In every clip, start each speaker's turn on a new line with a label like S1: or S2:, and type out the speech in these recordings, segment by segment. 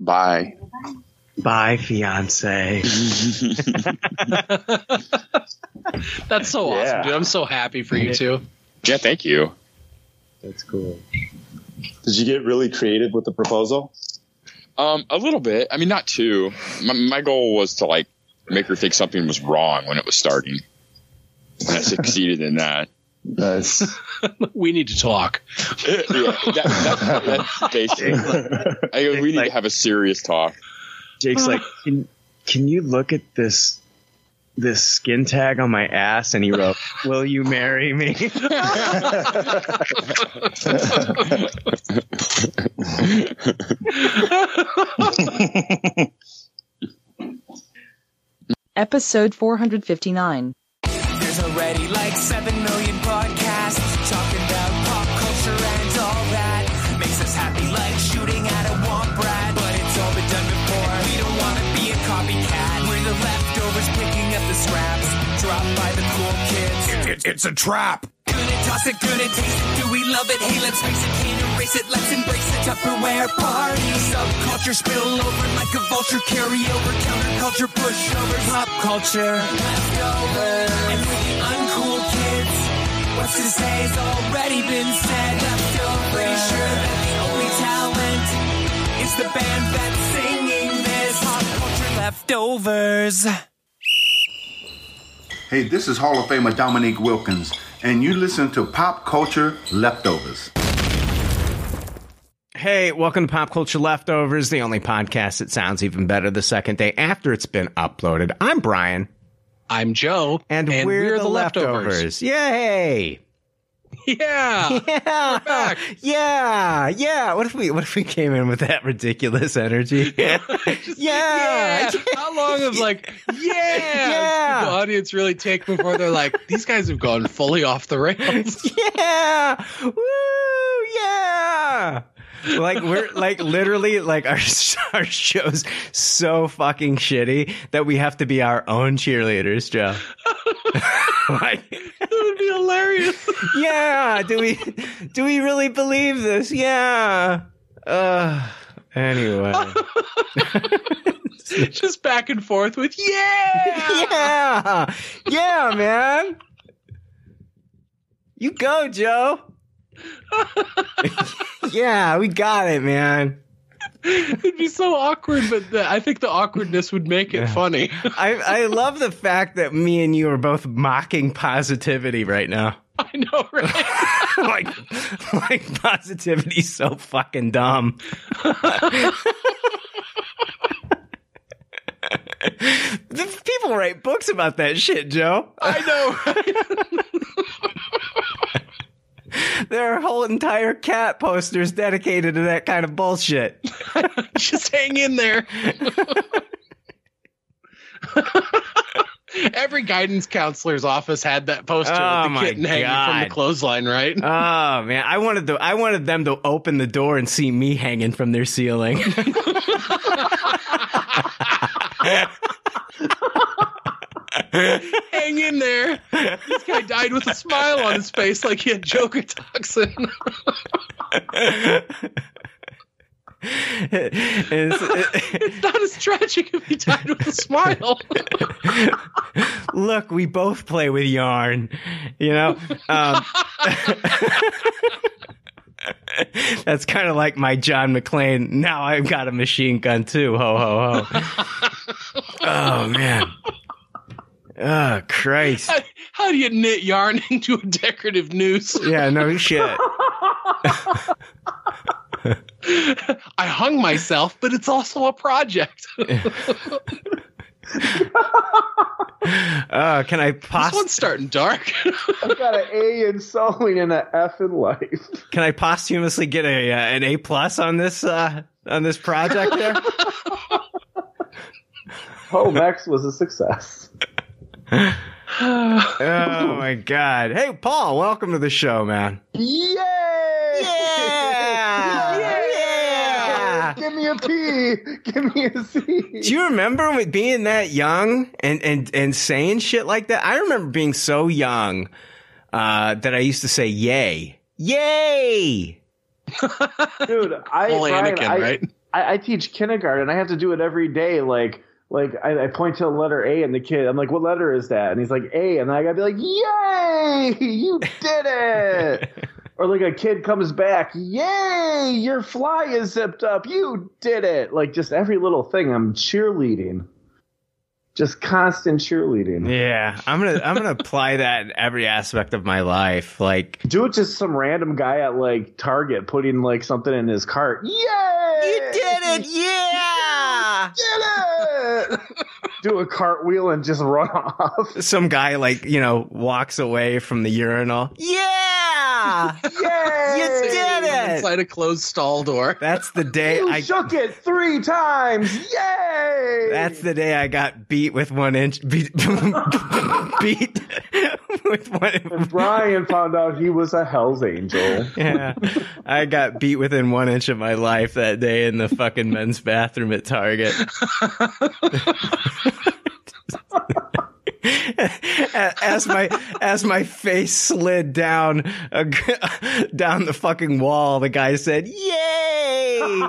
S1: Bye.
S2: Bye, fiance.
S3: That's so
S1: Yeah.
S3: awesome, dude. I'm so happy for you too.
S1: Yeah, thank you.
S2: That's cool.
S4: Did you get really creative with the proposal?
S1: Um, a little bit. I mean, not too. My, my goal was to like make her think something was wrong when it was starting, and I succeeded in that.
S4: Nice.
S3: We need to talk.
S1: yeah, that, that, that's basically. I, we need to have a serious talk.
S2: Jake's like, can, can you look at this this skin tag on my ass? And he wrote, "Will you marry me?"
S5: Episode 459.
S6: There's already like 7 million kids. it's a trap. Good at toss it, good at taste it. Do we love it? Hey, let's face it, can't erase it. Let's embrace it. Tupperware party. Subculture spill over like a vulture. Carry over counterculture, pushovers, pop culture. Leftovers. And for the uncool kids, what's to say has already been said. Leftovers. Pretty sure that the only talent is the band that's singing this. Pop culture leftovers.
S7: Hey, this is Hall of Famer Dominique Wilkins, and you listen to Pop Culture Leftovers.
S2: Hey, welcome to Pop Culture Leftovers, the only podcast that sounds even better the second day after it's been uploaded. I'm Brian,
S3: I'm Joe,
S2: and, we're, the, leftovers. Yay!
S3: Yeah.
S2: Yeah, yeah, yeah. What if we what if we came in with that ridiculous energy? yeah,
S3: Yeah. How long of like, yeah,
S2: Yeah.
S3: The audience really take before they're like, these guys have gone fully off the rails.
S2: yeah, woo, yeah. Like we're like literally like our our show's so fucking shitty that we have to be our own cheerleaders, Joe. like,
S3: be hilarious.
S2: yeah, do we do we really believe this? Yeah. Uh anyway.
S3: Just back and forth with, yeah.
S2: yeah. Yeah, man. You go, Joe. yeah, we got it, man.
S3: It'd be so awkward, but the, I think the awkwardness would make it funny.
S2: I I love the fact that me and you are both mocking positivity right now.
S3: I know, right?
S2: like like positivity's so fucking dumb. the people write books about that shit, Joe.
S3: I know.
S2: There are whole entire cat posters dedicated to that kind of bullshit.
S3: Just hang in there. Every guidance counselor's office had that poster
S2: Oh
S3: with the kitten hanging from the clothesline, right?
S2: Oh man, I wanted to I wanted them to open the door and see me hanging from their ceiling.
S3: hang in there. This guy died with a smile on his face like he had Joker toxin.
S2: It's-
S3: it's not as tragic if he died with a smile.
S2: look, we both play with yarn, you know. Um, that's kind of like my John McClane. Now I've got a machine gun too. Ho ho ho. oh man. Oh Christ.
S3: How, how do you knit yarn into a decorative noose?
S2: Yeah, no shit.
S3: I hung myself, but it's also a project.
S2: Uh, can I
S3: this one's starting dark.
S4: I've got an A in sewing and an F in life.
S2: can I posthumously get a uh, an A plus on this uh, on this project there?
S4: Home X was a success.
S2: Oh my god. Hey Paul, welcome to the show, man.
S4: Yay!
S2: Yeah! Yeah!
S4: Give me a P. Give me a C.
S2: Do you remember with being that young and, and, and saying shit like that? I remember being so young uh, that I used to say yay. Yay!
S4: Dude, I,
S3: Only
S4: Brian,
S3: Anakin,
S4: I,
S3: right?
S4: I, I teach kindergarten. I have to do it every day. Like, like I, I point to the letter A and the kid, I'm like, what letter is that? And he's like, A. And I gotta be like, yay, you did it. or like a kid comes back, yay, your fly is zipped up. You did it. Like just every little thing. I'm cheerleading. Just constant cheerleading.
S2: Yeah, I'm gonna I'm gonna apply that in every aspect of my life. Like
S4: Do it just some random guy at like Target putting like something in his cart. Yay!
S2: you did it, yeah.
S4: Did it! Do a cartwheel and just run off.
S2: Some guy like you know walks away from the urinal. Yeah,
S4: Yay!
S2: you did it.
S3: Inside a closed stall door.
S2: That's the day
S4: You
S2: I.
S4: shook it three times. Yay!
S2: That's the day I got beat with one inch. Beat, beat with one.
S4: Brian found out he was a Hell's Angel.
S2: Yeah, I got beat within one inch of my life that day in the fucking men's bathroom at Target. as my as my face slid down uh, down the fucking wall, the guy said, "Yay!"
S4: hey,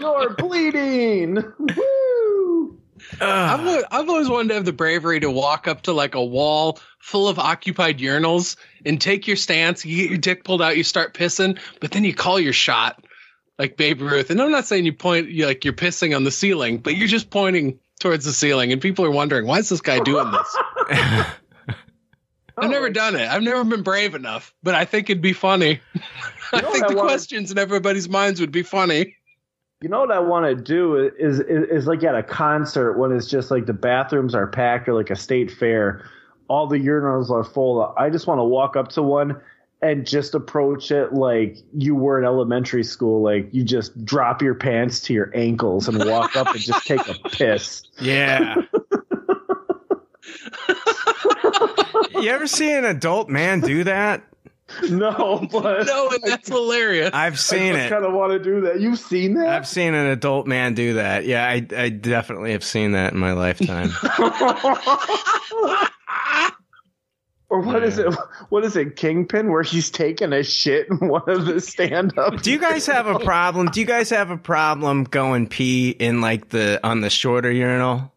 S4: you're bleeding. Woo!
S3: I've, I've always wanted to have the bravery to walk up to like a wall full of occupied urinals and take your stance. You get your dick pulled out, you start pissing, but then you call your shot like Babe Ruth. And I'm not saying you point you like you're pissing on the ceiling, but you're just pointing towards the ceiling, and people are wondering why is this guy doing this? I've never oh. done it. I've never been brave enough, but I think it'd be funny. I think the questions in everybody's minds would be funny.
S4: You know what I want to do is, is is like at a concert when it's just like the bathrooms are packed or like a state fair, all the urinals are full. I just want to walk up to one and just approach it like you were in elementary school. Like you just drop your pants to your ankles and walk up and just take a piss.
S2: Yeah. you ever see an adult man do that?
S4: No, but
S3: No, and that's hilarious.
S2: I've seen
S4: I
S2: it.
S4: kind of want to do that. You've seen that?
S2: I've seen an adult man do that. Yeah, I, I definitely have seen that in my lifetime.
S4: or what is it? What is it? Kingpin, where he's taking a shit in one of the stand-ups.
S2: Do you guys have a problem? Do you guys have a problem going pee in like the on the shorter urinal?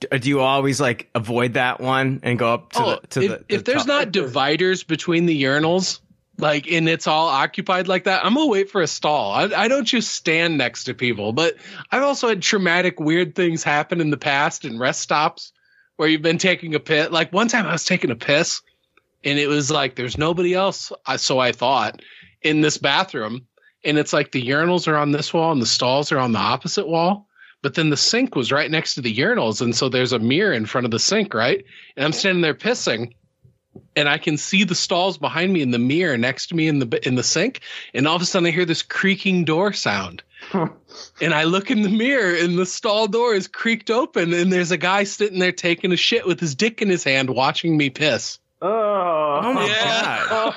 S2: Do do you always like avoid that one and go up to
S3: oh,
S2: the to
S3: if,
S2: the,
S3: if there's
S2: top?
S3: not dividers between the urinals, like and it's all occupied like that, I'm gonna wait for a stall. I, I don't just stand next to people, but I've also had traumatic, weird things happen in the past in rest stops where you've been taking a piss. Like one time, I was taking a piss, and it was like there's nobody else, I- so I thought, in this bathroom, and it's like the urinals are on this wall and the stalls are on the opposite wall. But then the sink was right next to the urinals, and so there's a mirror in front of the sink, right? And I'm standing there pissing, and I can see the stalls behind me in the mirror next to me in the in the sink, and all of a sudden I hear this creaking door sound. and I look in the mirror, and the stall door is creaked open, and there's a guy sitting there taking a shit with his dick in his hand, watching me piss.
S4: Oh,
S2: Oh my
S3: Yeah.
S2: god!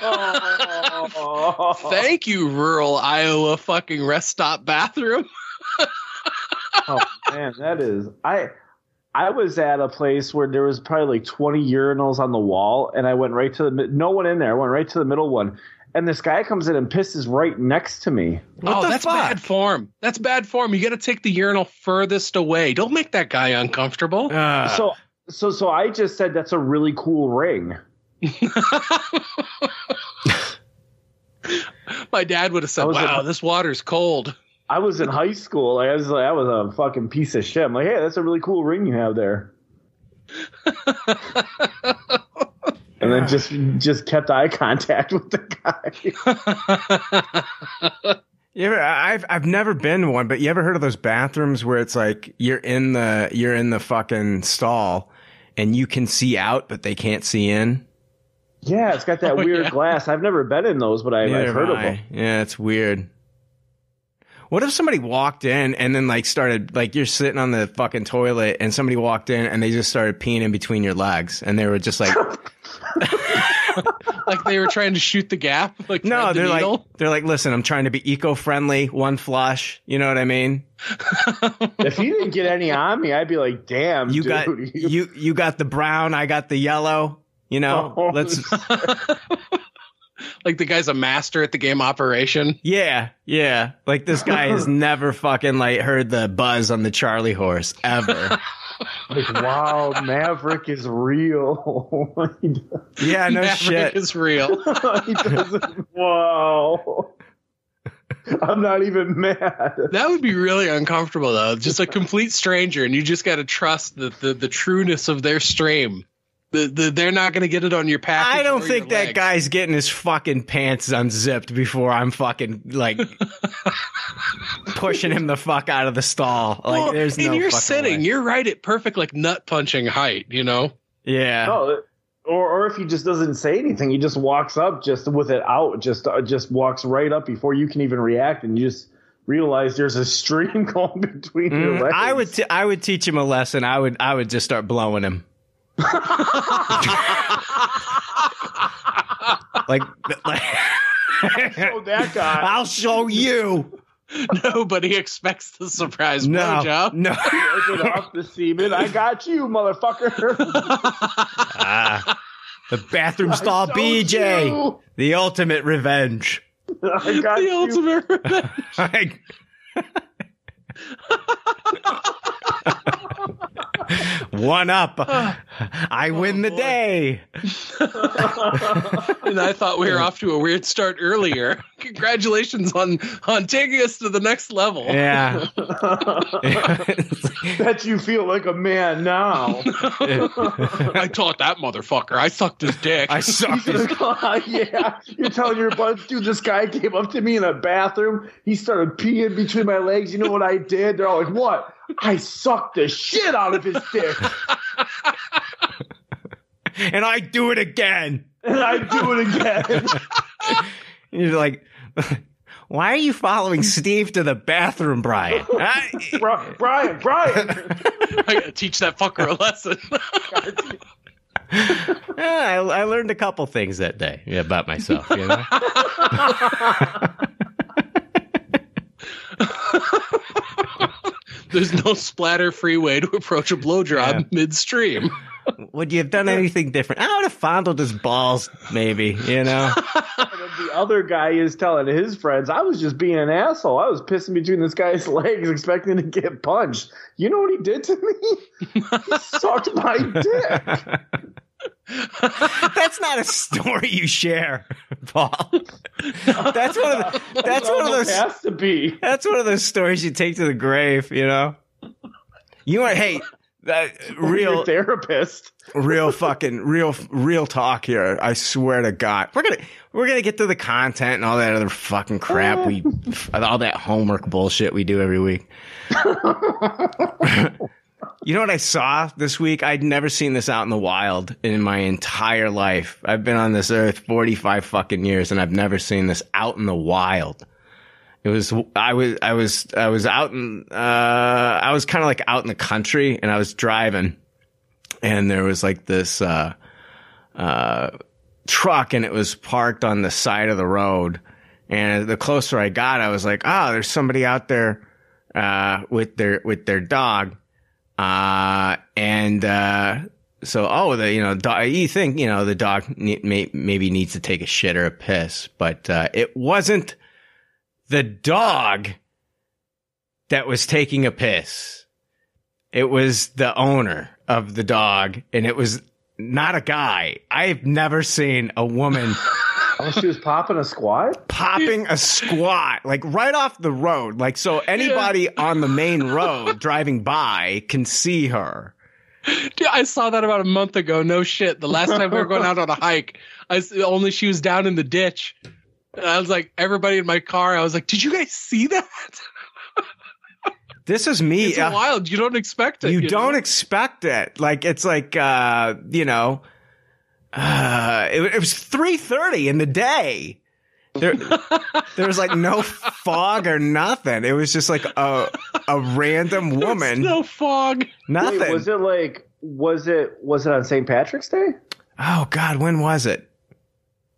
S4: god!
S3: Thank you, rural Iowa fucking rest stop bathroom.
S4: oh man, that is I. I was at a place where there was probably like 20 urinals on the wall, and I went right to the no one in there. I went right to the middle one, and this guy comes in and pisses right next to me.
S2: What
S3: oh,
S2: the
S3: that's
S2: fuck?
S3: bad form. That's bad form. You got to take the urinal furthest away. Don't make that guy uncomfortable.
S2: Uh,
S4: so, so, so I just said that's a really cool ring.
S3: My dad would have said, "Wow,
S4: a-
S3: this water's cold."
S4: I was in high school. I was like, I was a fucking piece of shit. I'm like, hey, that's a really cool ring you have there. and then just just kept eye contact with the guy.
S2: You ever, I've I've never been to one, but you ever heard of those bathrooms where it's like you're in the you're in the fucking stall and you can see out, but they can't see in.
S4: Yeah, it's got that
S3: Oh,
S4: weird
S3: yeah.
S4: glass. I've never been in those, but I, I've heard
S2: have
S4: of them.
S2: Yeah, it's weird. What if somebody walked in and then like started like you're sitting on the fucking toilet and somebody walked in and they just started peeing in between your legs and they were just like
S3: like they were trying to shoot the gap. Like
S2: no
S3: the
S2: they're like they're like listen I'm trying to be eco friendly one flush you know what I mean
S4: If you didn't get any on me, I'd be like, damn,
S2: you
S4: dude.
S2: got you you got the brown I got the yellow you know
S4: Oh,
S2: let's
S3: Like the guy's a master at the game operation.
S2: Yeah, yeah. Like this guy has never fucking like heard the buzz on the Charlie horse ever.
S4: Like, wow, Maverick is real. he, does-
S2: Yeah, no
S3: Maverick
S2: shit.
S3: is real.
S4: he doesn't. Wow. I'm not even mad.
S3: That would be really uncomfortable though. Just a complete stranger, and you just got to trust the, the the trueness of their stream. The, the, they're not going to get it on your package.
S2: I don't think that
S3: legs.
S2: guy's getting his fucking pants unzipped before I'm fucking like pushing him the fuck out of the stall. Like,
S3: Well,
S2: there's no.
S3: and you're sitting.
S2: way.
S3: You're right at perfect like nut punching height. You know.
S2: Yeah.
S4: No, or or if he just doesn't say anything, he just walks up just with it out, just uh, just walks right up before you can even react, and you just realize there's a stream going between your
S2: Mm,
S4: legs.
S2: I would t- I would teach him a lesson. I would I would just start blowing him. like, like
S4: Oh, that guy.
S2: I'll show you.
S3: Nobody expects the surprise
S2: No,
S3: blowjob.
S2: no.
S4: Wipe it off the semen. I got you, motherfucker.
S2: Ah, the bathroom stall BJ,
S4: you.
S2: the ultimate revenge.
S4: I got
S3: the
S4: you.
S3: ultimate revenge.
S2: Like- One up. I win the oh,
S3: boy.
S2: day.
S3: and I thought we were off to a weird start earlier. Congratulations on on taking us to the next level.
S2: Yeah.
S4: that you feel like a man now.
S3: I taught that motherfucker. I sucked his dick.
S2: I sucked his oh,
S4: yeah, you're telling your buds, dude. This guy came up to me in a bathroom. He started peeing between my legs. You know what I did? They're all like, "What?" I sucked the shit out of his dick,
S2: and I do it again.
S4: and I do it again.
S2: And you're like, why are you following Steve to the bathroom, Brian? I,
S4: Bri- Brian, Brian.
S3: I gotta teach that fucker a lesson.
S2: I, I learned a couple things that day about myself. You know,
S3: There's no splatter free way to approach a blowjob
S2: Yeah.
S3: midstream.
S2: would you have done anything different? I would have fondled his balls, maybe. You know,
S4: the other guy is telling his friends, "I was just being an asshole. I was pissing between this guy's legs, expecting to get punched. You know what he did to me? he sucked my dick."
S2: that's not a story you share, Paul. That's one of the, that's one of those
S4: has to be.
S2: that's one of those stories you take to the grave. You know, you are hey. That real
S4: therapist.
S2: real fucking real real talk here. I swear to God, we're gonna we're gonna get to the content and all that other fucking crap we all that homework bullshit we do every week. you know what I saw this week? I'd never seen this out in the wild in my entire life. I've been on this earth forty five fucking years, and I've never seen this out in the wild. It was I was I was I was out in uh I was kind of like out in the country, and I was driving and there was like this uh, uh, truck and it was parked on the side of the road and the closer i got i was like oh there's somebody out there uh, with their with their dog uh, and uh, so oh the you know dog, you think you know the dog ne- may, maybe needs to take a shit or a piss but uh, it wasn't the dog that was taking a piss it was the owner of the dog, and it was not a guy. I've never seen a woman
S4: Oh, she was popping a squat.
S2: popping a squat like right off the road. Like so anybody on the main road driving by can see her.
S3: Dude, I saw that about a month ago. No shit. The last time we were going out on a hike, I s- only she was down in the ditch. And I was like, everybody in my car. I was like, did you guys see that?
S2: This is me.
S3: It's
S2: uh,
S3: wild. You don't expect it.
S2: you
S3: know?
S2: don't expect it. Like it's like uh, you know, uh, it, it was three thirty in the day. There, there was like no fog or nothing. It was just like a a random woman.
S3: no fog.
S2: nothing.
S4: Wait, was it like? Was it? Was it on St. Patrick's Day?
S2: oh God, when was it?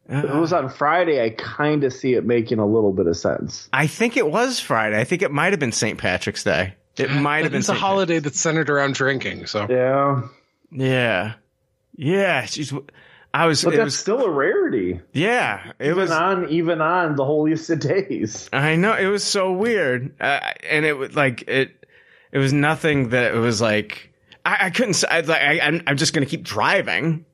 S4: If it was on Friday. I kind of see it making a little bit of sense.
S2: I think it was Friday. I think it might have been St. Patrick's Day. It might have been
S3: It's a
S2: St.
S3: holiday that's centered around drinking. So
S4: Yeah.
S2: Yeah. Yeah. She's, I, was.
S4: But
S2: it
S4: that's
S2: was.
S4: still a rarity.
S2: Yeah, it
S4: Even
S2: was.
S4: on even on the holiest of days.
S2: I know it was so weird, uh, and it was like it. It was nothing that it was like I, I couldn't. I, like, I, I'm, I'm just gonna keep driving.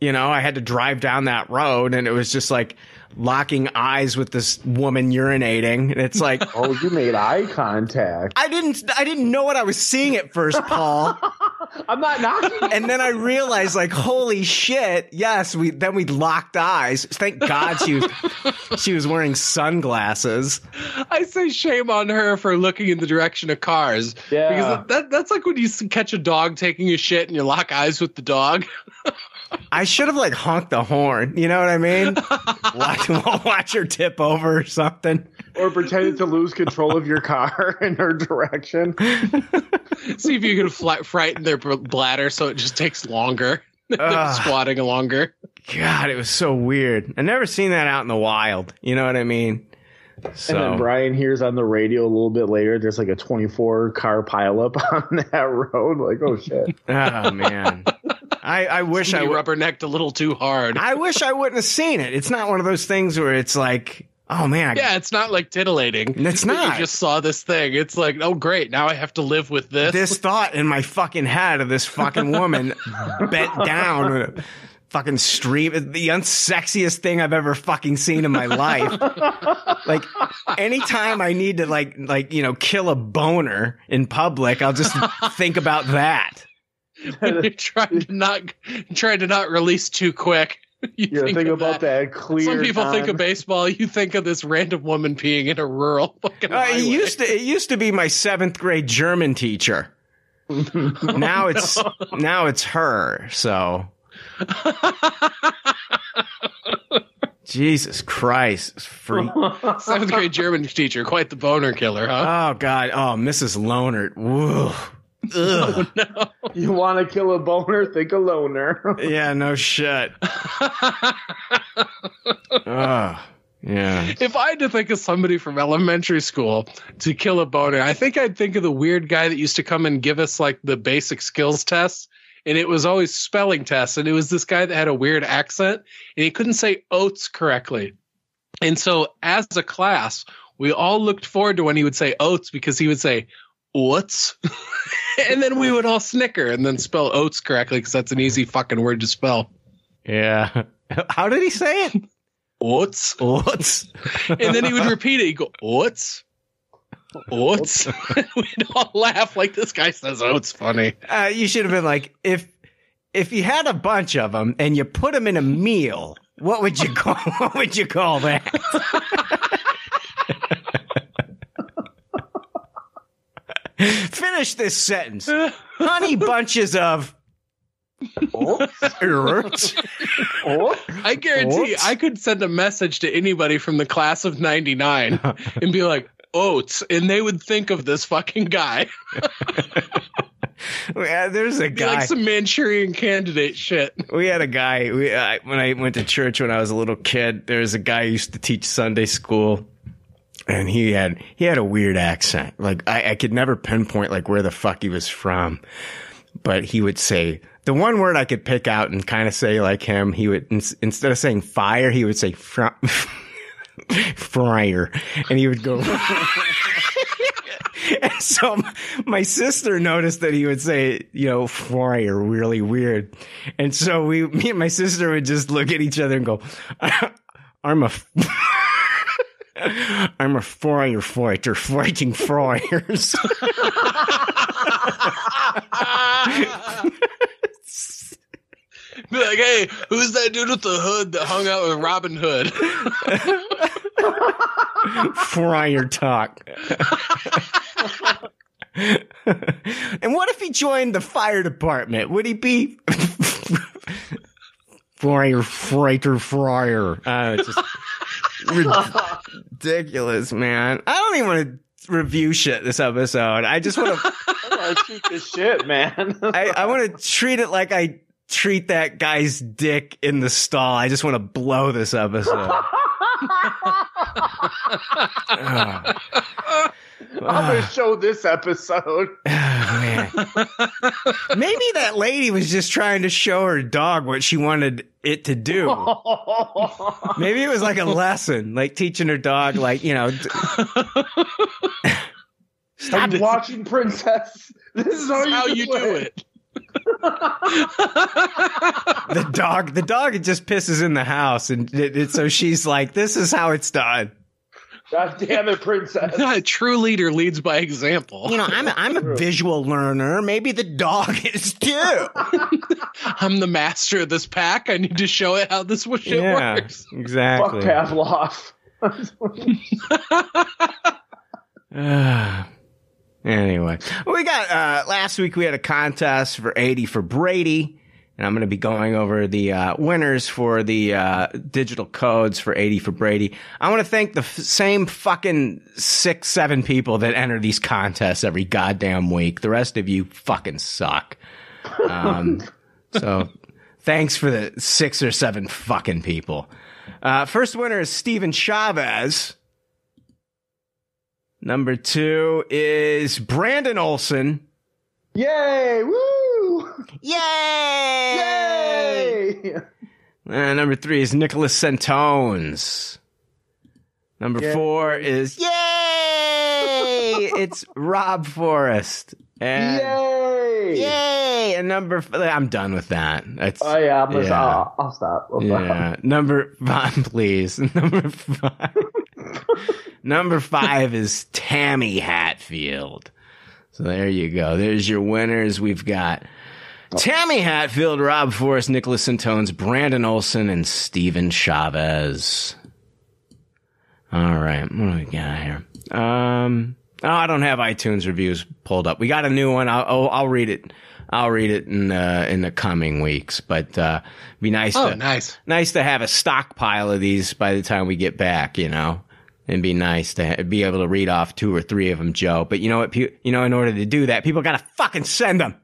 S2: You know, I had to drive down that road, and it was just like locking eyes with this woman urinating, and it's like.
S4: Oh, you made eye contact.
S2: I didn't. I didn't know what I was seeing at first, Paul.
S4: I'm not knocking.
S2: and then I realized, like, holy shit! Yes, we then we locked eyes. Thank God she was she was wearing sunglasses.
S3: I say shame on her for looking in the direction of cars.
S4: Yeah.
S3: Because that, that's like when you catch a dog taking a shit and you lock eyes with the dog.
S2: I should have like honked the horn. You know what I mean? watch, watch her tip over or something.
S4: or pretended to lose control of your car in her direction.
S3: See if you can fl- frighten their bladder so it just takes longer. They're squatting longer.
S2: God, it was so weird. I never seen that out in the wild. You know what I mean? So
S4: And then Brian hears on the radio a little bit later, there's like a 24 car pileup on that road. Like, oh shit.
S2: oh man, I, I wish I
S3: Somebody
S2: would.
S3: rubbernecked a little too hard.
S2: I wish I wouldn't have seen it. It's not one of those things where it's like, oh man, I,
S3: yeah, it's not like tittillating.
S2: It's not.
S3: You just saw this thing. It's like, oh great, now I have to live with this.
S2: this thought in my fucking head of this fucking woman bent down, fucking stream, the unsexiest thing I've ever fucking seen in my life. like anytime I need to like, like, you know, kill a boner in public, I'll just think about that.
S3: when you're trying to not trying to not release too quick. You
S4: Yeah, think,
S3: of
S4: about that, clear.
S3: Some people think of baseball. You think of this random woman peeing in a rural fucking.
S2: Uh, it used to, it used to be my seventh grade German teacher. now it's, now it's her. So. Jesus Christ. it's Freak.
S3: seventh grade German teacher, quite the boner killer, huh?
S2: Oh God! Oh, Mrs. Loner. Woo. Ugh.
S4: You want to kill a boner? Think a loner.
S2: yeah, no shit. Yeah.
S3: if I had to think of somebody from elementary school to kill a boner, I think I'd think of the weird guy that used to come and give us like the basic skills tests. And it was always spelling tests. And it was this guy that had a weird accent and he couldn't say oats correctly. And so as a class, we all looked forward to when he would say oats because he would say oats. and then we would all snicker and then spell oats correctly because that's an easy fucking word to spell.
S2: Yeah. How did he say it?
S3: Oats.
S2: Oats.
S3: And then he would repeat it. He'd go, oats. Oats. We'd all laugh like this guy says oats funny.
S2: Uh, you should have been like, if if you had a bunch of them and you put them in a meal, what would you call? What would you call that? Finish this sentence. Honey bunches of. Oats.
S3: I guarantee
S2: Oats?
S3: I could send a message to anybody from the class of 99 and be like, oats. And they would think of this fucking guy.
S2: Yeah, There's a guy.
S3: like some Manchurian candidate shit.
S2: we had a guy we, uh, when I went to church when I was a little kid. There was a guy who used to teach Sunday school, and he had he had a weird accent. Like I, I could never pinpoint like where the fuck he was from, but he would say the one word I could pick out and kind of say like him. He would ins- instead of saying fire, he would say fr- fryer, and he would go. And so my sister noticed that he would say, you know, fryer really weird. And so we, me and my sister would just look at each other and go, I'm a, I'm a fryer fighter fighting fryers.
S3: Be like, hey, who's that dude with the hood that hung out with Robin Hood?
S2: fryer talk. and what if he joined the fire department? Would he be fryer, freighter, fryer? Uh, just ridiculous, man. I don't even want to review shit this episode. I just want to.
S4: I shoot the shit, man.
S2: I, I want to treat it like I treat that guy's dick in the stall. I just want to blow this episode. Ugh.
S4: I'm gonna ah. show this episode.
S2: Oh, man. Maybe that lady was just trying to show her dog what she wanted it to do. Maybe it was like a lesson, like teaching her dog, like, you know, d-
S4: I'm watching Princess. This is how,
S3: How you do it.
S2: the dog, the dog it just pisses in the house. And it, it, so she's like, this is how it's done.
S4: God damn it, Princess.
S3: A true leader leads by example.
S2: You know, I'm a, I'm a visual learner. Maybe the dog is too.
S3: I'm the master of this pack. I need to show it how this shit
S2: yeah,
S3: works.
S4: Fuck
S2: exactly.
S4: Pavlov.
S2: Ah. anyway, we got uh last week we had a contest for 80 for Brady. And I'm going to be going over the uh, winners for the uh, digital codes for 80 for Brady. I want to thank the f- same fucking six, seven people that enter these contests every goddamn week. The rest of you fucking suck. Um, so thanks for the six or seven fucking people. Uh, first winner is Steven Chavez. Number two is Brandon Olson.
S4: Yay! Woo!
S2: Yay!
S4: Yay!
S2: Uh, number three is Nicholas Santones. Number
S4: Yay.
S2: four is Yay! it's Rob Forrest. And
S4: Yay!
S2: Yay! And number f- I'm done with that. That's
S4: Oh yeah, I'm gonna, I'll, I'll stop. I'll stop.
S2: yeah. Number five, please. Number five. Number five is Tammy Hatfield. So there you go. There's your winners. We've got Tammy Hatfield, Rob Forrest, Nicholas Santones, Brandon Olson, and Steven Chavez. All right. What do we got here? Um, oh, I don't have iTunes reviews pulled up. We got a new one. I'll, I'll, I'll read it. I'll read it in uh, in the coming weeks. But uh, be nice
S3: Oh,
S2: to
S3: nice.
S2: nice to have a stockpile of these by the time we get back. You know, and be nice to be able to read off two or three of them, Joe. But you know what? You know, in order to do that, people got to fucking send them.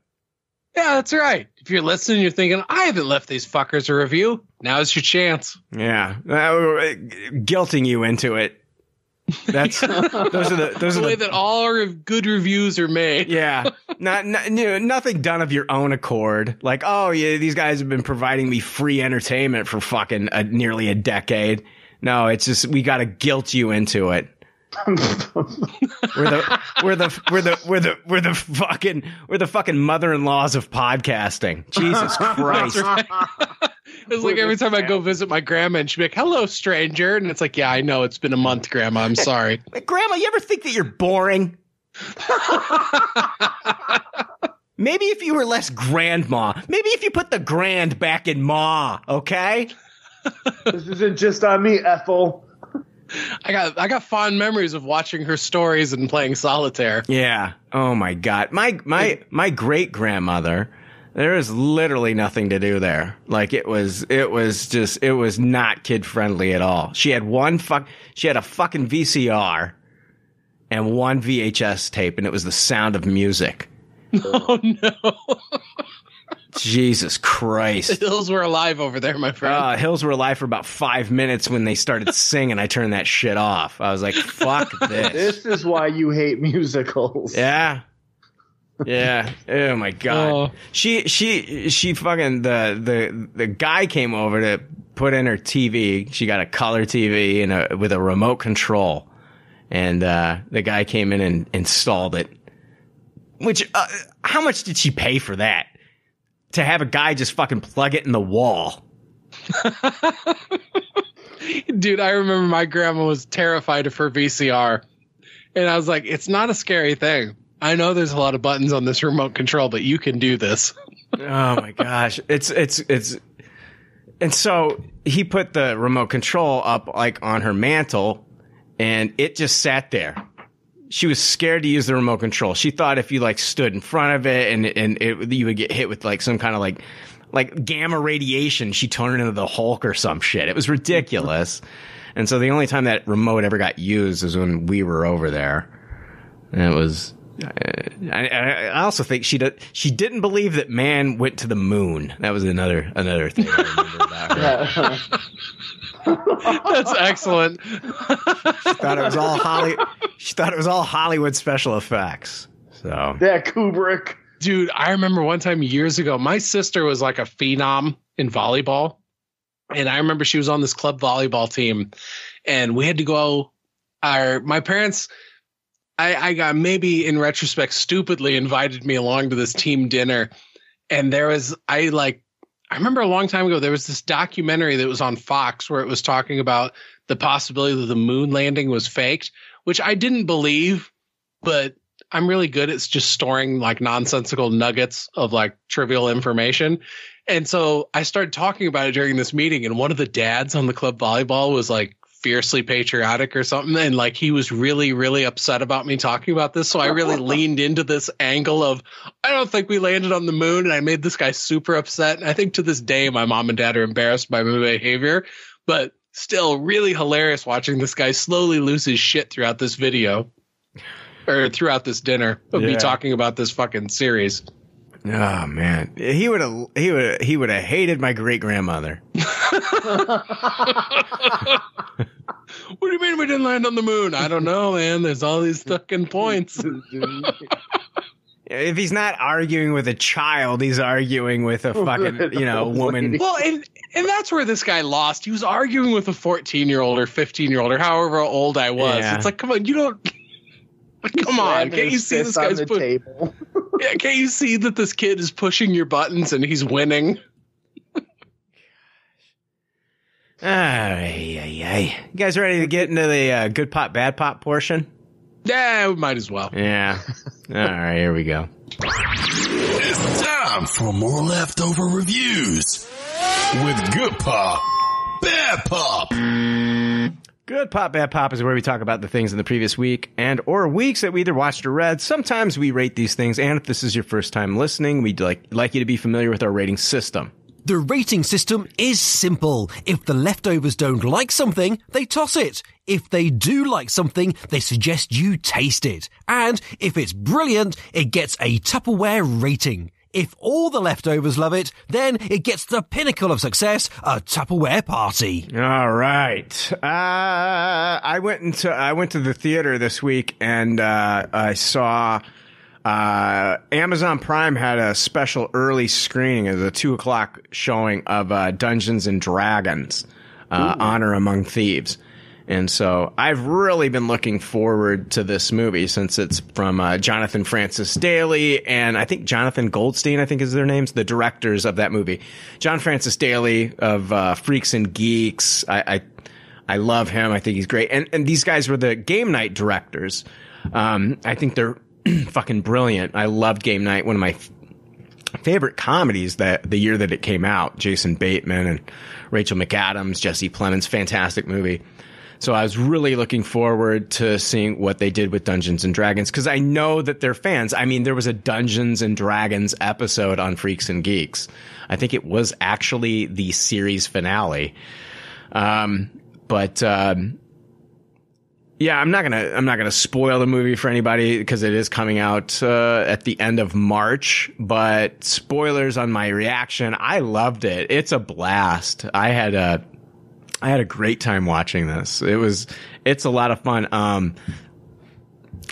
S3: Yeah, that's right. If you're listening, you're thinking, I haven't left these fuckers a review. Now's your chance.
S2: Yeah, uh, guilting you into it. That's those are the those
S3: The
S2: are
S3: way
S2: the
S3: that all our good reviews are made.
S2: yeah, not, not you know, nothing done of your own accord. Like, oh yeah, these guys have been providing me free entertainment for fucking uh nearly a decade. No, it's just we got to guilt you into it. we're the we're the we're the we're the we're the fucking we're the fucking mother-in-laws of podcasting. Jesus Christ.
S3: It's like every time I go visit my grandma and she'd be like, hello, stranger. And it's like, yeah, I know. It's been a month, grandma. I'm sorry.
S2: Grandma, you ever think that you're boring? Maybe if you were less grandma. Maybe if you put the grand back in ma, okay?
S4: This isn't just on me, Ethel.
S3: I got I got fond memories of watching her stories and playing solitaire.
S2: Yeah. Oh my god. My my my great grandmother, there was literally nothing to do there. Like it was it was just it was not kid friendly at all. She had one fuck she had a fucking VCR and one VHS tape and it was the sound of music.
S3: Oh no.
S2: Jesus Christ.
S3: The hills were alive over there, my friend.
S2: Uh, Hills were alive for about five minutes when they started singing. I turned that shit off. I was like, fuck this.
S4: This is why you hate musicals.
S2: Yeah. Yeah. Oh my god.
S3: Oh.
S2: She she she fucking the the the guy came over to put in her TV. She got a color TV and a with a remote control. And uh the guy came in and installed it. Which uh, how much did she pay for that? To have a guy just fucking plug it in the wall.
S3: Dude, I remember my grandma was terrified of her VCR. And I was like, it's not a scary thing. I know there's a lot of buttons on this remote control, but you can do this.
S2: Oh my gosh. It's it's it's and so he put the remote control up like on her mantle and it just sat there. She was scared to use the remote control. She thought if you like stood in front of it and and it, you would get hit with like some kind of like like gamma radiation, she turned into the Hulk or some shit. It was ridiculous. and so the only time that remote ever got used is when we were over there. And it was I, I I also think she did, she didn't believe that man went to the moon. That was another another thing I remember about her.
S3: That's excellent.
S2: she Thought it was all Holly. She thought it was all Hollywood special effects. So
S4: Yeah, Kubrick.
S3: Dude, I remember one time years ago, my sister was like a phenom in volleyball. And I remember she was on this club volleyball team and we had to go our my parents I, I got maybe in retrospect stupidly invited me along to this team dinner. And there was I like I remember a long time ago there was this documentary that was on Fox where it was talking about the possibility that the moon landing was faked, which I didn't believe, but I'm really good at just storing like nonsensical nuggets of like trivial information. And so I started talking about it during this meeting, and one of the dads on the club volleyball was like fiercely patriotic or something. And like he was really, really upset about me talking about this. So I really leaned into this angle of, I don't think we landed on the moon. And I made this guy super upset. And I think to this day, my mom and dad are embarrassed by my behavior, but still really hilarious watching this guy slowly lose his shit throughout this video or throughout this dinner of me talking about this fucking series.
S2: Oh man, he would have he would he would have hated my great grandmother.
S3: What do you mean we didn't land on the moon? I don't know, man. There's all these fucking points.
S2: If he's not arguing with a child, he's arguing with a fucking you know woman.
S3: Well, and and that's where this guy lost. He was arguing with a 14 year old or 15 year old or however old I was.
S2: Yeah.
S3: It's like, come on, you don't. Come on, can't you see this
S4: fist on
S3: guy's
S4: the table?
S3: Yeah, can't you see that this kid is pushing your buttons and he's winning?
S2: Ay, ay, ay. You guys ready to get into the uh, good pop, bad pop portion?
S3: Yeah, we might as well.
S2: Yeah. All right, here we go.
S8: It's time for more leftover reviews with Good Pop, Bad Pop.
S2: Good pop, bad pop is where we talk about the things in the previous week and or weeks that we either watched or read. Sometimes we rate these things, and if this is your first time listening, we'd like like you to be familiar with our rating system.
S9: The rating system is simple. If the leftovers don't like something, they toss it. If they do like something, they suggest you taste it. And if it's brilliant, it gets a Tupperware rating. If all the leftovers love it, then it gets the pinnacle of success, a Tupperware party.
S2: All right. Uh, I went into I went to the theater this week and uh, I saw uh, Amazon Prime had a special early screening as a two o'clock showing of uh, Dungeons and Dragons, uh, Honor Among Thieves. And so I've really been looking forward to this movie since it's from uh, Jonathan Francis Daley and I think Jonathan Goldstein, I think is their names, the directors of that movie. John Francis Daley of uh, Freaks and Geeks. I, I I love him. I think he's great. And and these guys were the game night directors. Um, I think they're fucking brilliant. I loved Game Night, one of my f- favorite comedies that the year that it came out. Jason Bateman and Rachel McAdams, Jesse Plemons, fantastic movie. So I was really looking forward to seeing what they did with Dungeons and Dragons because I know that they're fans. I mean, there was a Dungeons and Dragons episode on Freaks and Geeks. I think it was actually the series finale. Um, but um, yeah, I'm not gonna I'm not gonna spoil the movie for anybody because it is coming out uh, at the end of March. But spoilers on my reaction. I loved it. It's a blast. I had a I had a great time watching this. It was it's a lot of fun. Um,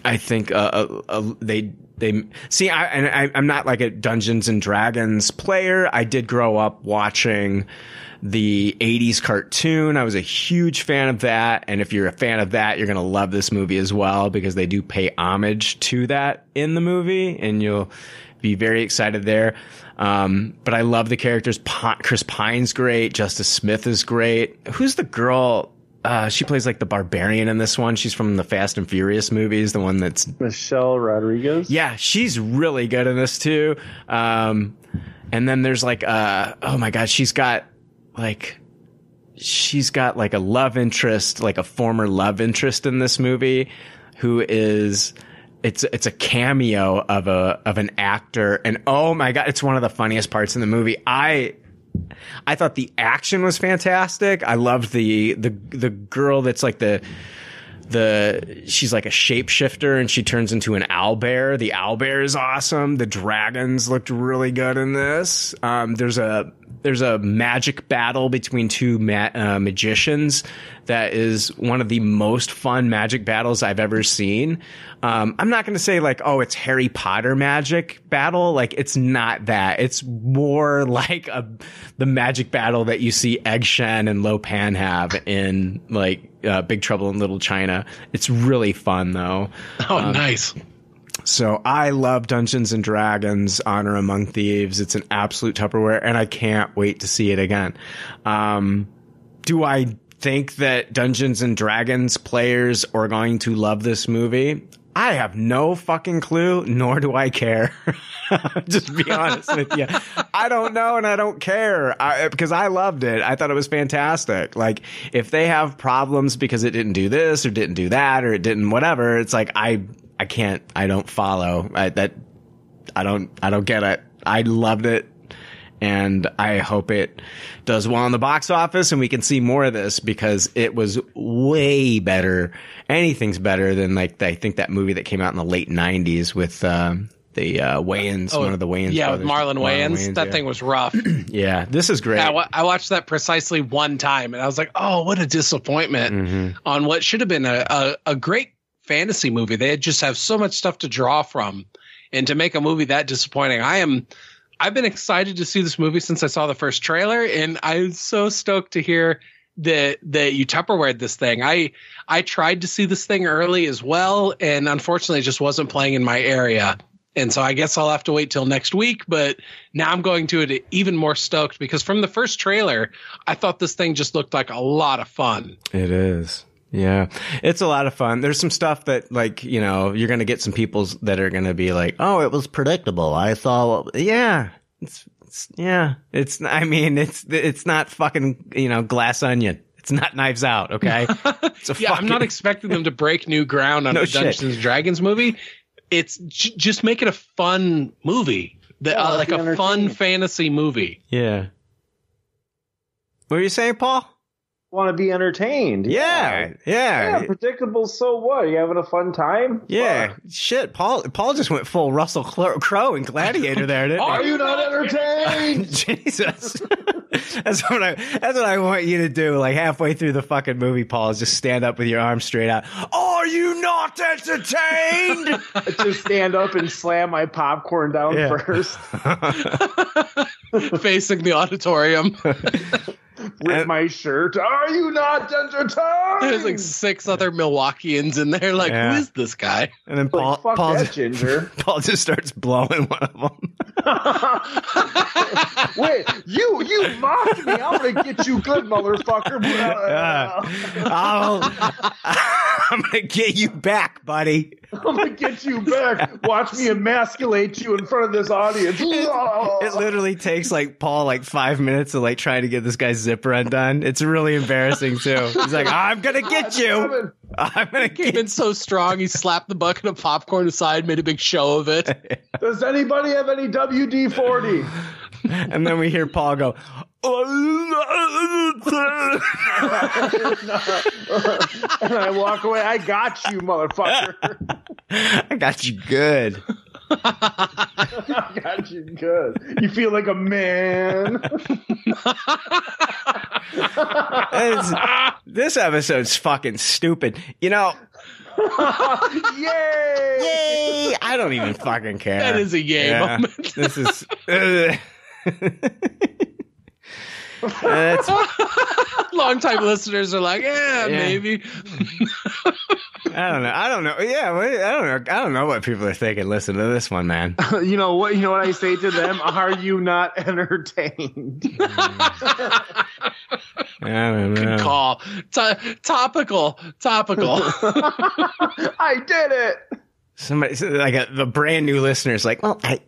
S2: I think uh, uh, uh, they they see. I, and I I'm not like a Dungeons and Dragons player. I did grow up watching the 80s cartoon. I was a huge fan of that. And if you're a fan of that, you're going to love this movie as well because they do pay homage to that in the movie and you'll be very excited there. Um, but I love the characters. Chris Pine's great. Justice Smith is great. Who's the girl? Uh, she plays like the barbarian in this one. She's from the Fast and Furious movies, the one that's
S4: Michelle Rodriguez.
S2: yeah, she's really good in this too. Um, and then there's like, uh, oh my god, she's got like, she's got like a love interest, like a former love interest in this movie, who is. It's it's a cameo of a of an actor, and oh my god, it's one of the funniest parts in the movie. I I thought the action was fantastic. I loved the the the girl that's like the the she's like a shapeshifter and she turns into an owl bear. The owl bear is awesome. The dragons looked really good in this. Um, there's a there's a magic battle between two ma- uh, magicians that is one of the most fun magic battles I've ever seen. Um, I'm not going to say like, oh, it's Harry Potter magic battle. Like, it's not that. It's more like a the magic battle that you see Egg Shen and Lo Pan have in like uh, Big Trouble in Little China. It's really fun though.
S3: Oh, nice.
S2: So I love Dungeons and Dragons Honor Among Thieves. It's an absolute Tupperware and I can't wait to see it again. Um, do I think that Dungeons and Dragons players are going to love this movie? I have no fucking clue, nor do I care. Just be honest with you. I don't know and I don't care I, because I loved it. I thought it was fantastic. Like, if they have problems because it didn't do this or didn't do that or it didn't whatever, it's like, I, I can't, I don't follow. I, that, I don't, I don't get it. I loved it and I hope it does well in the box office and we can see more of this because it was way better. Anything's better than like I think that movie that came out in the late '90s with um, the uh, Wayans, one of the Wayans.
S3: Oh, Yeah, with
S2: brothers.
S3: Marlon Wayans. that
S2: yeah.
S3: thing was rough.
S2: Yeah, this is great.
S3: Yeah, I watched that precisely one time, and I was like, "Oh, what a disappointment!"
S2: Mhm.
S3: On what should have been a, a a great fantasy movie. They just have so much stuff to draw from, and to make a movie that disappointing, I am. I've been excited to see this movie since I saw the first trailer, and I'm so stoked to hear that that you Tupperware this thing. I I tried to see this thing early as well, and unfortunately, it just wasn't playing in my area. And so I guess I'll have to wait till next week. But now I'm going to it even more stoked because from the first trailer, I thought this thing just looked like a lot of fun.
S2: It is. Yeah. It's a lot of fun. There's some stuff that like, you know, you're going to get some people that are going to be like, "Oh, it was predictable. I saw yeah. It's, it's yeah. It's I mean, it's it's not fucking, you know, glass onion. It's not knives out, okay? It's a
S3: Yeah, I'm not expecting them to break new ground on
S2: No
S3: a. Dungeons and Dragons movie. It's j- just make it a fun movie, that,
S4: Yeah,
S3: uh, like a fun fantasy movie.
S2: Yeah. What were you saying, Paul?
S4: Want to be entertained?
S2: Yeah.
S4: Yeah,
S2: Yeah.
S4: predictable. So what? Are you having a fun time?
S2: Yeah.
S4: Fuck.
S2: Shit, Paul Paul just went full Russell Crowe and Gladiator there, didn't he?
S4: Are you not entertained?
S2: Jesus. that's what I that's what I want you to do. Like halfway through the fucking movie, Paul, is just stand up with your arms straight out. Are you not entertained?
S4: Just stand up and slam my popcorn down
S2: Yeah.
S4: first.
S3: Facing the auditorium.
S4: Rip my shirt. Are you not entertained?
S3: There's like six other Milwaukeeans in there. Like,
S2: Yeah.
S3: who is this guy?
S2: and then
S4: Like,
S2: Paul
S4: fuck
S2: Paul
S4: that
S2: just,
S4: ginger.
S2: Paul just starts blowing one of them.
S4: Wait, you you mocked me. I'm gonna get you good, motherfucker.
S2: Yeah. I'll, I'm gonna get you back, buddy.
S4: I'm gonna get you back. Watch me emasculate you in front of this audience.
S2: It literally takes like Paul like five minutes to like try to get this guy's zipper undone. It's really embarrassing too. He's like, I'm gonna get you. I'm gonna
S3: Came
S2: get
S3: in so strong, he slapped the bucket of popcorn aside, made a big show of it.
S4: Does anybody have any WD forty?
S2: And then we hear Paul go,
S4: and I walk away. I got you, motherfucker.
S2: I got you good.
S4: I got you good. You feel like a man.
S2: It's- this episode's fucking stupid. You know,
S4: Yay!
S2: yay! I don't even fucking care.
S3: That is a yay moment.
S2: This is. That's,
S3: Longtime listeners are like, yeah,
S2: Yeah.
S3: maybe.
S2: I don't know. I don't know. Yeah, I don't know. I don't know what people are thinking. Listen to this one, man.
S4: You know what? You know what I say to them? Are you not entertained?
S2: I don't know.
S3: Good call. To- topical. Topical.
S4: I did it.
S2: Somebody like a, the brand new listeners like, well, I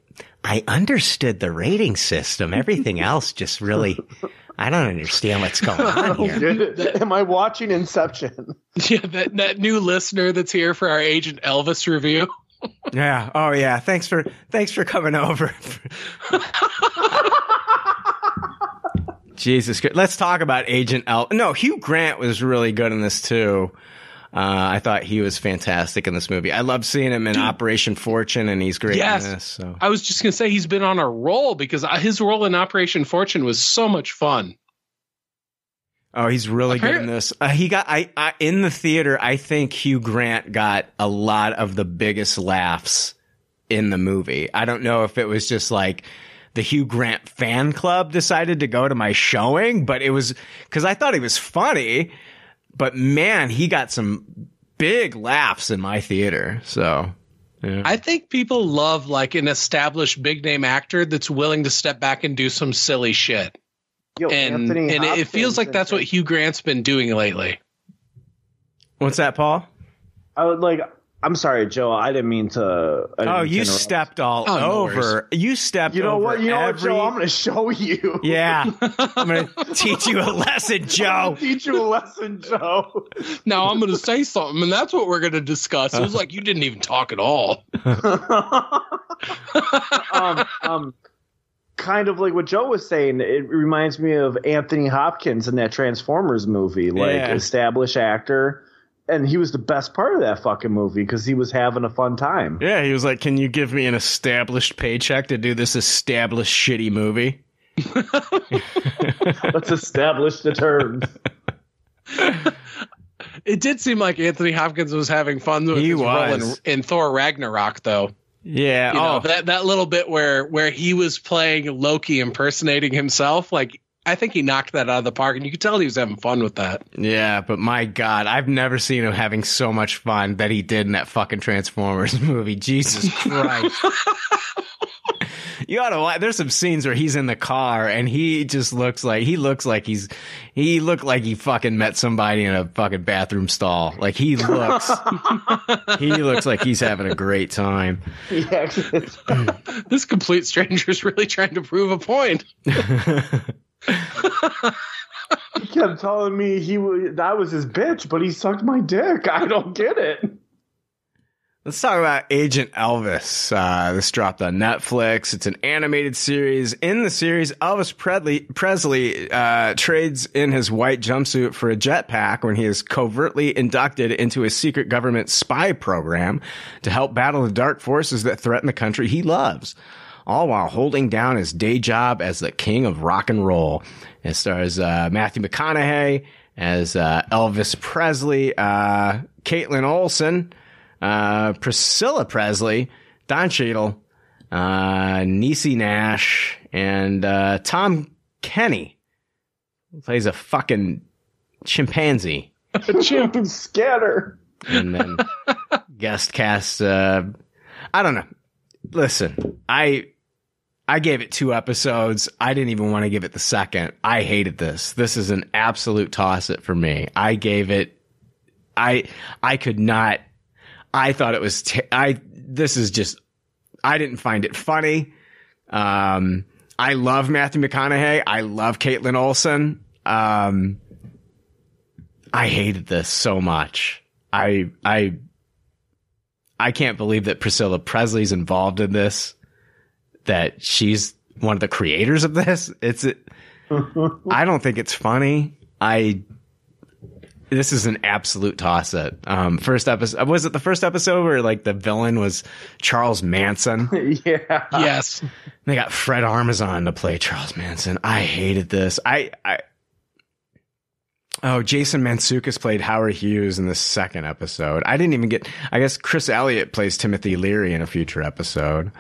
S2: I understood the rating system. Everything else just really I don't understand what's going on here.
S4: Am I watching Inception?
S3: yeah, that, that new listener that's here for our Agent Elvis review.
S2: Yeah. Oh yeah. Thanks for thanks for coming over. Jesus Christ. Let's talk about Agent El. No, Hugh Grant was really good in this too. Uh, I thought he was fantastic in this movie. I love seeing him in Operation Fortune, and he's great
S3: Yes.
S2: in this. So
S3: I was just gonna say he's been on a roll because his role in Operation Fortune was so much fun.
S2: Oh, he's really good in this. Uh, he got I, I in the theater. I think Hugh Grant got a lot of the biggest laughs in the movie. I don't know if it was just like the Hugh Grant fan club decided to go to my showing, but it was because I thought he was funny. But man, he got some big laughs in my theater. So yeah.
S3: I think people love like an established big name actor that's willing to step back and do some silly shit.
S4: Yo,
S3: and and it, it feels like that's what Hugh Grant's been doing lately.
S2: what's that, Paul?
S4: I would like. I'm sorry, Joe. I didn't mean to. Didn't
S2: Oh, you
S4: interrupt.
S2: stepped all
S3: Oh, no
S2: over. You stepped.
S4: You know
S2: over
S4: what? You know what, Joe? I'm going to show you.
S2: Yeah, I'm gonna teach you a lesson, Joe.
S4: Teach you a lesson, Joe.
S3: Now I'm going to say something, and that's what we're going to discuss. It was like you didn't even talk at all.
S4: um, um, kind of like what Joe was saying. It reminds me of Anthony Hopkins in that Transformers movie, like
S2: Yeah.
S4: established actor, and he was the best part of that fucking movie because he was having a fun time.
S2: Yeah, he was like, "Can you give me an established paycheck to do this established shitty movie?"
S4: Let's establish the terms.
S3: It did seem like Anthony Hopkins was having fun with
S2: He
S3: his role in, in Thor Ragnarok, though.
S2: Yeah.
S3: You know,
S2: oh,
S3: that that little bit where where he was playing Loki impersonating himself, like I think he knocked that out of the park, and you could tell he was having fun with that.
S2: yeah. But my God, I've never seen him having so much fun that he did in that fucking Transformers movie. Jesus Christ. You ought to. wa- There's some scenes where he's in the car and he just looks like he looks like he's he looked like he fucking met somebody in a fucking bathroom stall. Like he looks, he looks like he's having a great time.
S4: He actually,
S3: This complete stranger is really trying to prove a point.
S4: He kept telling me he was that was his bitch, but he sucked my dick. I don't get it.
S2: Let's talk about Agent Elvis. Uh, this dropped on Netflix. It's an animated series. In the series, Elvis Presley, Presley uh, trades in his white jumpsuit for a jetpack when he is covertly inducted into a secret government spy program to help battle the dark forces that threaten the country he loves. All while holding down his day job as the king of rock and roll. It stars uh, Matthew McConaughey as uh, Elvis Presley, uh, Kaitlin Olson, uh, Priscilla Presley, Don Cheadle, uh, Niecy Nash, and uh, Tom Kenny plays a fucking chimpanzee.
S4: Jim Scatter.
S2: And then guest cast. Uh, I don't know. Listen, I I gave it two episodes. I didn't even want to give it the second. I hated this. This is an absolute toss it for me. I gave it. I I could not. I thought it was. T- I this is just. I didn't find it funny. Um, I love Matthew McConaughey. I love Kaitlin Olson. Um, I hated this so much. I I I can't believe that Priscilla Presley's involved in this. That she's one of the creators of this. It's I don't think it's funny. I this is an absolute toss it. Um, first episode was it the first episode where like the villain was Charles Manson?
S4: yeah.
S3: Yes.
S2: They got Fred Armisen to play Charles Manson. I hated this. I, I Oh, Jason Mantzoukas played Howard Hughes in the second episode. I didn't even get I guess Chris Elliott plays Timothy Leary in a future episode.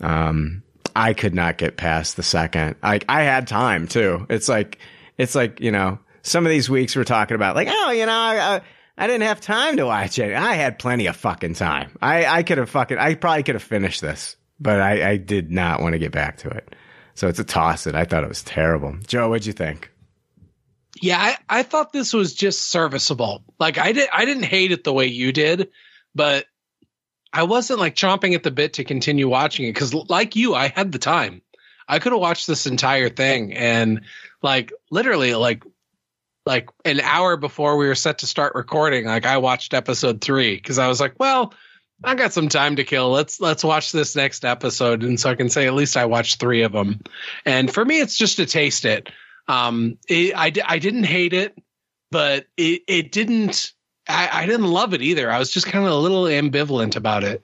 S2: Um I could not get past the second. I I had time too. It's like it's like, you know, some of these weeks we're talking about like, oh, you know, I I didn't have time to watch it. I had plenty of fucking time. I, I could have fucking, I probably could have finished this, but I, I did not want to get back to it. So it's a toss it. I thought it was terrible. Joe, what'd you think?
S3: Yeah, I, I thought this was just serviceable. Like I did I didn't hate it the way you did, but I wasn't like chomping at the bit to continue watching it because like you, I had the time. I could have watched this entire thing and like literally like like an hour before we were set to start recording, like I watched episode three because I was like, well, I got some time to kill. Let's let's watch this next episode, and so I can say at least I watched three of them. And for me, it's just to taste it. Um, it, I I didn't hate it, but it it didn't I, I didn't love it either. I was just kind of a little ambivalent about it.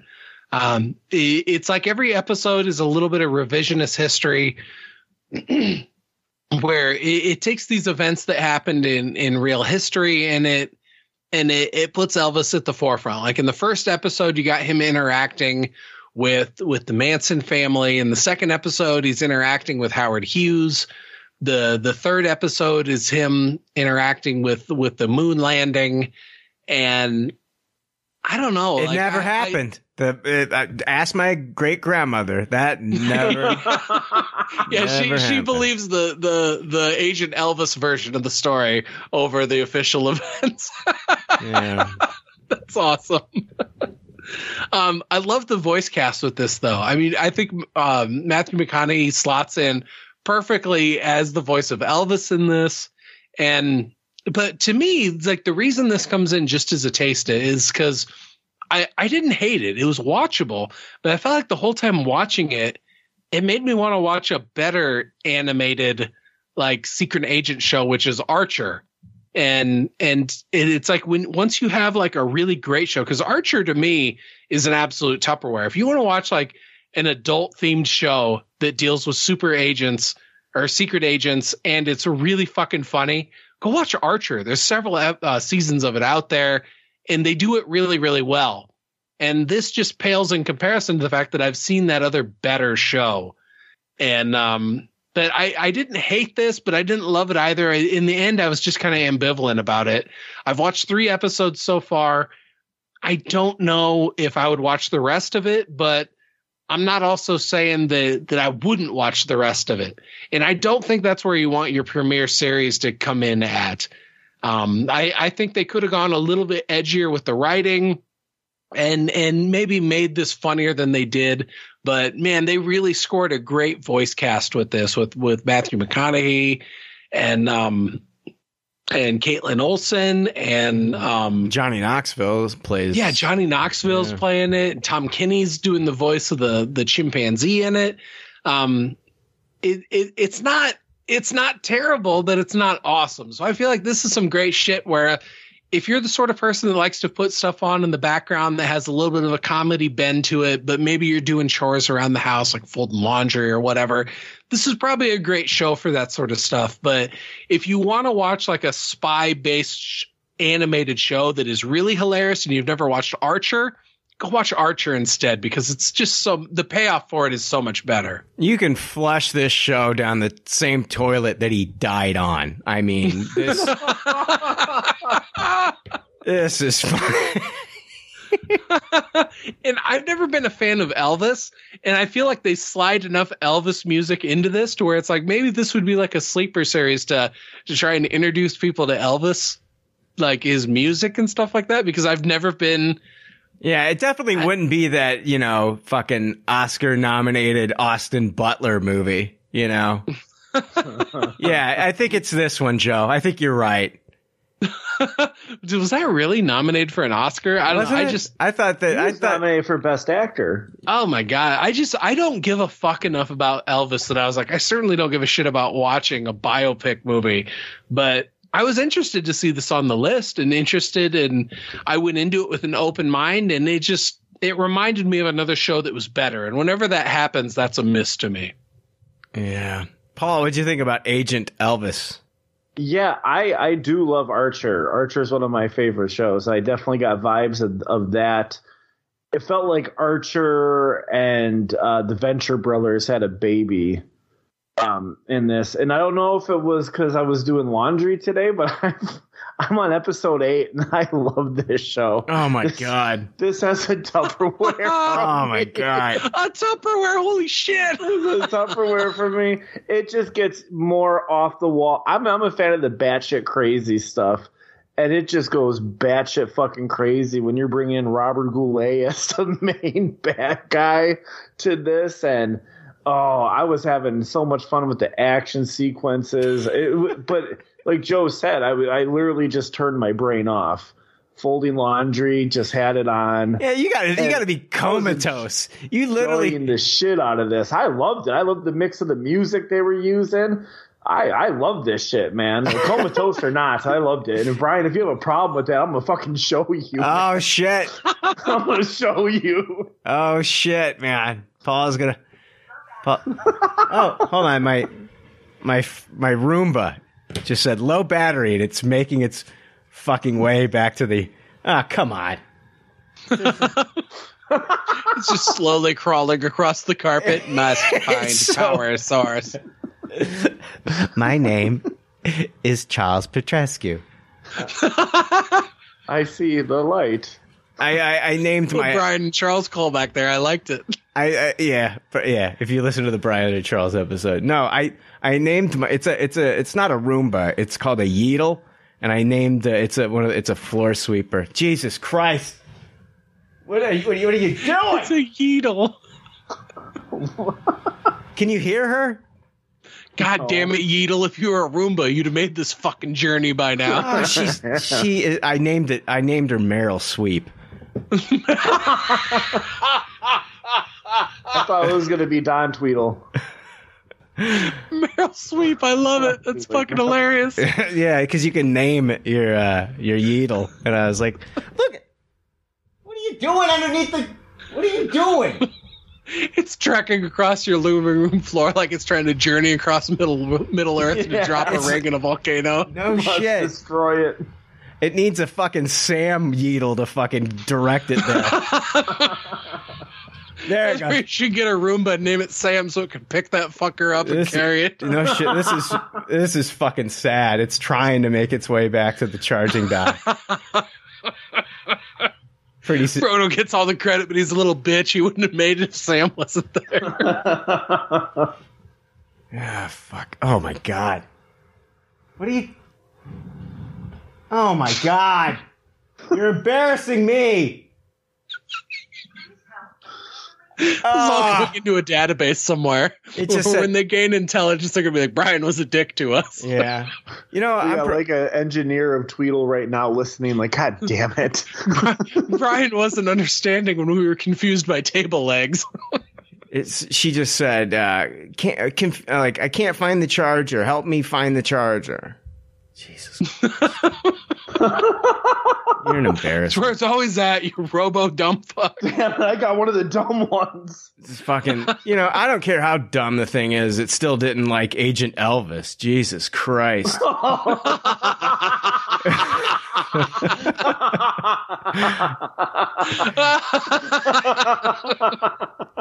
S3: Um, it, it's like every episode is a little bit of revisionist history, where it, it takes these events that happened in in real history and it and it, it puts Elvis at the forefront. Like in the first episode, you got him interacting with with the Manson family. In the second episode, he's interacting with Howard Hughes. The the third episode is him interacting with with the moon landing, and I don't know.
S2: It
S3: like,
S2: never
S3: I- I-
S2: happened. the it, I, ask my great grandmother. That never.
S3: yeah, she
S2: Never
S3: she
S2: happened.
S3: believes the the the Agent Elvis version of the story over the official events.
S2: yeah.
S3: That's awesome. um, I love the voice cast with this, though. I mean, I think um, Matthew McConaughey slots in perfectly as the voice of Elvis in this, and but to me, like the reason this comes in just as a taste is because I I didn't hate it. It was watchable, but I felt like the whole time watching it, it made me want to watch a better animated like secret agent show, which is Archer. And and it, it's like when once you have like a really great show because archer to me is an absolute tupperware. If you want to watch like an adult themed show that deals with super agents or secret agents and it's really fucking funny go watch archer there's several uh, seasons of it out there and they do it really really well and this just pales in comparison to the fact that i've seen that other better show and um but I, I didn't hate this, but I didn't love it either. In the end, I was just kind of ambivalent about it. I've watched three episodes so far. I don't know if I would watch the rest of it, but I'm not also saying that that I wouldn't watch the rest of it. And I don't think that's where you want your premiere series to come in at. Um, I, I think they could have gone a little bit edgier with the writing and and maybe made this funnier than they did. But man, they really scored a great voice cast with this, with with Matthew McConaughey and um and Kaitlin Olson and um
S2: Johnny Knoxville plays.
S3: yeah, Johnny Knoxville's
S2: Yeah.
S3: playing it. Tom Kenny's doing the voice of the the chimpanzee in it. Um, it, it it's not it's not terrible, but it's not awesome. So I feel like this is some great shit. Where if you're the sort of person that likes to put stuff on in the background that has a little bit of a comedy bend to it, but maybe you're doing chores around the house like folding laundry or whatever, this is probably a great show for that sort of stuff. But if you want to watch like a spy based animated show that is really hilarious and you've never watched Archer, go watch Archer instead because it's just so the payoff for it is so much better.
S2: You can flush this show down the same toilet that he died on. I mean, this this is fun.
S3: and I've never been a fan of Elvis, and I feel like they slide enough Elvis music into this to where it's like maybe this would be like a sleeper series to to try and introduce people to Elvis, like his music and stuff like that. Because I've never been.
S2: Yeah, it definitely wouldn't be that, you know, fucking Oscar nominated Austin Butler movie, you know? yeah, I think it's this one, Joe. I think you're right.
S3: Was that really nominated for an Oscar? I don't.
S2: Wasn't
S3: I just.
S2: I thought that
S4: He
S2: I thought
S4: nominated for best actor.
S3: Oh my god! I just I don't give a fuck enough about Elvis that I was like I certainly don't give a shit about watching a biopic movie, but I was interested to see this on the list and interested and I went into it with an open mind and it just it reminded me of another show that was better and whenever that happens that's a miss to me.
S2: Yeah. Paul, what'd you think about Agent Elvis?
S4: Yeah, I I do love Archer. Archer is one of my favorite shows. I definitely got vibes of, of that. It felt like Archer and uh, the Venture Brothers had a baby um, in this, and I don't know if it was because I was doing laundry today, but I'm I'm on episode eight, and I love this show.
S2: Oh my
S4: This-
S2: god.
S4: This has a Tupperware.
S2: Oh my god.
S3: A Tupperware, holy shit!
S4: the Tupperware for me. It just gets more off the wall. I'm I'm a fan of the batshit crazy stuff, and it just goes batshit fucking crazy when you're bringing in Robert Goulet as the main bad guy to this, and oh, I was having so much fun with the action sequences. It, but like Joe said, I, I literally just turned my brain off. Folding laundry, just had it on.
S2: Yeah, you gotta you gotta be comatose. You literally
S4: the shit out of this. I loved it. I loved the mix of the music they were using. I, I love this shit, man. Comatose or not, I loved it. And Brian, if you have a problem with that, I'm gonna fucking show you.
S2: Oh shit!
S4: I'm gonna show you.
S2: Oh shit, man! Paul's gonna. Paul, oh, hold on, my my my Roomba just said low battery, and it's making its fucking way back to the. Ah, come on.
S3: It's just slowly crawling across the carpet. Must find
S2: so-
S3: power source.
S2: My name is Charles Petrescu.
S4: I see the light.
S2: I I, I named
S3: Put
S2: my
S3: Brian and Charles call back there. I liked it.
S2: I, I yeah, but yeah. If you listen to the Brian and Charles episode, no, I I named my it's a it's a it's not a Roomba. It's called a Yeetle, and I named uh, it's a one of it's a floor sweeper. Jesus Christ! What are you what are you, what are you doing?
S3: It's a Yeetle.
S2: Can you hear her?
S3: God damn it, Yeetle! If you were a Roomba, you'd have made this fucking journey by now.
S2: Oh, she's she. Is, I named it. I named her Meryl Sweep.
S4: I thought it was gonna be Don Tweedle.
S3: Meryl Sweep, I love it. That's fucking hilarious.
S2: yeah, because you can name your uh, your Yeetle, and I was like, look, what are you doing underneath the? What are you doing?
S3: It's trekking across your living room floor like it's trying to journey across Middle Middle Earth to drop a ring in a volcano.
S2: No
S4: Must
S2: shit.
S4: destroy it.
S2: It needs a fucking Sam Yeetle to fucking direct it there. there it goes.
S3: should get a Roomba and name it Sam so it can pick that fucker up and
S2: This-
S3: carry it.
S2: No shit. This is this is fucking sad. It's trying to make its way back to the charging dock. Pretty soon.
S3: Frodo gets all the credit, but he's a little bitch. He wouldn't have made it if Sam wasn't there.
S2: Ah, fuck. Oh my god. What are you? Oh my god. You're embarrassing me.
S3: It's all
S2: Ah.
S3: going into a database somewhere.
S2: It just
S3: when
S2: said-
S3: they gain intelligence, they're gonna be like, Brian was a dick to us.
S2: Yeah. You know,
S4: We
S2: I'm pr-
S4: like an engineer of Tweedle right now listening, like, God damn it.
S3: Brian wasn't understanding when we were confused by table legs.
S2: it's she just said uh can't uh, conf- uh, like I can't find the charger. Help me find the charger. Jesus. You're an
S3: That's
S2: embarrassment.
S3: where it's always at, you robo dumb fuck.
S4: Damn I got one of the dumb ones.
S2: It's fucking, you know, I don't care how dumb the thing is. It still didn't like Agent Elvis. Jesus Christ.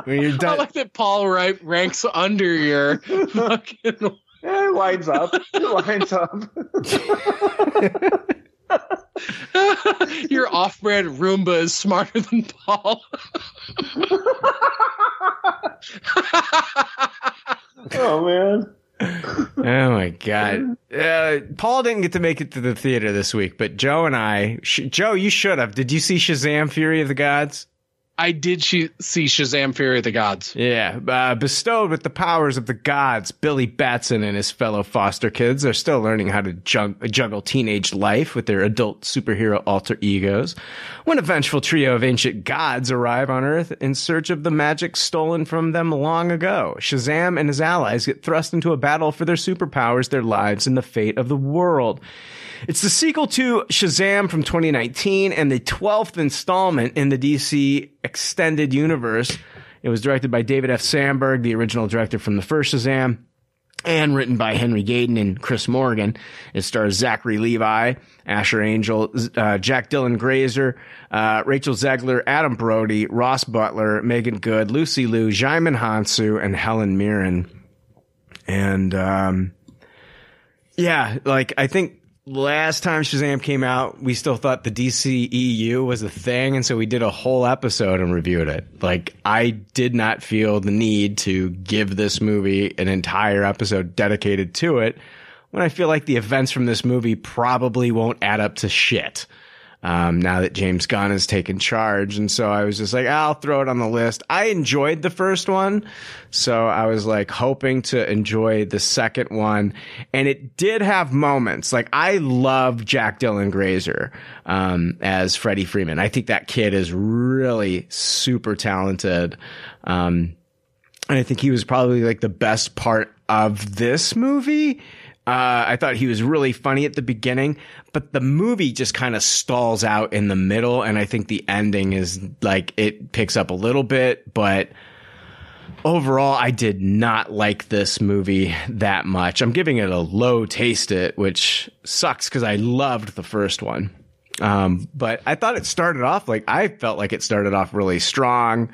S2: When you're done.
S3: I like that Paul Wright ranks under your fucking.
S4: Yeah, it lines up. It lines up.
S3: your off-brand Roomba is smarter than Paul.
S4: Oh man.
S2: oh my god, uh, Paul didn't get to make it to the theater this week, but Joe and I, sh- Joe, you should have. Did you see Shazam: Fury of the Gods?
S3: I did see Shazam: Fury of the Gods.
S2: Yeah, uh, bestowed with the powers of the gods, Billy Batson and his fellow foster kids are still learning how to jug- juggle teenage life with their adult superhero alter egos. When a vengeful trio of ancient gods arrive on Earth in search of the magic stolen from them long ago, Shazam and his allies get thrust into a battle for their superpowers, their lives, and the fate of the world. It's the sequel to Shazam from 2019 and the 12th installment in the DC extended universe. It was directed by David F. Sandberg, the original director from the first Shazam, and written by Henry Gayden and Chris Morgan. It stars Zachary Levi, Asher Angel, uh, Jack Dylan Grazer, uh, Rachel Zegler, Adam Brody, Ross Butler, Meagan Good, Lucy Liu, Djimon Hounsou, and Helen Mirren. And, um, yeah, like I think last time Shazam came out, we still thought the DCEU was a thing, and so we did a whole episode and reviewed it. Like I did not feel the need to give this movie an entire episode dedicated to it when I feel like the events from this movie probably won't add up to shit. Um, now that James Gunn has taken charge. And so I was just like, I'll throw it on the list. I enjoyed the first one. So I was like hoping to enjoy the second one. And it did have moments. Like I love Jack Dylan Grazer, um, as Freddie Freeman. I think that kid is really super talented. Um, and I think he was probably like the best part of this movie. Uh, I thought he was really funny at the beginning, but the movie just kind of stalls out in the middle. And I think the ending is like it picks up a little bit, but overall, I did not like this movie that much. I'm giving it a low taste it, which sucks because I loved the first one. Um, but I thought it started off like I felt like it started off really strong.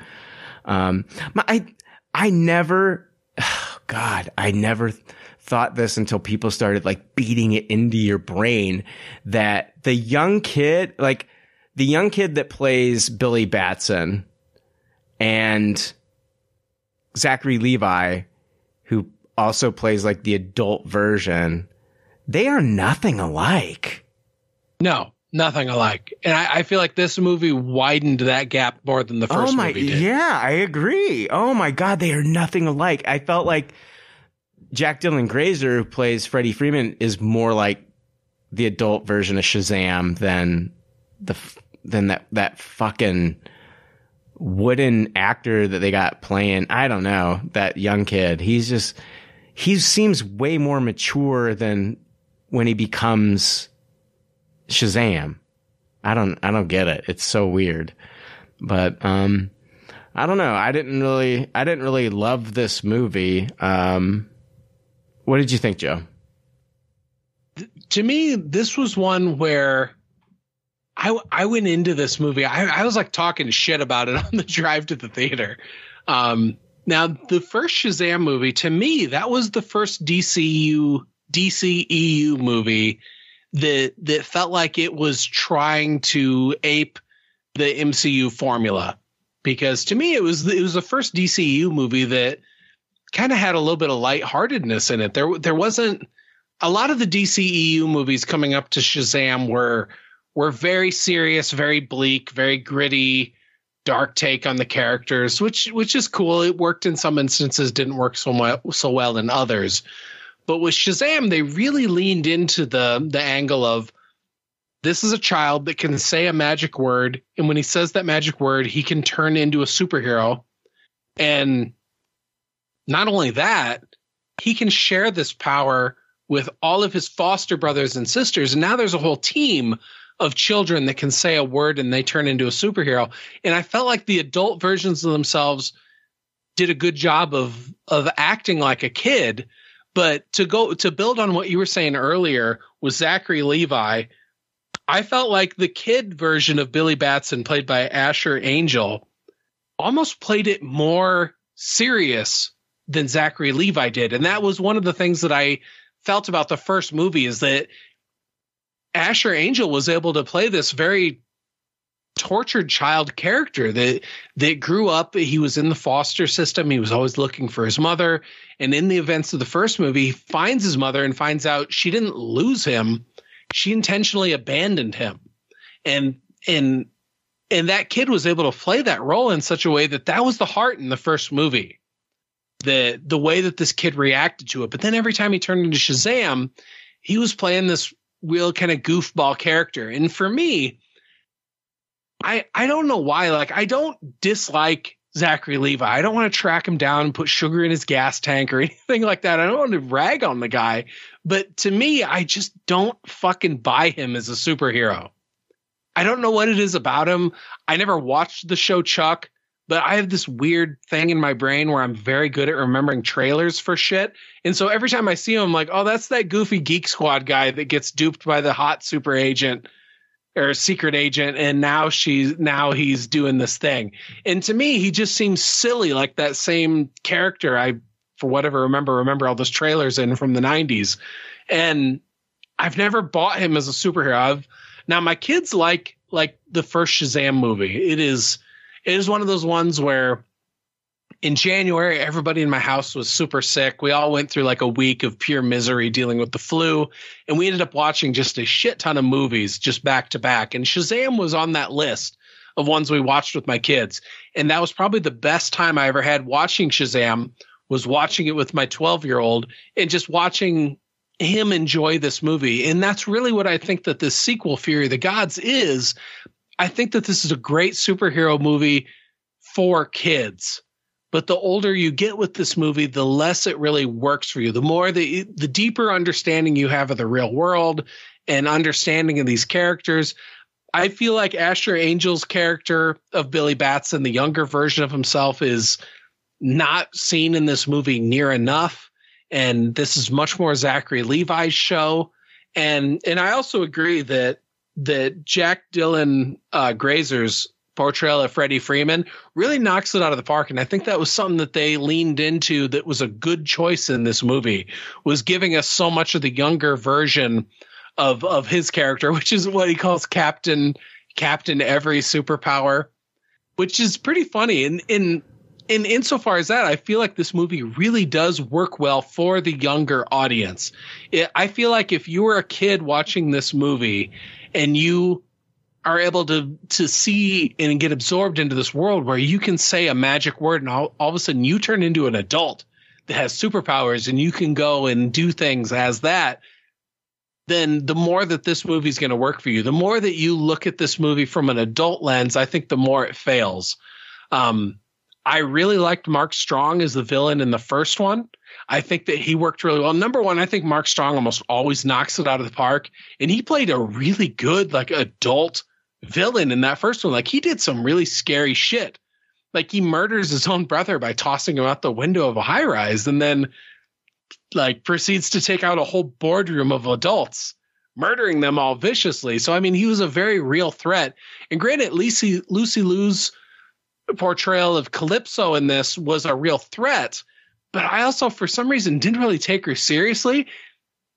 S2: Um, my, I I never, oh God, I never thought this until people started like beating it into your brain that the young kid, like the young kid that plays Billy Batson and Zachary Levi, who also plays like the adult version, they are nothing alike.
S3: No, nothing alike. And I, I feel like this movie widened that gap more than the oh first
S2: oh my,
S3: movie did.
S2: yeah, I agree. Oh my God, they are nothing alike. I felt like Jack Dylan Grazer, who plays Freddie Freeman, is more like the adult version of Shazam than the than that that fucking wooden actor that they got playing. I don't know that young kid. He's just he seems way more mature than when he becomes Shazam. I don't I don't get it. It's so weird. But um I don't know. I didn't really I didn't really love this movie. Um what did you think, Joe?
S3: To me, this was one where I I went into this movie. I, I was like talking shit about it on the drive to the theater. Um, now, the first Shazam movie, to me, that was the first DCU DCEU movie that that felt like it was trying to ape the MCU formula. Because to me, it was it was the first DCU movie that kind of had a little bit of lightheartedness in it. There there wasn't a lot of the DCEU movies coming up to Shazam were were very serious, very bleak, very gritty, dark take on the characters, which which is cool. It worked in some instances, didn't work so well, so well in others. But with Shazam, they really leaned into the the angle of this is a child that can say a magic word, and when he says that magic word, he can turn into a superhero. And not only that, he can share this power with all of his foster brothers and sisters. And now there's a whole team of children that can say a word and they turn into a superhero. And I felt like the adult versions of themselves did a good job of of acting like a kid. But to go to build on what you were saying earlier with Zachary Levi, I felt like the kid version of Billy Batson, played by Asher Angel, almost played it more serious than Zachary Levi did. And that was one of the things that I felt about the first movie is that Asher Angel was able to play this very tortured child character that that grew up. He was in the foster system. He was always looking for his mother. And in the events of the first movie he finds his mother and finds out she didn't lose him. She intentionally abandoned him. And and and that kid was able to play that role in such a way that that was the heart in the first movie the the way that this kid reacted to it. But then every time he turned into shazam he was playing this real kind of goofball character. And for me i i don't know why. Like i don't dislike zachary levi. I don't want to track him down and put sugar in his gas tank or anything like that. I don't want to rag on the guy. But to me i just don't fucking buy him as a superhero. I don't know what it is about him. I never watched the show chuck but I have this weird thing in my brain where I'm very good at remembering trailers for shit. And so every time I see him, I'm like, oh, that's that goofy Geek Squad guy that gets duped by the hot super agent or secret agent. And now she's, now he's doing this thing. And to me, he just seems silly, like that same character I, for whatever, remember, remember all those trailers in from the 90s. And I've never bought him as a superhero. I've, now my kids like, like the first Shazam movie. It is, it is one of those ones where in January, everybody in my house was super sick. We all went through like a week of pure misery dealing with the flu. And we ended up watching just a shit ton of movies just back to back. And Shazam was on that list of ones we watched with my kids. And that was probably the best time I ever had watching Shazam was watching it with my 12 year old and just watching him enjoy this movie. And that's really what I think that this sequel, Fury of the Gods, is. I think that this is a great superhero movie for kids. But the older you get with this movie, the less it really works for you. The more the the deeper understanding you have of the real world and understanding of these characters. I feel like Asher Angel's character of Billy Batson, the younger version of himself, is not seen in this movie near enough. And this is much more Zachary Levi's show. And and I also agree that that Jack Dylan uh, Grazer's portrayal of Freddie Freeman really knocks it out of the park. And I think that was something that they leaned into that was a good choice in this movie, was giving us so much of the younger version of of his character, which is what he calls Captain Captain Every Superpower, which is pretty funny. And in in insofar as that, I feel like this movie really does work well for the younger audience. It, I feel like if you were a kid watching this movie and you are able to to see and get absorbed into this world where you can say a magic word and all, all of a sudden you turn into an adult that has superpowers and you can go and do things as that then the more that this movie is going to work for you the more that you look at this movie from an adult lens i think the more it fails. Um, i really liked mark strong as the villain in the first one I think that he worked really well. Number one, I think Mark Strong almost always knocks it out of the park, and he played a really good, like adult villain in that first one. Like he did some really scary shit. Like he murders his own brother by tossing him out the window of a high rise, and then like proceeds to take out a whole boardroom of adults, murdering them all viciously. So I mean, he was a very real threat. And granted, Lucy Lucy Liu's portrayal of Kalypso in this was a real threat but I also, for some reason, didn't really take her seriously.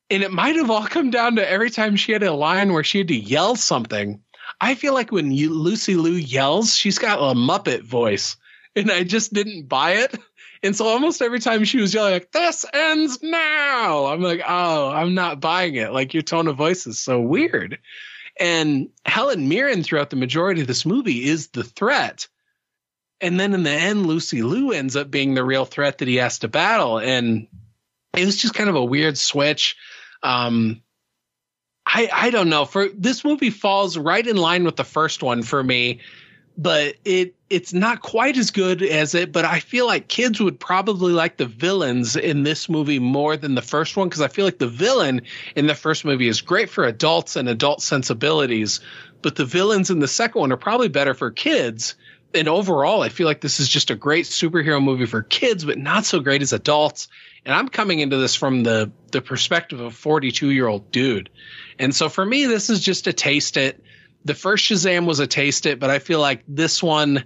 S3: And it might have all come down to every time she had a line where she had to yell something. I feel like when you, Lucy Liu yells, she's got a Muppet voice, and I just didn't buy it. And so almost every time she was yelling, like, this ends now, I'm like, oh, I'm not buying it. Like, your tone of voice is so weird. And Helen Mirren, throughout the majority of this movie, is the threat and then in the end, Lucy Liu ends up being the real threat that he has to battle. And it was just kind of a weird switch. Um, I I don't know. For this movie falls right in line with the first one for me, but it it's not quite as good as it. But I feel like kids would probably like the villains in this movie more than the first one because I feel like the villain in the first movie is great for adults and adult sensibilities, but the villains in the second one are probably better for kids and overall, I feel like this is just a great superhero movie for kids, but not so great as adults. And I'm coming into this from the the perspective of a 42 year old dude, and so for me, this is just a taste it. The first Shazam was a taste it, but I feel like this one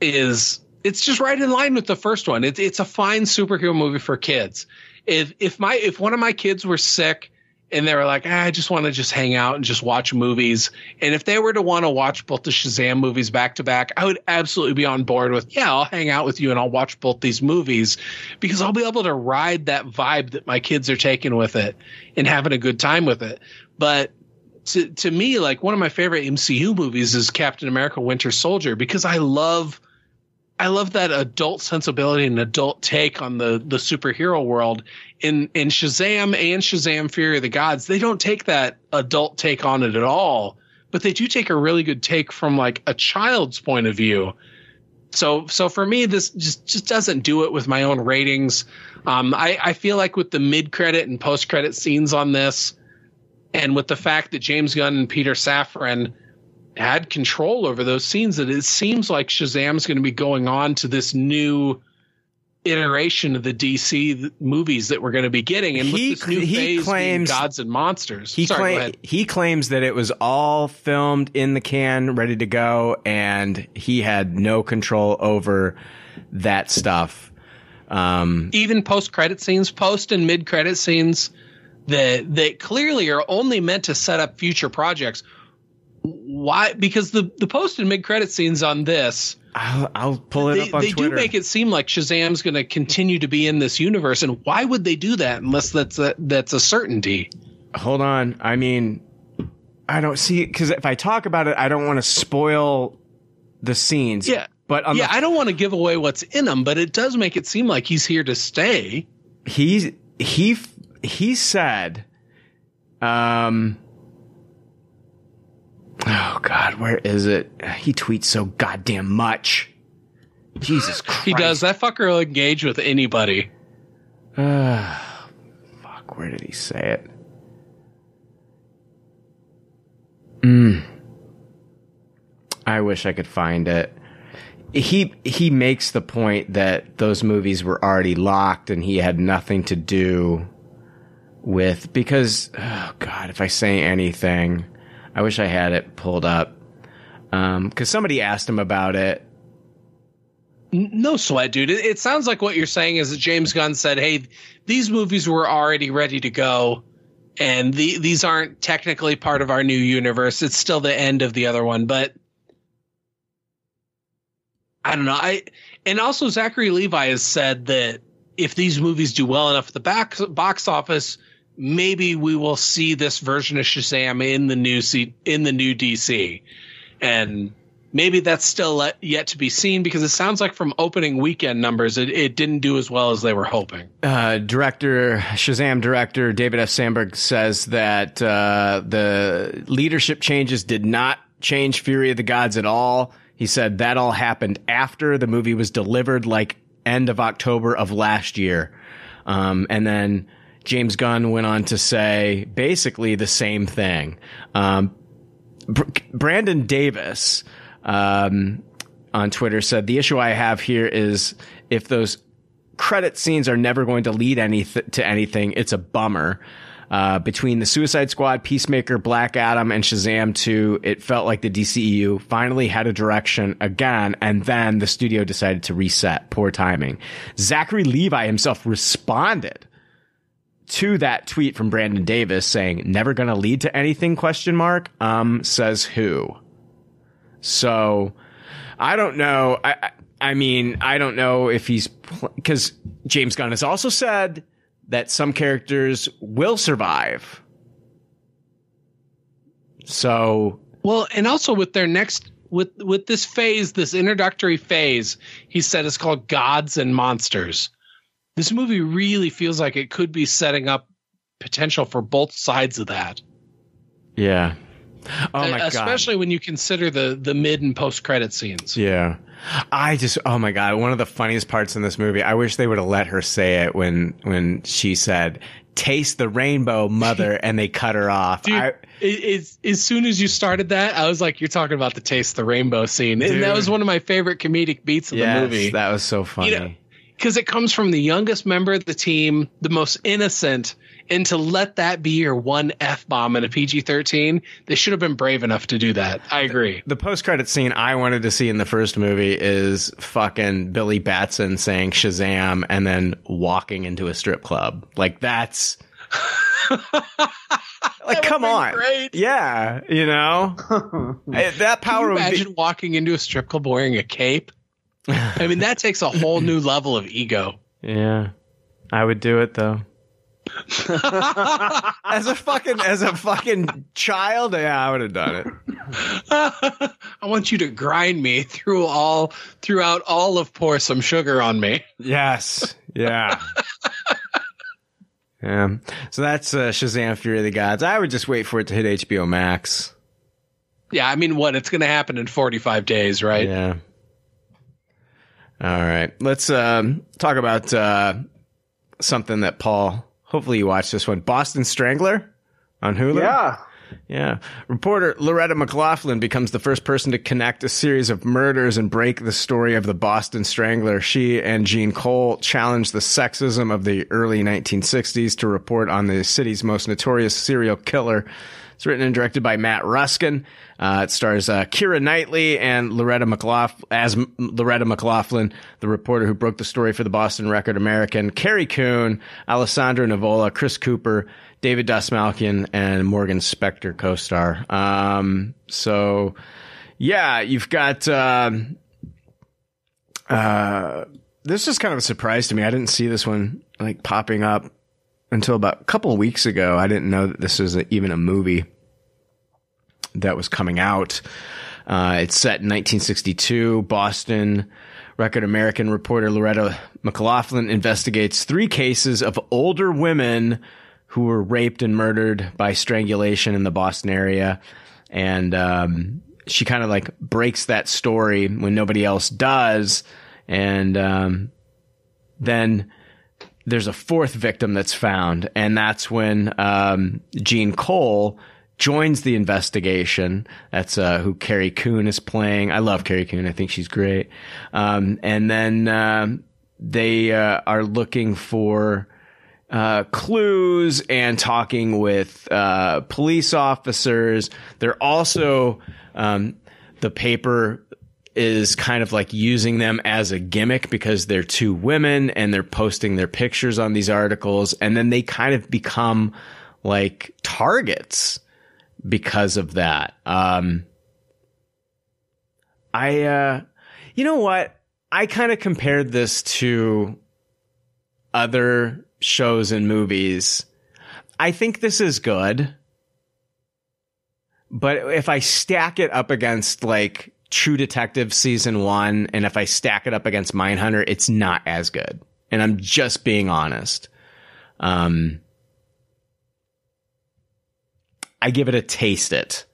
S3: is it's just right in line with the first one. It's it's a fine superhero movie for kids. If if my if one of my kids were sick and they were like, ah, I just want to just hang out and just watch movies. And if they were to want to watch both the Shazam movies back to back, I would absolutely be on board with, yeah, I'll hang out with you and I'll watch both these movies because I'll be able to ride that vibe that my kids are taking with it and having a good time with it. But to to me, like one of my favorite MCU movies is Captain America Winter Soldier because I love I love that adult sensibility and adult take on the the superhero world. In in Shazam and Shazam Fury of the Gods, they don't take that adult take on it at all, but they do take a really good take from like a child's point of view. So so for me, this just just doesn't do it with my own ratings. Um, I, I feel like with the mid credit and post credit scenes on this, and with the fact that James Gunn and Peter Safran had control over those scenes that it seems like Shazam's going to be going on to this new iteration of the DC movies that we're going to be getting and
S2: He-
S3: this new
S2: he
S3: phase
S2: claims-
S3: gods and monsters.
S2: He
S3: Sorry,
S2: claim, he claims that it was all filmed in the can, ready to go, and he had no control over that stuff. Um,
S3: even post credit scenes, post and mid credit scenes that that clearly are only meant to set up future projects. Why? Because the the post and mid credit scenes on this,
S2: I'll, I'll pull it
S3: they,
S2: up on
S3: they do make it seem like Shazam's going to continue to be in this universe, and why would they do that unless that's a, that's a certainty?
S2: Hold on. I mean, I don't see because if I talk about it, I don't want to spoil the scenes.
S3: Yeah,
S2: but on
S3: yeah,
S2: the,
S3: I don't want to give away what's in them, but it does make it seem like he's here to stay.
S2: he's he he said um oh god where is it he tweets so goddamn much Jesus Christ.
S3: He does. That fucker will engage with anybody.
S2: Ah, fuck, where did he say it? Mm. I wish I could find it. He he makes the point that those movies were already locked and he had nothing to do with because oh god, if I say anything, I wish I had it pulled up. Um, cuz somebody asked him about it
S3: No sweat, dude. It, it sounds like what you're saying is that James Gunn said, "Hey, these movies were already ready to go, and the, these aren't technically part of our new universe. It's still the end of the other one, but I don't know. I and also Zachary Levi has said that if these movies do well enough at the back, box office, maybe we will see this version of Shazam in the new C, in the new DC, and maybe that's still yet to be seen because it sounds like from opening weekend numbers, it, it didn't do as well as they were hoping.
S2: uh, director Shazam director David F. Sandberg says that uh, the leadership changes did not change Fury of the Gods at all. He said that all happened after the movie was delivered, like end of October of last year, um, and then James Gunn went on to say basically the same thing. Um, Br- Brandon Davis um, on Twitter said the issue I have here is if those credit scenes are never going to lead any to anything, it's a bummer. Uh, between the Suicide Squad, Peacemaker, Black Adam, and Shazam 2, it felt like the DCEU finally had a direction again, and then the studio decided to reset. Poor timing. Zachary Levi himself responded to that tweet from Brandon Davis saying, never gonna lead to anything, question mark, um, says who. So, I don't know. I, I, I mean, I don't know if he's, because James Gunn has also said that some characters will survive. So,
S3: Well, and also with their next with with this phase, this introductory phase, he said it's called Gods and Monsters. This movie really feels like it could be setting up potential for both sides of that.
S2: yeah. Oh uh, my god.
S3: Especially when you consider the the mid and post credit scenes.
S2: Yeah. I just oh my god, one of the funniest parts in this movie. I wish they would have let her say it when when she said, "Taste the rainbow, mother," and they cut her off.
S3: Dude,
S2: I,
S3: it, as soon as you started that, I was like, "You're talking about the taste the rainbow scene," and that was one of my favorite comedic beats of
S2: yes,
S3: the movie.
S2: that was so funny.
S3: You know, because it comes from the youngest member of the team, the most innocent, and to let that be your one f bomb in a PG thirteen, they should have been brave enough to do that. I agree.
S2: the post credit scene I wanted to see in the first movie is fucking Billy Batson saying Shazam and then walking into a strip club. Like that's like come on.
S3: great.
S2: Yeah, you know. That
S3: Can
S2: power
S3: you
S2: would
S3: imagine
S2: be
S3: walking into a strip club wearing a cape? I mean, that takes a whole new level of ego.
S2: Yeah. I would do it though. as a fucking as a fucking child, yeah, I would have done it.
S3: I want you to grind me through all throughout all of pour some sugar on me.
S2: Yes. Yeah. yeah. So that's uh, Shazam Fury of the Gods. I would just wait for it to hit HBO Max.
S3: Yeah, I mean, what? It's going to happen in 45 days, right?
S2: Yeah. All right. Let's um, talk about uh, something that Paul. Hopefully, you watched this one, Boston Strangler, on Hulu.
S4: Yeah.
S2: Yeah. Reporter Loretta McLaughlin becomes the first person to connect a series of murders and break the story of the Boston Strangler. She and Jean Cole challenged the sexism of the early 1960s to report on the city's most notorious serial killer. It's written and directed by Matt Ruskin. Uh, it stars uh, Keira Knightley and Loretta McLaughlin as Loretta McLaughlin, the reporter who broke the story for the Boston Record American. Carrie Coon, Alessandro Nivola, Chris Cooper, David Dastmalchian, and Morgan Spector co-star. Um, so, yeah, you've got. Um, uh, this is kind of a surprise to me. I didn't see this one like popping up until about a couple weeks ago. I didn't know that this was a, even a movie that was coming out. Uh, it's set in 1962, Boston. Record American reporter Loretta McLaughlin investigates three cases of older women who were raped and murdered by strangulation in the Boston area. And um, she kind of like breaks that story when nobody else does and um, then there's a fourth victim that's found, and that's when um, Jean Cole joins the investigation. That's uh, who Carrie Coon is playing. I love Carrie Coon. I think she's great. Um, and then um they uh, are looking for uh, clues and talking with uh, police officers. They're also um, the paper is kind of like using them as a gimmick because they're two women and they're posting their pictures on these articles and then they kind of become like targets because of that. Um, I, uh, you know what? I kind of compared this to other shows and movies. I think this is good. But if I stack it up against like True Detective season one, and if I stack it up against Mindhunter, it's not as good. And I'm just being honest. Um, I give it a taste it.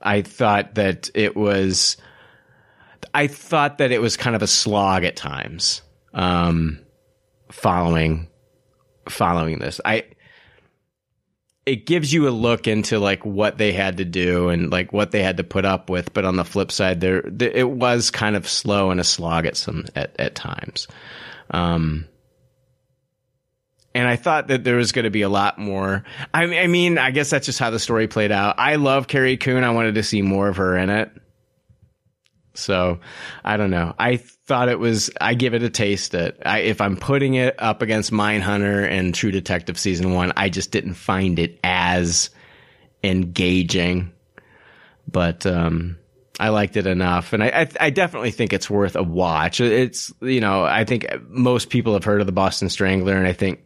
S2: I thought that it was, I thought that it was kind of a slog at times. Um, following, following this, I, it gives you a look into like what they had to do and like what they had to put up with. But on the flip side, there, it was kind of slow and a slog at some at, at times. Um, and I thought that there was going to be a lot more. I, I mean, I guess that's just how the story played out. I love Carrie Coon. I wanted to see more of her in it. So I don't know. I thought it was, I give it a taste that I, if I'm putting it up against Mindhunter and True Detective season one, I just didn't find it as engaging, but, um, I liked it enough, and I, I, I definitely think it's worth a watch. It's you know I think most people have heard of the Boston Strangler, and I think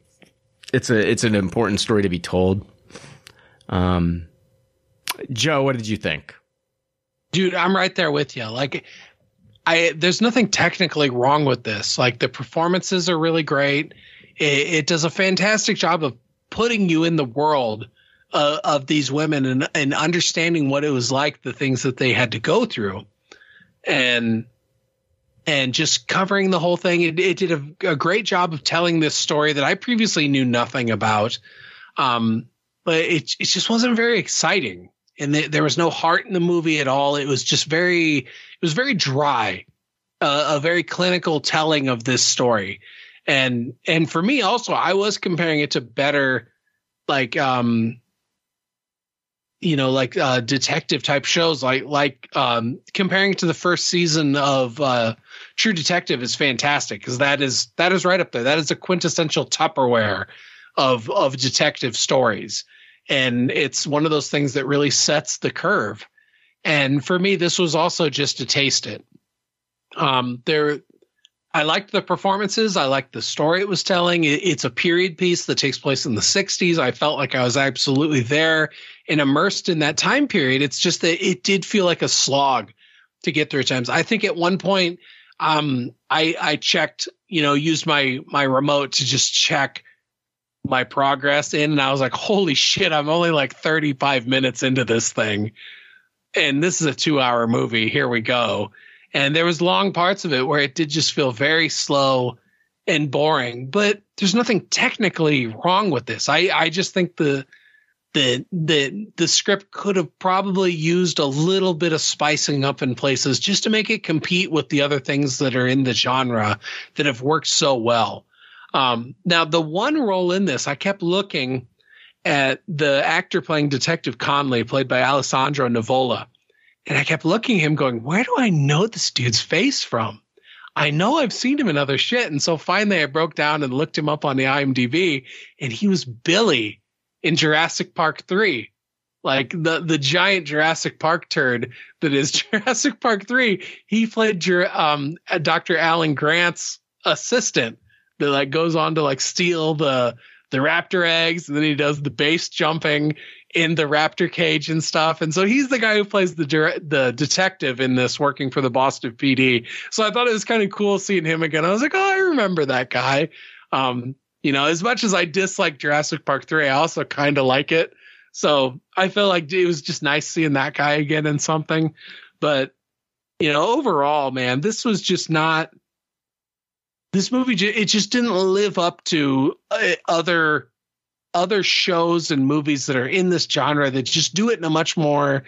S2: it's a it's an important story to be told. Um, Joe, what did you think?
S3: Dude i'm right there with you like i there's nothing technically wrong with this. Like the performances are really great. It, it does a fantastic job of putting you in the world uh, of these women and, and understanding what it was like the things that they had to go through. And and just covering the whole thing. It, it did a, a great job of telling this story that i previously knew nothing about. Um, but it, it just wasn't very exciting and th- there was no heart in the movie at all. It was just very, it was very dry, uh, a very clinical telling of this story. And and for me also, I was comparing it to better, like um, you know, like uh, detective type shows, like like um, comparing it to the first season of uh, True Detective is fantastic because that is that is right up there. That is a quintessential Tupperware of of detective stories and it's one of those things that really sets the curve. And for me, this was also just to taste it. Um, there, I liked the performances. I liked the story it was telling. It, it's a period piece that takes place in the '60s. I felt like I was absolutely there and immersed in that time period. It's just that it did feel like a slog to get through times. I think at one point, um, I I checked, you know, used my my remote to just check my progress in and I was like, holy shit, I'm only like 35 minutes into this thing. And this is a two hour movie. Here we go. And there was long parts of it where it did just feel very slow and boring, but there's nothing technically wrong with this. I, I just think the, the, the, the script could have probably used a little bit of spicing up in places just to make it compete with the other things that are in the genre that have worked so well. Um, now, the one role in this, I kept looking at the actor playing Detective Conley, played by Alessandro Nivola, and I kept looking at him, going, "Where do I know this dude's face from?" I know I've seen him in other shit, and so finally I broke down and looked him up on the IMDb, and he was Billy in Jurassic Park Three like the the giant Jurassic Park turd that is Jurassic Park 3 he played um Dr. Alan Grant's assistant that like goes on to like steal the the raptor eggs and then he does the base jumping in the raptor cage and stuff. And so he's the guy who plays the the detective in this working for the Boston PD so I thought it was kind of cool seeing him again. I was like oh I remember that guy. Um you know as much as I dislike Jurassic Park 3 I also kind of like it. So I feel like it was just nice seeing that guy again in something. But you know overall man this was just not this movie it just didn't live up to uh, other other shows and movies that are in this genre that just do it in a much more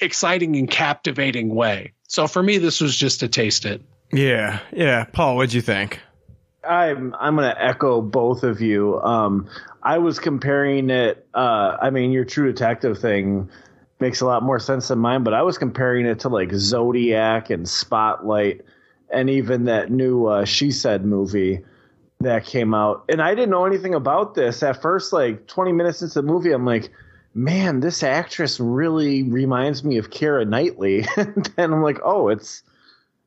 S3: exciting and captivating way. So for me, this was just to taste it.
S2: Yeah, yeah. Paul, what'd you think?
S4: I'm I'm gonna echo both of you. Um, I was comparing it. Uh, I mean, your True Detective thing makes a lot more sense than mine, but I was comparing it to like Zodiac and Spotlight, and even that new uh, She Said movie that came out. And I didn't know anything about this at first. Like 20 minutes into the movie, I'm like, man, this actress really reminds me of Keira Knightley. and then I'm like, oh, it's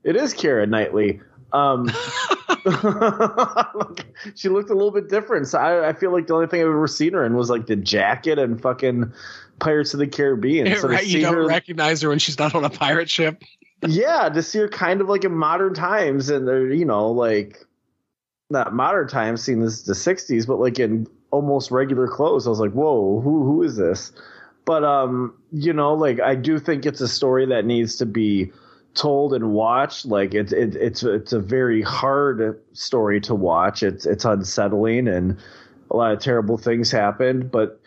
S4: it is Keira Knightley. Um, she looked a little bit different. So I, I, feel like the only thing I've ever seen her in was like the jacket and fucking Pirates of the Caribbean.
S3: Yeah,
S4: so
S3: right, you don't
S4: her,
S3: recognize her when she's not on a pirate ship.
S4: Yeah, to see her kind of like in modern times, and they're you know like not modern times, seeing this the '60s, but like in almost regular clothes. I was like, whoa, who who is this? But um, you know, like I do think it's a story that needs to be told and watched. Like it's it, it's it's a very hard story to watch. It's it's unsettling and a lot of terrible things happened. But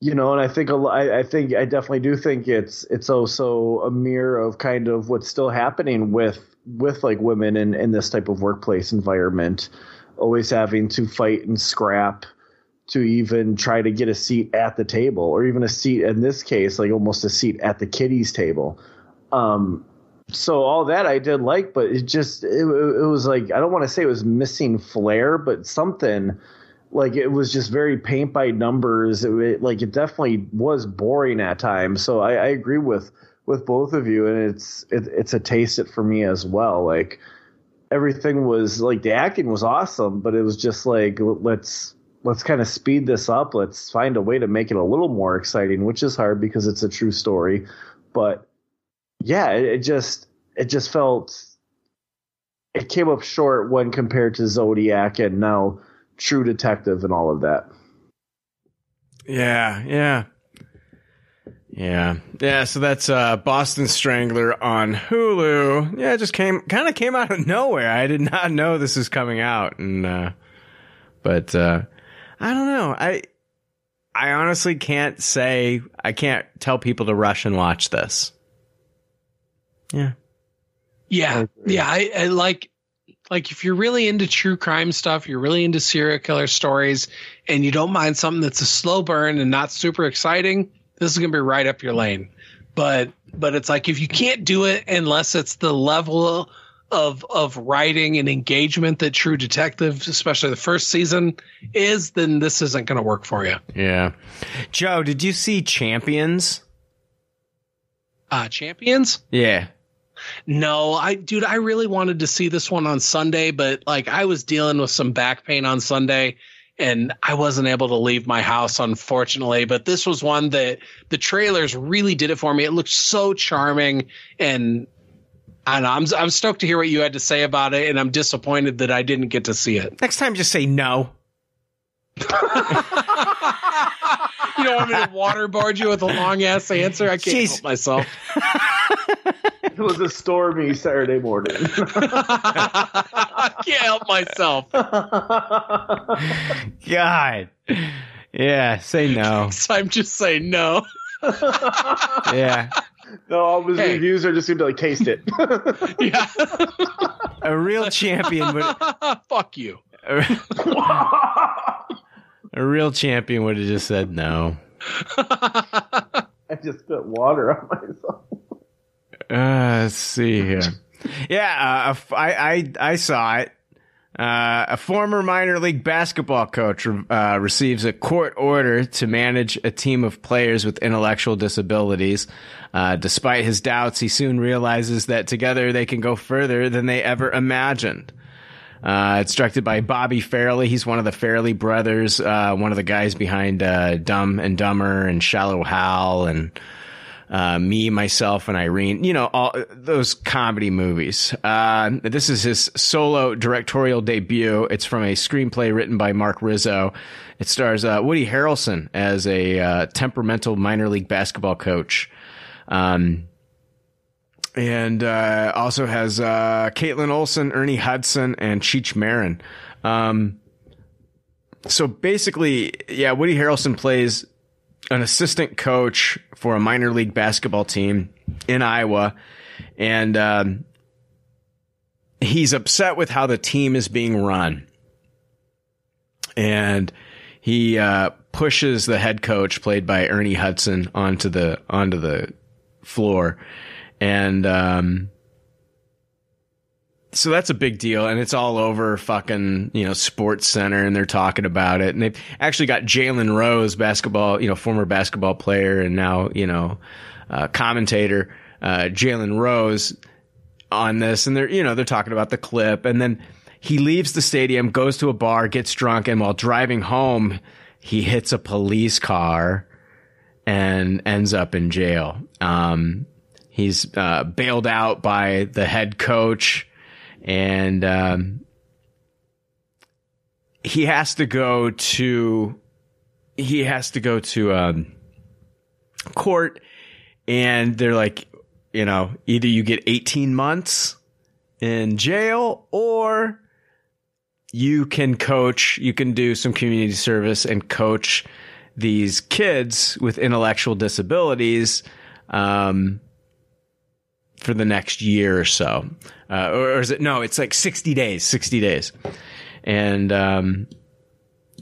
S4: you know, and I think I think I definitely do think it's it's also a mirror of kind of what's still happening with with like women in in this type of workplace environment, always having to fight and scrap to even try to get a seat at the table or even a seat in this case like almost a seat at the kiddies table. Um so all that I did like, but it just it, it was like I don't want to say it was missing flair, but something like it was just very paint by numbers. It, it, like it definitely was boring at times. So I, I agree with with both of you, and it's it, it's a taste it for me as well. Like everything was like the acting was awesome, but it was just like let's let's kind of speed this up. Let's find a way to make it a little more exciting, which is hard because it's a true story, but yeah, it, it just it just felt it came up short when compared to Zodiac and now True Detective and all of that.
S2: Yeah, yeah. Yeah. Yeah, so that's uh Boston Strangler on Hulu. Yeah, it just came kind of came out of nowhere. I did not know this was coming out and uh but uh I don't know. I I honestly can't say I can't tell people to rush and watch this. Yeah.
S3: Yeah. Yeah. I, I like, like if you're really into true crime stuff, you're really into serial killer stories, and you don't mind something that's a slow burn and not super exciting, this is gonna be right up your lane. But but it's like if you can't do it unless it's the level of of writing and engagement that True Detective, especially the first season, is, then this isn't gonna work for you.
S2: Yeah. Joe, did you see Champions?
S3: Uh Champions?
S2: Yeah.
S3: No, I dude, I really wanted to see this one on Sunday, but like I was dealing with some back pain on Sunday and I wasn't able to leave my house unfortunately, but this was one that the trailers really did it for me. It looked so charming and I know, I'm I'm stoked to hear what you had to say about it and I'm disappointed that I didn't get to see it.
S2: Next time just say no.
S3: you don't want me to waterboard you with a long ass answer? I can't
S2: Jeez.
S3: help myself.
S4: It was a stormy Saturday morning.
S3: I can't help myself.
S2: God. Yeah, say no.
S3: So I'm just saying no.
S2: Yeah.
S4: no, all his
S3: Hey.
S4: reviews are just going to like taste it.
S3: Yeah.
S2: A real champion would
S3: Fuck you.
S2: A real champion would have just said no.
S4: I just spit water on myself.
S2: Uh, let's see here. Yeah, uh, I saw it. Uh, a former minor league basketball coach uh, receives a court order to manage a team of players with intellectual disabilities. Uh, despite his doubts, he soon realizes that together they can go further than they ever imagined. Uh, it's directed by Bobby Farrelly. He's one of the Fairley brothers, uh, one of the guys behind uh, Dumb and Dumber and Shallow Hal and uh, me, myself, and Irene. You know, all those comedy movies. Uh, this is his solo directorial debut. It's from a screenplay written by Mark Rizzo. It stars uh, Woody Harrelson as a temperamental minor league basketball coach. Um, and uh, also has uh, Kaitlin Olson, Ernie Hudson, and Cheech Marin. Um, so basically, yeah, Woody Harrelson plays an assistant coach for a minor league basketball team in Iowa, and um, he's upset with how the team is being run, and he uh, pushes the head coach, played by Ernie Hudson, onto the onto the floor, and um, so that's a big deal, and it's all over fucking you know Sports Center, and they're talking about it, and they've actually got Jalen Rose, basketball, you know, former basketball player, and now you know uh, commentator uh, Jalen Rose on this, and they're you know they're talking about the clip, and then he leaves the stadium, goes to a bar, gets drunk, and while driving home, he hits a police car and ends up in jail. Um, he's uh, bailed out by the head coach, and um, he has to go to he has to go to um, court, and they're like, you know, either you get eighteen months in jail or you can coach, you can do some community service and coach these kids with intellectual disabilities um, for the next year or so. Uh, or, or is it? No, it's like 60 days, 60 days. And um,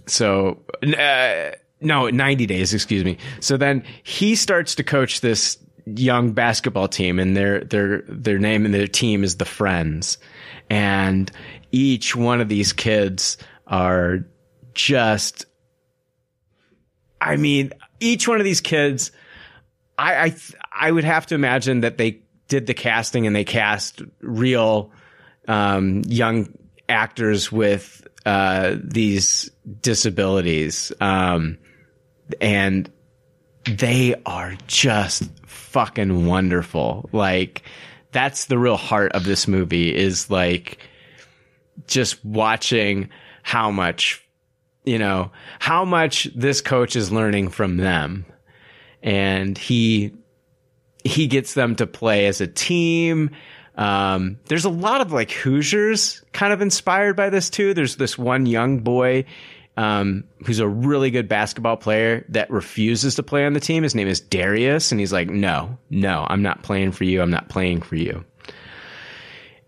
S2: so, uh, no, 90 days, excuse me. So then he starts to coach this young basketball team and their, their, their name and their team is the Friends. And each one of these kids are just, I mean, each one of these kids, I, I, I would have to imagine that they did the casting and they cast real, um, young actors with, uh, these disabilities. Um, and they are just fucking wonderful. Like, that's the real heart of this movie is like just watching how much, you know, how much this coach is learning from them. And he, he gets them to play as a team. Um, there's a lot of like Hoosiers kind of inspired by this too. There's this one young boy, um, who's a really good basketball player that refuses to play on the team. His name is Darius. And he's like, no, no, I'm not playing for you. I'm not playing for you.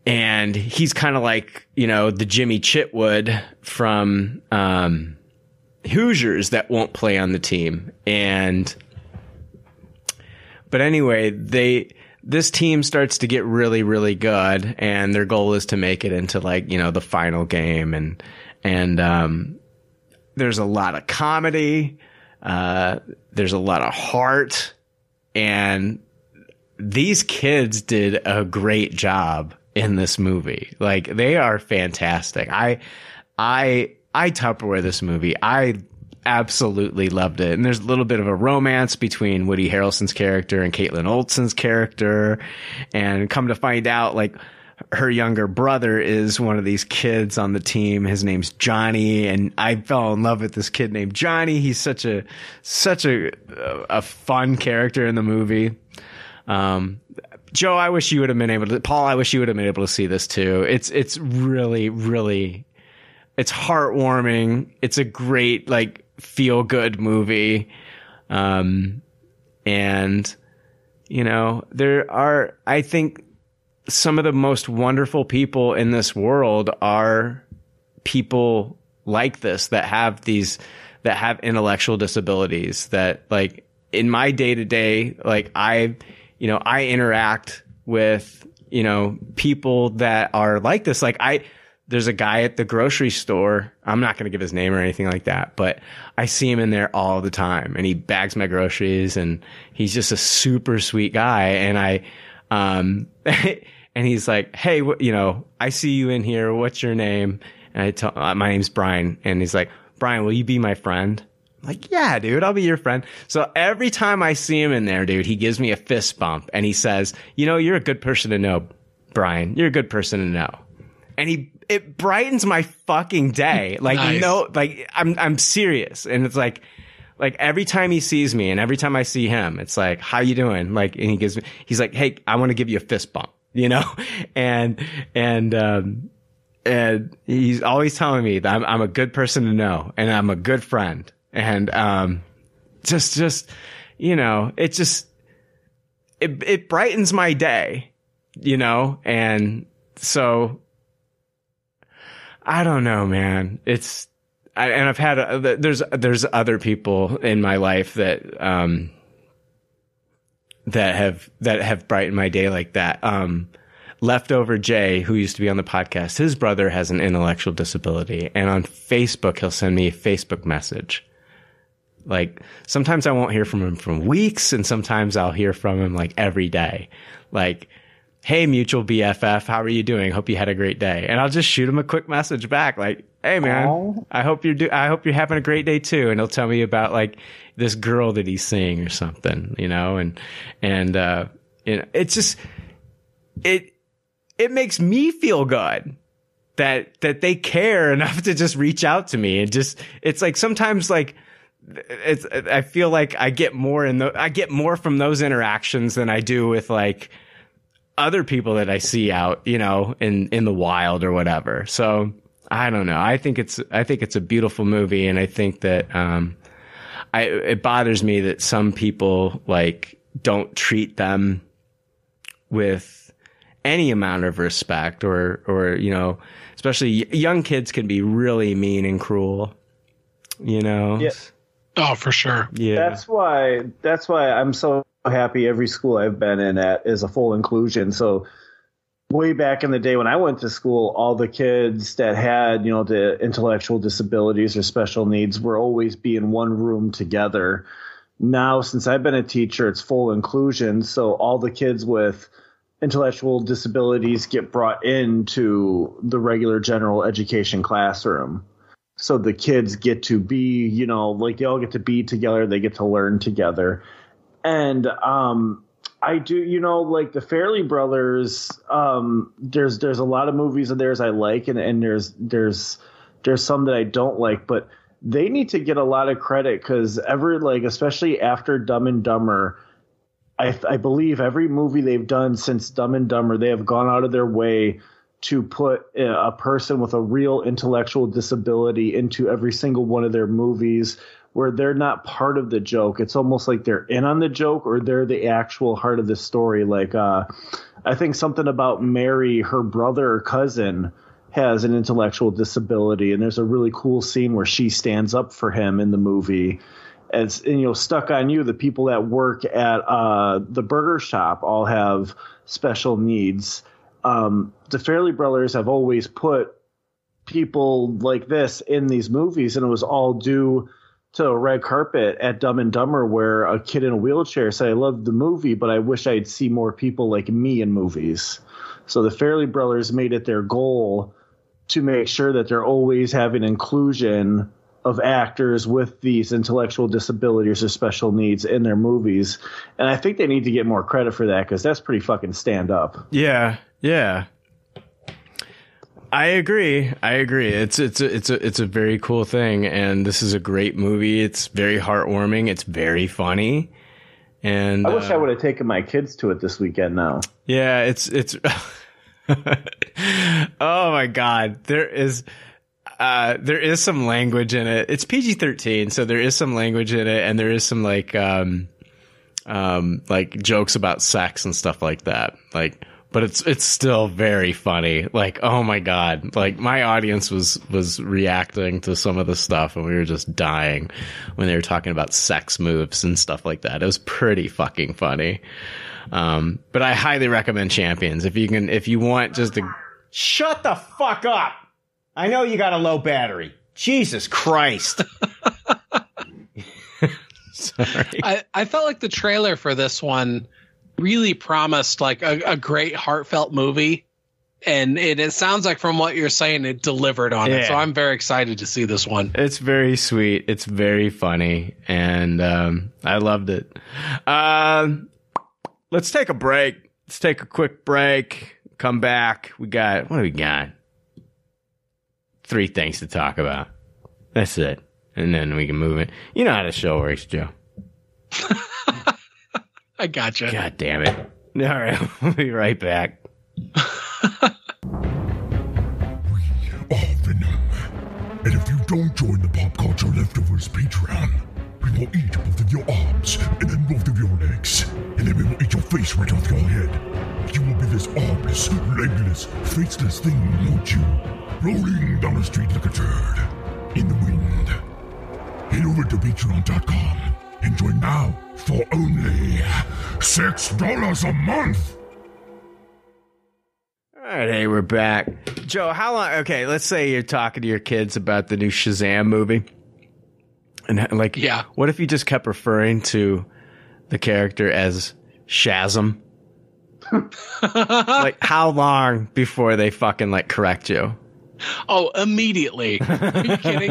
S2: And he's kind of like, you know, the Jimmy Chitwood from, um, Hoosiers that won't play on the team. And, but anyway, they, this team starts to get really, really good and their goal is to make it into like, you know, the final game and, and, um, there's a lot of comedy. Uh, there's a lot of heart and these kids did a great job in this movie. Like they are fantastic. I, I, I Tupperware this movie. I absolutely loved it. And there's a little bit of a romance between Woody Harrelson's character and Kaitlin Olson's character. And come to find out, like, her younger brother is one of these kids on the team. His name's Johnny, and I fell in love with this kid named Johnny. He's such a such a a fun character in the movie. Um, Joe, I wish you would have been able to. Paul, I wish you would have been able to see this too. It's it's really really it's heartwarming. It's a great like feel good movie. Um, and you know, there are, I think some of the most wonderful people in this world are people like this that have these, that have intellectual disabilities that like in my day to day, like I, you know, I interact with, you know, people that are like this. Like I, there's a guy at the grocery store. I'm not going to give his name or anything like that, but I see him in there all the time and he bags my groceries and he's just a super sweet guy. And I, um, and he's like, Hey, wh- you know, I see you in here. What's your name? And I tell, uh, my name's Brian. And he's like, Brian, will you be my friend? I'm like, yeah, dude, I'll be your friend. So every time I see him in there, dude, he gives me a fist bump and he says, you know, you're a good person to know, Brian. You're a good person to know. And he, it brightens my fucking day. Like,
S3: Nice.
S2: no, like, I'm, I'm serious. And it's like, like every time he sees me and every time I see him, it's like, how you doing? Like, and he gives me, he's like, Hey, I want to give you a fist bump, you know? And, and, um, and he's always telling me that I'm, I'm a good person to know and I'm a good friend. And, um, just, just, you know, it just, it, it brightens my day, you know? And so I don't know, man. It's, I, and I've had, uh, there's, there's other people in my life that, um, that have, that have brightened my day like that. Um, Leftover Jay, who used to be on the podcast, his brother has an intellectual disability. And on Facebook, he'll send me a Facebook message. Like sometimes I won't hear from him for weeks, and sometimes I'll hear from him like every day. Like, hey, mutual BFF, how are you doing? Hope you had a great day. And I'll just shoot him a quick message back, like, hey man,
S4: Aw.
S2: I hope you're do- I hope you're having a great day too. And he'll tell me about like this girl that he's seeing or something, you know, and and uh, you know, it's just it it makes me feel good that that they care enough to just reach out to me and just it's like sometimes like it's I feel like I get more in the I get more from those interactions than I do with like other people that I see out, you know, in in the wild or whatever. So I don't know. I think it's I think it's a beautiful movie, and I think that um, I it bothers me that some people like don't treat them with any amount of respect, or or you know, especially young kids can be really mean and cruel. You know.
S4: Yeah.
S3: Oh, for sure.
S2: Yeah.
S4: That's why that's why I'm so happy every school I've been in at is a full inclusion. So way back in the day when I went to school, all the kids that had, you know, the intellectual disabilities or special needs were always be in one room together. Now, since I've been a teacher, it's full inclusion. So all the kids with intellectual disabilities get brought into the regular general education classroom so the kids get to be you know like they all get to be together they get to learn together and um i do you know like the farrelly brothers um there's there's a lot of movies of theirs i like and and there's there's there's some that i don't like but they need to get a lot of credit because ever like especially after dumb and dumber I, I believe every movie they've done since Dumb and Dumber, they have gone out of their way to put a person with a real intellectual disability into every single one of their movies where they're not part of the joke. It's almost like they're in on the joke or they're the actual heart of the story. Like, uh, I think something about Mary, her brother or cousin, has an intellectual disability, and there's a really cool scene where she stands up for him in the movie. As and, you know, stuck on you, the people that work at uh, the burger shop all have special needs um, the Farrelly Brothers have always put people like this in these movies, and it was all due to a red carpet at Dumb and Dumber, where a kid in a wheelchair said, "I love the movie, but I wish I'd see more people like me in movies." So the Farrelly Brothers made it their goal to make sure that they're always having inclusion of actors with these intellectual disabilities or special needs in their movies. And I think they need to get more credit for that because that's pretty fucking stand up.
S2: Yeah, yeah. I agree. I agree. It's it's a, it's a it's a very cool thing, and this is a great movie. It's very heartwarming. It's very funny, and
S4: I wish
S2: uh,
S4: I would have taken my kids to it this weekend now.
S2: Yeah, it's it's. oh my god, there is. Uh, there is some language in it. It's PG thirteen, so there is some language in it, and there is some like, um, um, like jokes about sex and stuff like that. Like, but it's it's still very funny. Like, oh my god, like my audience was was reacting to some of the stuff, and we were just dying when they were talking about sex moves and stuff like that. It was pretty fucking funny. Um, but I highly recommend Champions if you can, if you want just a. Shut the fuck up! I know you got a low battery. Jesus Christ! Sorry.
S3: I, I felt like the trailer for this one really promised like a, a great heartfelt movie. And it, it sounds like from what you're saying, it delivered on it. So I'm very excited to see this one.
S2: It's very sweet. It's very funny, and um, I loved it. Um, let's take a break. Let's take a quick break. Come back. We got what do we got? Three things to talk about. That's it. and then we can move it. You know how the show works, Joe.
S3: I gotcha.
S2: God damn it! All right, we'll be right back.
S8: are Venom. Uh, and if you don't join the Pop Culture Leftovers Patreon, we will eat both of your arms and then both of your legs. And then we will eat your face right off your head. You will be this armless, legless, faceless thing, won't you? Rolling down the street like a turd in the wind. Head over to patreon.com and join now for only $6 a month.
S2: All right, hey, we're back. Joe, how long? Okay, let's say you're talking to your kids about the new Shazam movie, and like,
S3: Yeah.
S2: what if you just kept referring to the character as Shazam? like, how long before they fucking like correct you?
S3: Oh, immediately. Are you kidding?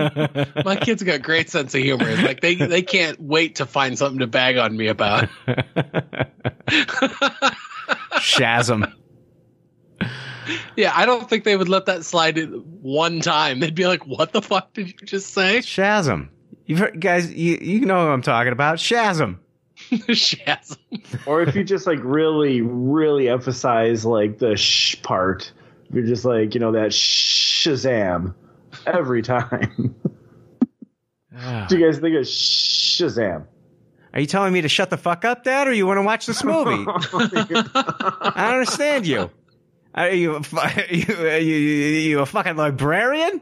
S3: My kids got great sense of humor. Like they they can't wait to find something to bag on me about.
S2: Shazam.
S3: Yeah, I don't think they would let that slide one time. They'd be like, "What the fuck did you just say?"
S2: Shazam. You've heard, guys, you you know what I'm talking about. Shazam.
S3: Shazam.
S4: or if you just like really, really emphasize like the sh part, you're just like you know that Shazam every time.
S2: Ah.
S4: Do you guys think of Shazam?
S2: Are you telling me to shut the fuck up, Dad, or you want to watch this movie? I don't understand you. Are you, a, are you, are you, you, you a fucking librarian?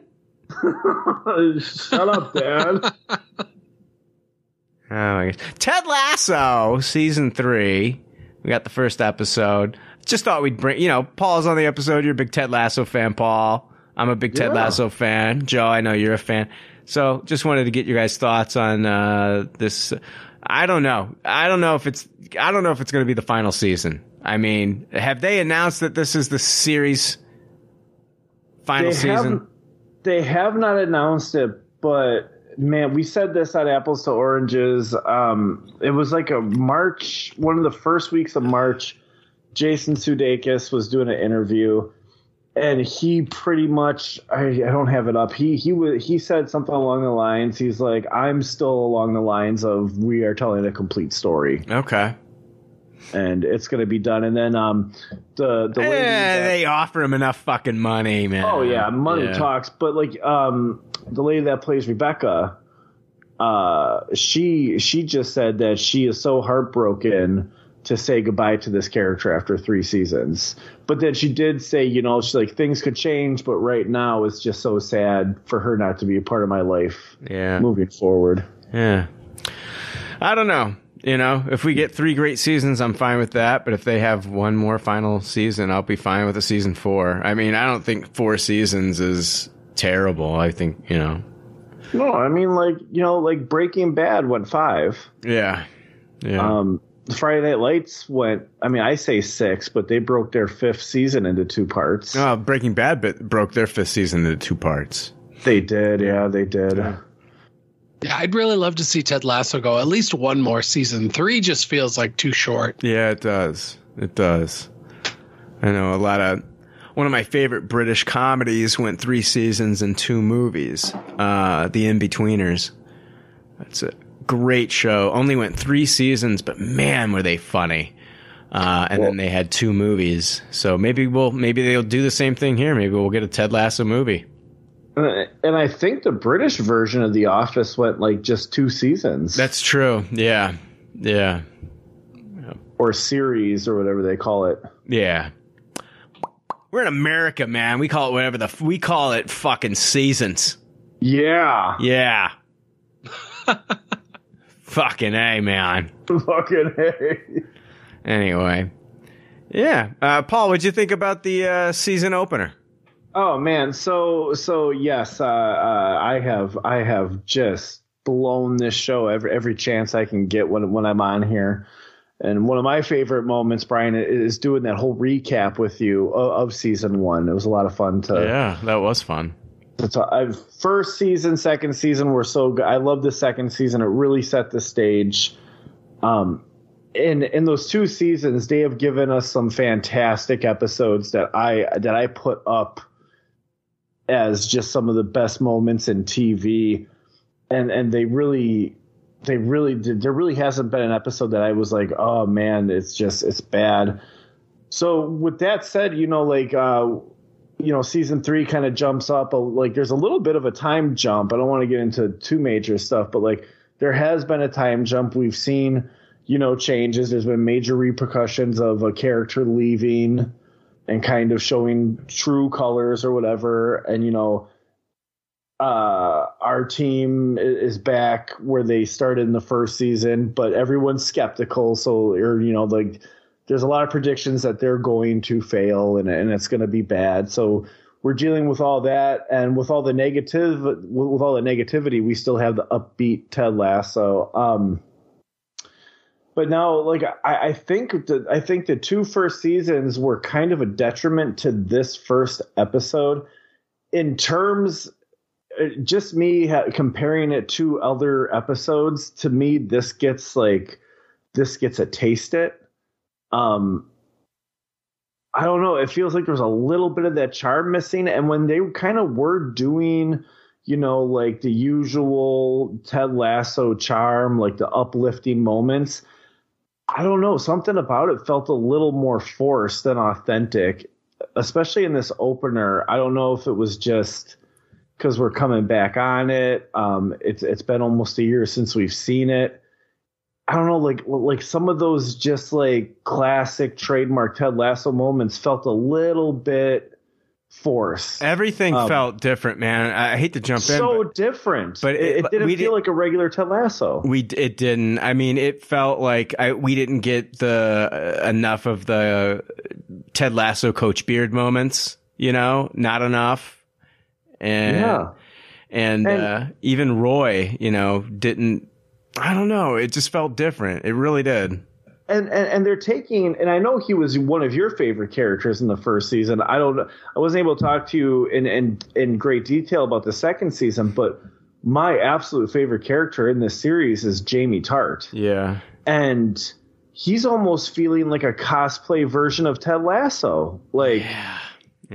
S4: Shut up, Dad.
S2: Oh my gosh. Ted Lasso, season three. We got the first episode. Just thought we'd bring, you know, Paul's on the episode. You're a big Ted Lasso fan, Paul. I'm a big Ted
S4: Yeah.
S2: Lasso fan. Joe, I know you're a fan. So just wanted to get your guys' thoughts on, uh, this. I don't know. I don't know if it's, I don't know if it's going to be the final season. I mean, have they announced that this is the series final
S4: They
S2: season?
S4: haven't- They have not announced it, but man, we said this on Apples to Oranges. Um, it was like a March, one of the first weeks of March. Jason Sudeikis was doing an interview, and he pretty much I, I don't have it up. He he was he said something along the lines. He's like, I'm still along the lines of we are telling a complete story,
S2: Okay.
S4: and it's going to be done. And then um, the the lady
S2: Eh,
S4: that-
S2: they offer him enough fucking money, man.
S4: Oh yeah, money
S2: Yeah.
S4: talks. But like um, the lady that plays Rebecca, uh, she she just said that she is so heartbroken to say goodbye to this character after three seasons. But then she did say, you know, she's like things could change, but right now it's just so sad for her not to be a part of my life
S2: Yeah.
S4: moving forward.
S2: Yeah. I don't know. You know, if we get three great seasons, I'm fine with that. But if they have one more final season, I'll be fine with a season four. I mean, I don't think four seasons is terrible. I think, you know,
S4: No, I mean like you know, like Breaking Bad went five.
S2: yeah. Yeah.
S4: Um, Friday Night Lights went. I mean, I say six, but they broke their fifth season into two parts.
S2: oh, Breaking Bad bit broke their fifth season into two parts.
S4: They did, yeah, they did.
S3: Yeah, I'd really love to see Ted Lasso go at least one more season. Three just feels like too short.
S2: Yeah, it does. It does. I know a lot of one of my favorite British comedies went three seasons and two movies. Uh, The In-Betweeners. That's a great show. Only went three seasons, but man, were they funny. Uh, and then they had two movies. So maybe we'll, maybe they'll do the same thing here. Maybe we'll get a Ted Lasso movie.
S4: And and I think the British version of The Office went like just two seasons
S2: That's true. Yeah. Yeah.
S4: or series or whatever they call it.
S2: Yeah. We're in America, man. We call it whatever the, f- we call it fucking seasons.
S4: Yeah,
S2: Yeah. Fucking A, man.
S4: fucking hey.
S2: Anyway. Yeah. Uh, Paul, what'd you think about the uh, season opener?
S4: Oh man, so so yes, uh, uh, I have I have just blown this show every every chance I can get when when I'm on here. And one of my favorite moments, Brian, is doing that whole recap with you of, of season one. It was a lot of fun to.
S2: yeah, that was fun.
S4: That's why I, first season, second season were so good. I love the second season. It really set the stage. Um, in in those two seasons, they have given us some fantastic episodes that I that I put up as just some of the best moments in TV. and and they really they really did there really hasn't been an episode that I was like, oh man, it's just it's bad. So with that said, you know, like uh you know, season three kind of jumps up. A, like, there's a little bit of a time jump. I don't want to get into too major stuff, but like, there has been a time jump. We've seen, you know, changes. There's been major repercussions of a character leaving and kind of showing true colors or whatever. And, you know, uh, our team is back where they started in the first season, but everyone's skeptical. So, or, you know, like, there's a lot of predictions that they're going to fail and, and it's going to be bad. So we're dealing with all that and with all the negative, with all the negativity, we still have the upbeat Ted Lasso. Um, but now, like I, I think the I think the two first seasons were kind of a detriment to this first episode in terms. uh, Just me comparing it to other episodes, to me, this gets like this gets a taste it um I don't know. It feels like there's a little bit of that charm missing. And when they kind of were doing, you know, like the usual Ted Lasso charm, like the uplifting moments, I don't know. Something about it felt a little more forced than authentic, especially in this opener. I don't know if it was just because we're coming back on it. Um, it's it's been almost a year since we've seen it. I don't know, like like some of those just like classic trademark Ted Lasso moments felt a little bit forced.
S2: Everything
S4: Um,
S2: felt different, man. I hate to jump in,
S4: so different,
S2: but it-
S4: it, didn't
S2: we
S4: feel
S2: did-
S4: like a regular Ted Lasso.
S2: we it didn't. I mean, it felt like I we didn't get the uh, enough of the Ted Lasso Coach Beard moments. You know, not enough. And
S4: Yeah.
S2: and,
S4: And-
S2: uh, even Roy, you know, didn't. I don't know. It just felt different. It really did.
S4: and, and and they're taking and I know he was one of your favorite characters in the first season. I don't I wasn't able to talk to you in in in great detail about the second season, but my absolute favorite character in this series is Jamie Tartt.
S2: Yeah.
S4: And he's almost feeling like a cosplay version of Ted Lasso. Like
S2: Yeah.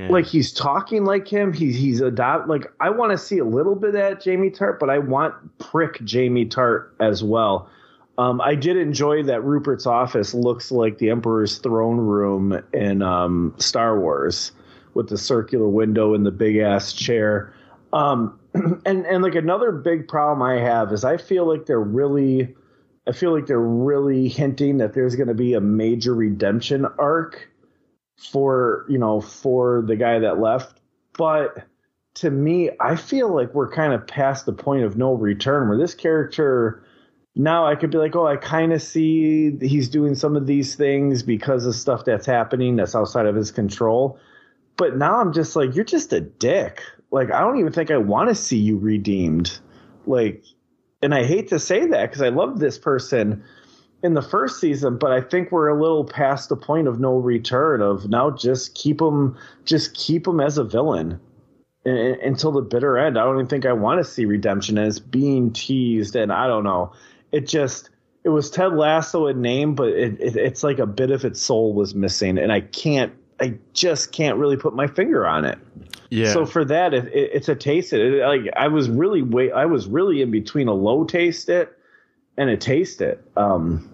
S4: Like he's talking like him. He's he's adopt like I want to see a little bit of that Jamie Tartt, but I want prick Jamie Tartt as well. Um, I did enjoy that Rupert's office looks like the Emperor's throne room in um, Star Wars with the circular window and the big ass chair. Um, and and like another big problem I have is I feel like they're really, I feel like they're really hinting that there's going to be a major redemption arc for you know for the guy that left. But to me i feel like we're kind of past the point of no return where this character now i could be like oh i kind of see he's doing some of these things because of stuff that's happening that's outside of his control. But now i'm just like you're just a dick. Like i don't even think i want to see you redeemed. Like and i hate to say that because i love this person in the first season, but I think we're a little past the point of no return. Of now, just keep him, just keep him as a villain un- un- until the bitter end. I don't even think I want to see redemption as being teased, and I don't know. It just it was Ted Lasso in name, but it, it, it's like a bit of its soul was missing, and I can't, I just can't really put my finger on it.
S2: Yeah.
S4: So for that, it, it, it's a taste it. it. Like I was really wait, I was really in between a low taste it and a taste it. Um,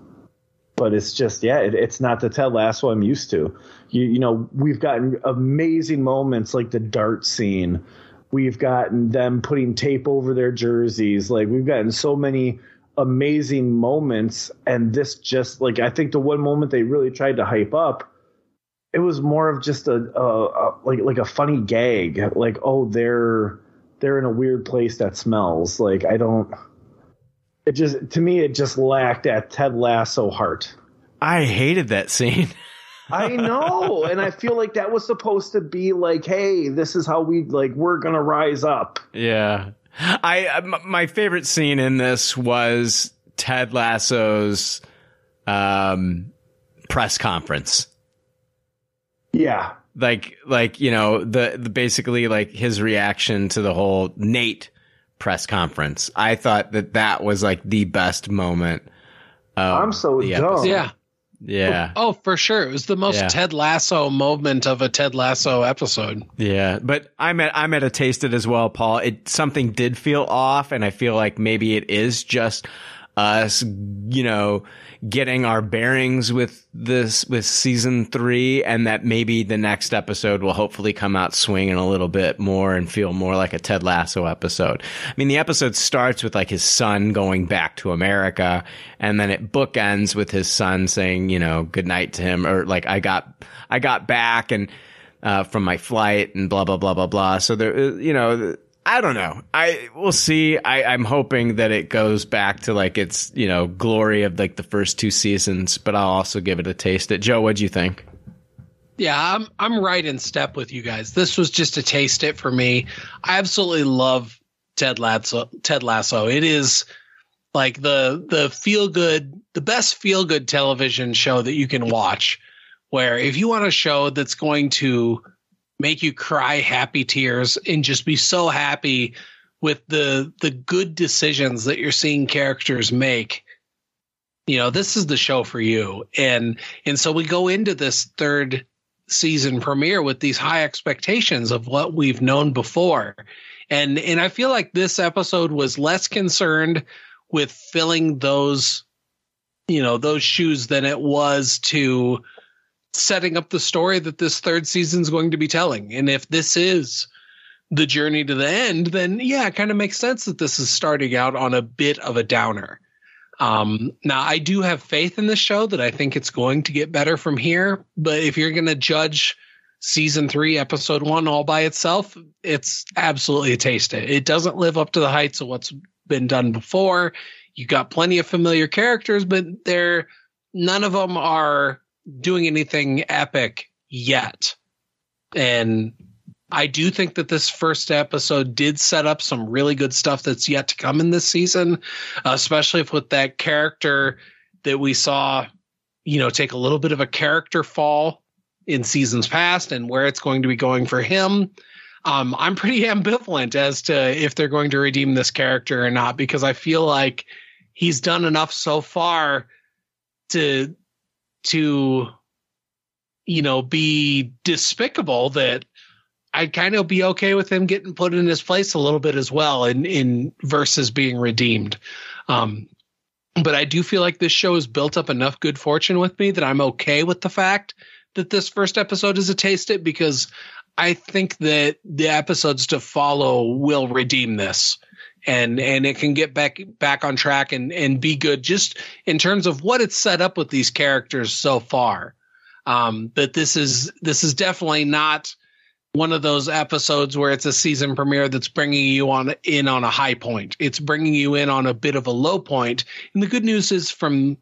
S4: but it's just yeah, it, it's not the Ted Lasso I'm used to. You you know we've gotten amazing moments like the dart scene. We've gotten them putting tape over their jerseys. Like we've gotten so many amazing moments, and this just like I think the one moment they really tried to hype up it was more of just a, a, a like like a funny gag like oh they're they're in a weird place that smells like i don't it just to me it just lacked that ted lasso heart
S2: I hated that scene.
S4: i know and i feel like that was supposed to be like hey this is how we like we're gonna rise up
S2: Yeah. I m- my favorite scene in this was Ted Lasso's um press conference.
S4: yeah
S2: Like like, you know, the, the basically like his reaction to the whole Nate press conference. I thought that that was like the best moment. Of
S4: I'm so
S2: the
S4: dumb.
S2: episode.
S3: Yeah.
S2: Yeah.
S3: Oh, for sure. It was the most
S2: Yeah.
S3: Ted Lasso moment of a Ted Lasso episode.
S2: Yeah, but I'm at I'm at a taste it as well, Paul. It something did feel off, and I feel like maybe it is just us, you know, getting our bearings with this with season three, and that maybe the next episode will hopefully come out swinging a little bit more and feel more like a Ted Lasso episode. I mean, the episode starts with like his son going back to America, and then it bookends with his son saying, you know, good night to him, or like I got I got back and uh, from my flight and blah blah blah blah blah. So there, uh, you know, I don't know. I we'll see. I, I'm hoping that it goes back to like its you know glory of like the first two seasons, but I'll also give it a taste. It. Joe, what'd you think?
S3: Yeah, I'm I'm right in step with you guys. This was just a taste it for me. I absolutely love Ted Lasso. Ted Lasso. It is like the the feel good, the best feel good television show that you can watch. Where if you want a show that's going to make you cry happy tears and just be so happy with the the good decisions that you're seeing characters make. You know this is the show for you. And and so we go into this third season premiere with these high expectations of what we've known before. And and i feel like this episode was less concerned with filling those you know those shoes than it was to setting up the story that this third season is going to be telling and if this is the journey to the end then yeah it kind of makes sense that this is starting out on a bit of a downer um, now I do have faith in this show that I think it's going to get better from here. But if you're going to judge season three, episode one all by itself, it's absolutely a taste it. It doesn't live up to the heights of what's been done before. You got plenty of familiar characters, but they're none of them are doing anything epic yet. And I do think that this first episode did set up some really good stuff that's yet to come in this season, especially if with that character that we saw, you know, take a little bit of a character fall in seasons past and where it's going to be going for him. Um, I'm pretty ambivalent as to if they're going to redeem this character or not because I feel like he's done enough so far to to you know be despicable that I'd kind of be okay with him getting put in his place a little bit as well in in versus being redeemed. Um, but I do feel like this show has built up enough good fortune with me that I'm okay with the fact that this first episode is a taste it because I think that the episodes to follow will redeem this and and it can get back back on track and and be good just in terms of what it's set up with these characters so far. Um, but this is this is definitely not one of those episodes where it's a season premiere that's bringing you on in on a high point. It's bringing you in on a bit of a low point. And the good news is from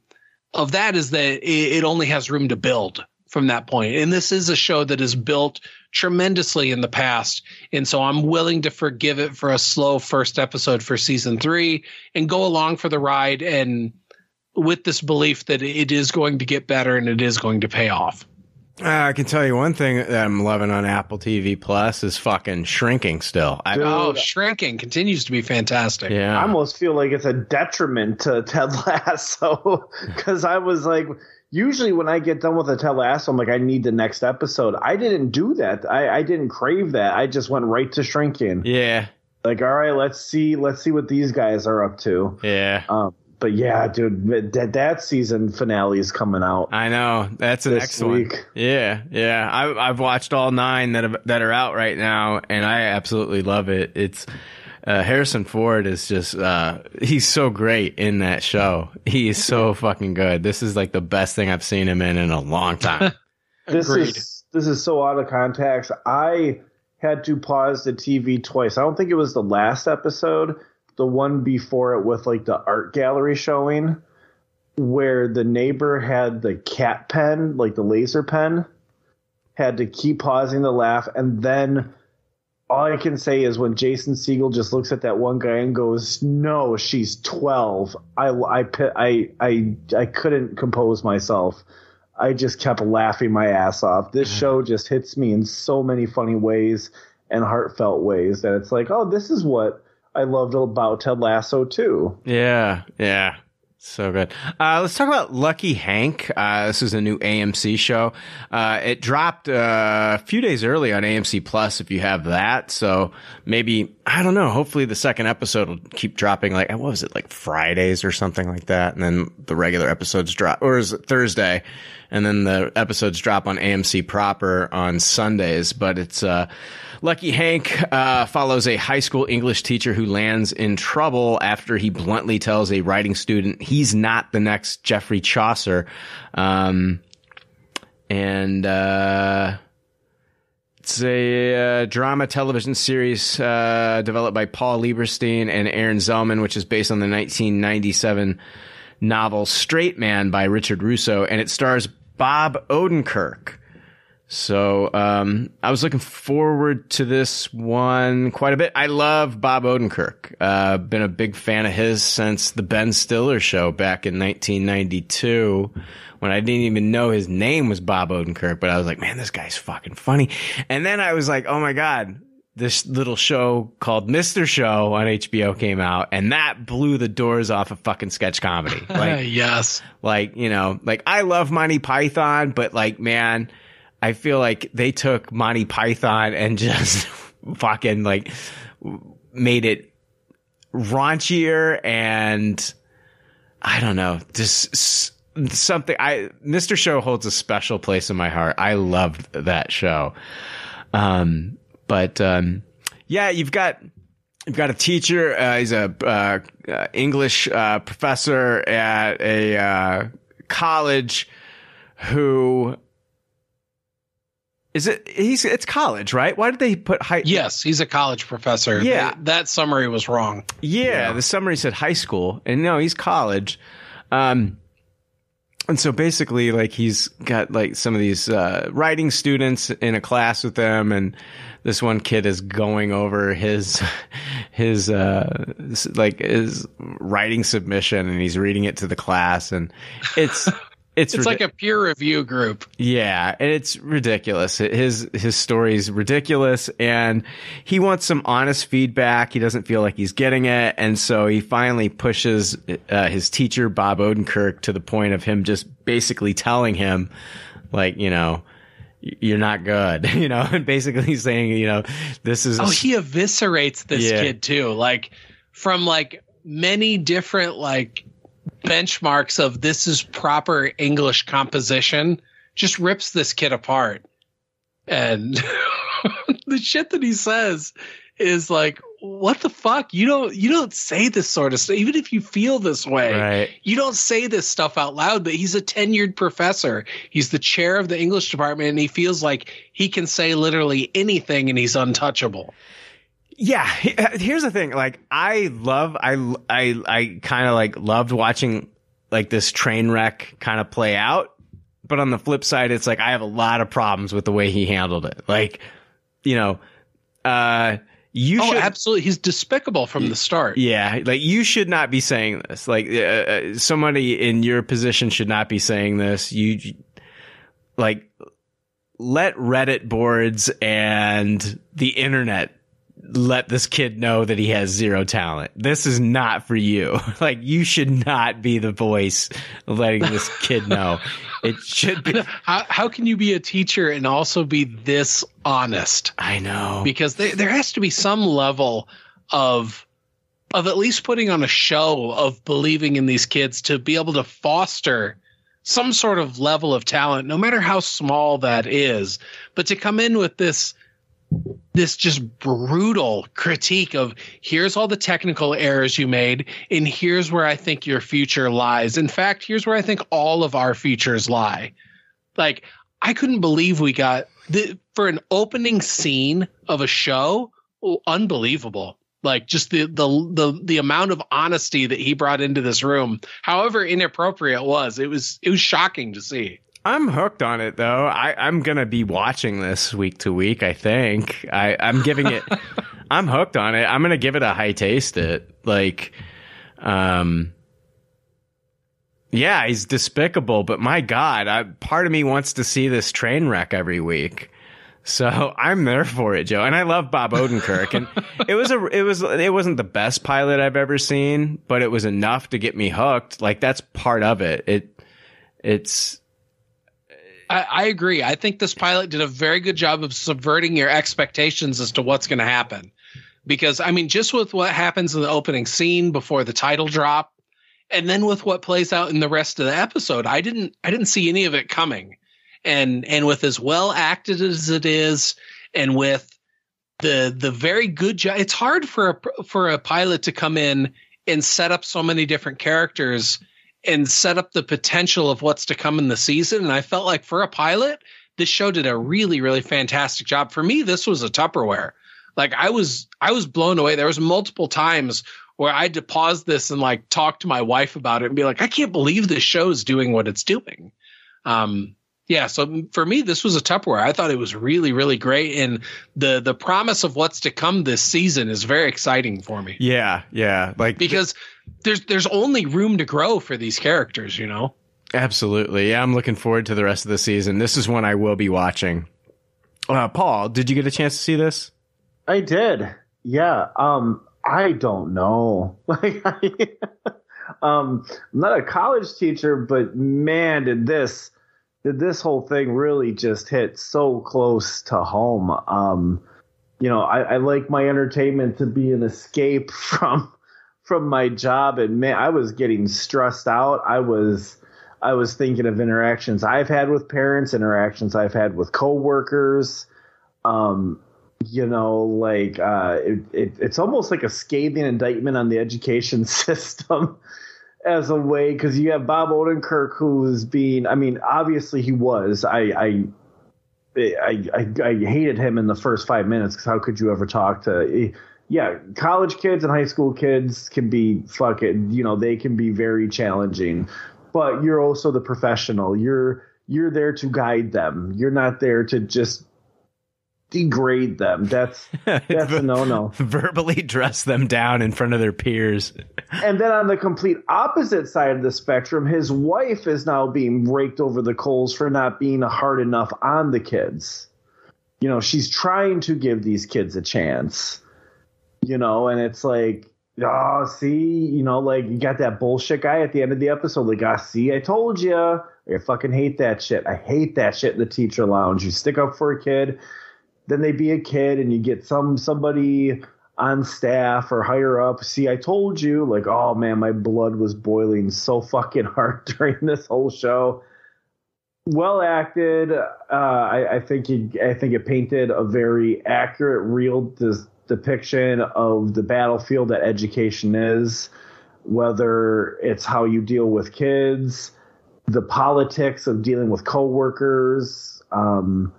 S3: of that is that it, it only has room to build from that point. And this is a show that is built tremendously in the past. And so I'm willing to forgive it for a slow first episode for season three and go along for the ride and with this belief that it is going to get better and it is going to pay off.
S2: Uh, I can tell you one thing that I'm loving on Apple TV Plus is fucking shrinking still. I,
S3: Oh, shrinking continues to be fantastic.
S2: yeah.
S4: I almost feel like it's a detriment to Ted Lasso because I was like, usually when I get done with a Ted Lasso, I'm like, I need the next episode. I didn't do that. I, I didn't crave that. I just went right to shrinking.
S2: yeah.
S4: Like, all right, let's see, let's see what these guys are up to.
S2: Yeah.
S4: Um, but yeah, dude, that that season finale is coming out.
S2: I know. That's next one.
S4: week.
S2: Yeah, yeah. I, I've watched all nine that have, that are out right now, and I absolutely love it. It's uh, Harrison Ford is just uh, he's so great in that show. He is so fucking good. This is like the best thing I've seen him in in a long time.
S4: This
S3: Agreed.
S4: is this is so out of context. I had to pause the TV twice. I don't think it was the last episode, the one before it with like the art gallery showing, where the neighbor had the cat pen, like the laser pen, had to keep pausing the laugh, and then all I can say is when Jason Segel just looks at that one guy and goes, "No, she's 12." I I I I I couldn't compose myself. I just kept laughing my ass off. This show just hits me in so many funny ways and heartfelt ways that it's like, oh, this is what I loved about Ted Lasso too.
S2: yeah, yeah. So good. Uh, let's talk about Lucky Hank. Uh, this is a new AMC show. Uh, it dropped uh, a few days early on AMC Plus if you have that. So maybe, I don't know, hopefully the second episode will keep dropping like, what was it, like Fridays or something like that. And then the regular episodes drop, or is it Thursday? And then the episodes drop on AMC proper on Sundays. But it's, uh, Lucky Hank uh, follows a high school English teacher who lands in trouble after he bluntly tells a writing student he's not the next Geoffrey Chaucer. Um, and uh, it's a uh, drama television series uh, developed by Paul Lieberstein and Aaron Zelman, which is based on the 1997 novel Straight Man by Richard Russo, and it stars Bob Odenkirk. So um, I was looking forward to this one quite a bit. I love Bob Odenkirk. Uh, been a big fan of his since the Ben Stiller show back in 1992 when I didn't even know his name was Bob Odenkirk, but I was like, man, this guy's fucking funny. And then I was like, oh my God, this little show called Mr. Show on HBO came out and that blew the doors off of fucking sketch comedy. Like,
S3: yes.
S2: like, you know, like I love Monty Python, but like, man, I feel like they took Monty Python and just fucking like made it raunchier and I don't know, just something I Mr. Show holds a special place in my heart. I loved that show. Um but um yeah, you've got you've got a teacher, uh, he's a uh, uh, English uh, professor at a uh, college who is it he's it's college, right? Why did they put high
S3: Yes, he's a college professor.
S2: Yeah.
S3: Th- that summary was wrong.
S2: Yeah, the summary said high school, and no, he's college. Um, and so basically, like he's got like some of these uh, writing students in a class with them, and this one kid is going over his his uh like his writing submission, and he's reading it to the class, and it's it's
S3: It's
S2: ridic-
S3: like a peer review group.
S2: yeah, and it's ridiculous. His his story is ridiculous, and he wants some honest feedback. He doesn't feel like he's getting it, and so he finally pushes uh, his teacher Bob Odenkirk to the point of him just basically telling him, like, you know, you're not good, you know, and basically saying, you know, this is
S3: Oh, he eviscerates this
S2: Yeah.
S3: kid too. Like from like many different like benchmarks of this is proper English composition, just rips this kid apart. And the shit that he says is like, what the fuck? You don't you don't say this sort of stuff. Even if you feel this way,
S2: right.
S3: you don't say this stuff out loud, but he's a tenured professor. He's the chair of the English department, and he feels like he can say literally anything and he's untouchable.
S2: Yeah, uh, here's the thing. Like, I love, I, I, I kind of like loved watching like this train wreck kind of play out. But on the flip side, it's like I have a lot of problems with the way he handled it. Like, you know, uh, you
S3: oh,
S2: should
S3: absolutely. He's despicable from the start.
S2: yeah, like you should not be saying this. Like uh, uh, somebody in your position should not be saying this. You like let Reddit boards and the internet let this kid know that he has zero talent. This is not for you. Like you should not be the voice letting this kid know. It should be
S3: How, how can you be a teacher and also be this honest?
S2: I know.
S3: Because there, there has to be some level of of at least putting on a show of believing in these kids to be able to foster some sort of level of talent, no matter how small that is. But to come in with this this just brutal critique of here's all the technical errors you made and here's where I think your future lies. In fact, here's where I think all of our futures lie. Like I couldn't believe we got the, for an opening scene of a show, oh, unbelievable. Like just the, the the the amount of honesty that he brought into this room, however inappropriate it was, it was it was shocking to see.
S2: I'm hooked on it though. I, I'm gonna be watching this week to week. I think I, I'm giving it. I'm hooked on it. I'm gonna give it a high taste. It like, um, yeah, he's despicable, but my God, I, part of me wants to see this train wreck every week. So I'm there for it, Joe. And I love Bob Odenkirk. And it was a, it was, it wasn't the best pilot I've ever seen, but it was enough to get me hooked. Like that's part of it. It, it's,
S3: I, I agree. I think this pilot did a very good job of subverting your expectations as to what's going to happen. Because I mean, just with what happens in the opening scene before the title drop, and then with what plays out in the rest of the episode, I didn't I didn't see any of it coming. And and with as well acted as it is, and with the the very good job, it's hard for a for a pilot to come in and set up so many different characters and set up the potential of what's to come in the season. And I felt like for a pilot, this show did a really, really fantastic job. For me, this was a Tupperware. Like I was, I was blown away. There was multiple times where I had to pause this and like talk to my wife about it and be like, I can't believe this show is doing what it's doing. Um, yeah, so for me, this was a Tupperware. I thought it was really, really great, and the the promise of what's to come this season is very exciting for me.
S2: yeah, yeah. Like,
S3: because there's there's only room to grow for these characters, you know.
S2: absolutely. Yeah. I'm looking forward to the rest of the season. This is one I will be watching. Uh, Paul, did you get a chance to see this?
S4: I did. Yeah. Um, I don't know. Like, I, um, I'm not a college teacher, but man, did this did this whole thing really just hit so close to home. Um, you know, I, I like my entertainment to be an escape from from my job, and man, I was getting stressed out. I was I was thinking of interactions I've had with parents, interactions I've had with coworkers. Um, you know, like uh, it, it, it's almost like a scathing indictment on the education system as a way because you have Bob Odenkirk who's being. I mean, obviously he was. I I I, I, I hated him in the first five minutes because how could you ever talk to? Yeah, college kids and high school kids can be fucking. You know, they can be very challenging, but you're also the professional. You're you're there to guide them. You're not there to just degrade them. That's that's a no no.
S2: Verbally dress them down in front of their peers.
S4: And then on the complete opposite side of the spectrum, his wife is now being raked over the coals for not being hard enough on the kids. You know, she's trying to give these kids a chance. You know, and it's like, oh, see, you know, like you got that bullshit guy at the end of the episode, like, ah, see, I told you. I fucking hate that shit. I hate that shit in the teacher lounge. You stick up for a kid, then they be a kid and you get some somebody on staff or higher up. See, I told you, like, oh man, my blood was boiling so fucking hard during this whole show. Well acted. Uh, I, I think it, I think it painted a very accurate, real depiction of the battlefield that education is. Whether it's how you deal with kids, the politics of dealing with coworkers, um,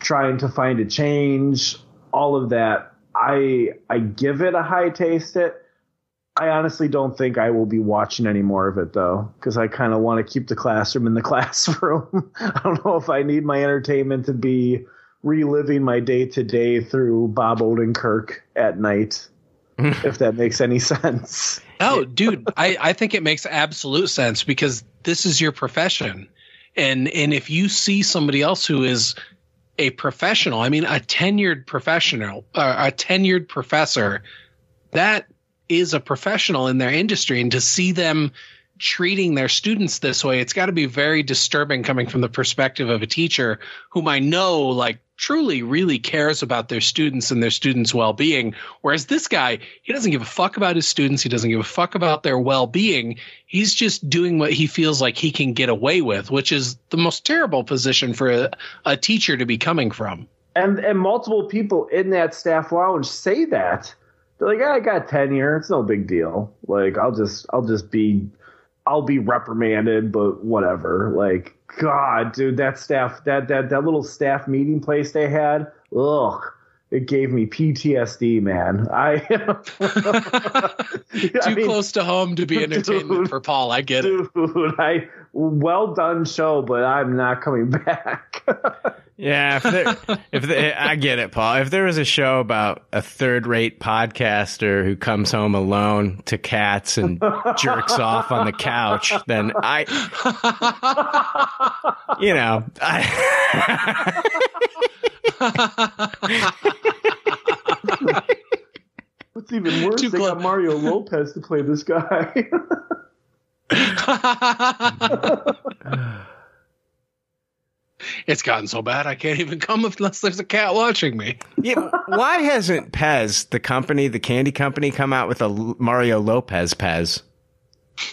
S4: trying to find a change, all of that. I I give it a high taste it. I honestly don't think I will be watching any more of it though, because I kind of want to keep the classroom in the classroom. I don't know if I need my entertainment to be reliving my day to day through Bob Odenkirk at night, if that makes any sense.
S3: No, dude, I, I think it makes absolute sense because this is your profession. And and if you see somebody else who is a professional, I mean a tenured professional, uh, a tenured professor, that is a professional in their industry. And to see them treating their students this way, it's got to be very disturbing coming from the perspective of a teacher whom I know like truly really cares about their students and their students' well-being. Whereas this guy, he doesn't give a fuck about his students. He doesn't give a fuck about their well-being. He's just doing what he feels like he can get away with, which is the most terrible position for a, a teacher to be coming from.
S4: And and multiple people in that staff lounge say that. They're like, I got tenure. It's no big deal. Like I'll just I'll just be I'll be reprimanded, but whatever. Like, God, dude, that staff, that that that little staff meeting place they had, ugh, it gave me PTSD, man. I
S3: Too close to home to be entertainment
S4: Dude.
S3: for Paul. I get it.
S4: dude, I well done show, but I'm not coming back.
S2: Yeah, if there, if there, I get it, Paul. If there was a show about a third-rate podcaster who comes home alone to cats and jerks off on the couch, then I, you know, I,
S4: What's even worse,
S3: Too
S4: they
S3: close.
S4: got Mario Lopez to play this guy.
S3: it's gotten so bad I can't even come unless there's a cat watching me.
S2: Yeah, why hasn't Pez, the company, the candy company, come out with a Mario Lopez Pez?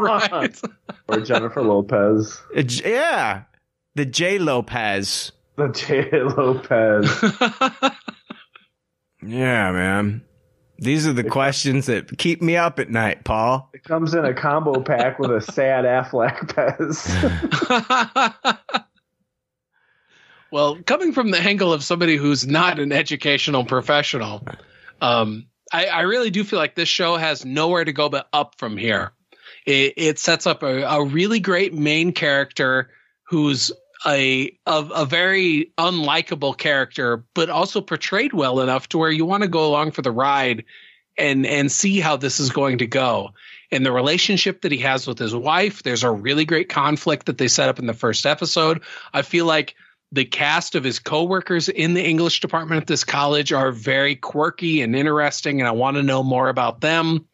S3: right.
S4: or Jennifer Lopez.
S2: Uh, J- yeah, the J Lopez.
S4: The J Lopez.
S2: Yeah, man. These are the questions that keep me up at night, Paul.
S4: It comes in a combo pack with a sad Affleck Pez.
S3: Well, coming from the angle of somebody who's not an educational professional, um, I, I really do feel like this show has nowhere to go but up from here. It, it sets up a, a really great main character who's a, a a very unlikable character, but also portrayed well enough to where you want to go along for the ride and and see how this is going to go. And the relationship that he has with his wife, there's a really great conflict that they set up in the first episode. I feel like the cast of his coworkers in the English department at this college are very quirky and interesting, and I want to know more about them.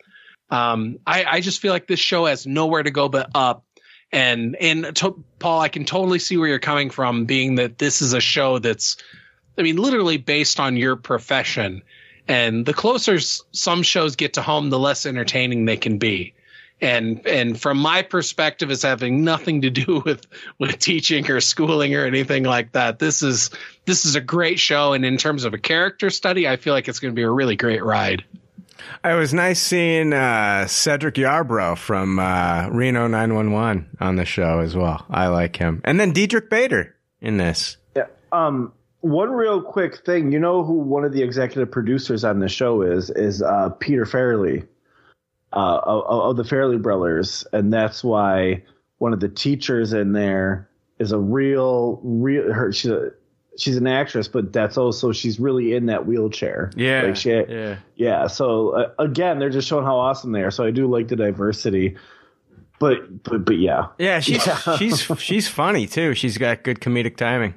S3: Um, I, I just feel like this show has nowhere to go but up. And and to, Paul, I can totally see where you're coming from, being that this is a show that's, I mean, literally based on your profession. And the closer some shows get to home, the less entertaining they can be. And and from my perspective, as having nothing to do with with teaching or schooling or anything like that, this is this is a great show. And in terms of a character study, I feel like it's going to be a really great ride.
S2: It was nice seeing uh, Cedric Yarbrough from uh, Reno 911 on the show as well. I like him. And then Diedrich Bader in this.
S4: yeah. Um. One real quick thing, you know who one of the executive producers on the show is? Is uh, Peter Farrelly, uh, of, of the Farrelly brothers, and that's why one of the teachers in there is a real, real. Her, she's a, she's an actress, but that's also she's really in that wheelchair.
S2: Yeah.
S4: like she,
S2: yeah.
S4: Yeah, so uh, again, they're just showing how awesome they are. So I do like the diversity, but but but yeah,
S2: Yeah, she's she's she's funny too. She's got good comedic timing.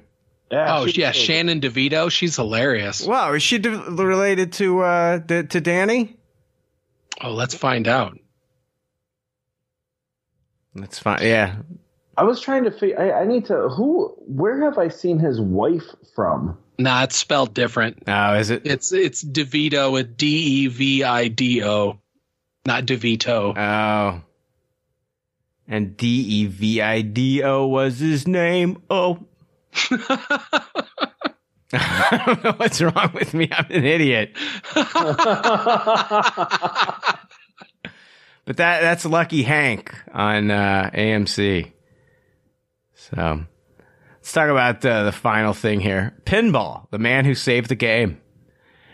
S4: yeah
S3: Oh yeah, Shannon DeVido, she's hilarious.
S2: Wow, is she de- related to uh to, to Danny?
S3: Oh, let's find out.
S2: Let's find. Yeah.
S4: I was trying to figure. I, I need to. Who? Where have I seen his wife from?
S3: Nah, it's spelled different.
S2: Oh, is it?
S3: It's it's DeVido with D E V I D O, not DeVito.
S2: Oh. And D E V I D O was his name. Oh. I don't know what's wrong with me. I'm an idiot. But that that's Lucky Hank on uh, AMC. So let's talk about uh, the final thing here. Pinball, the man who saved the game.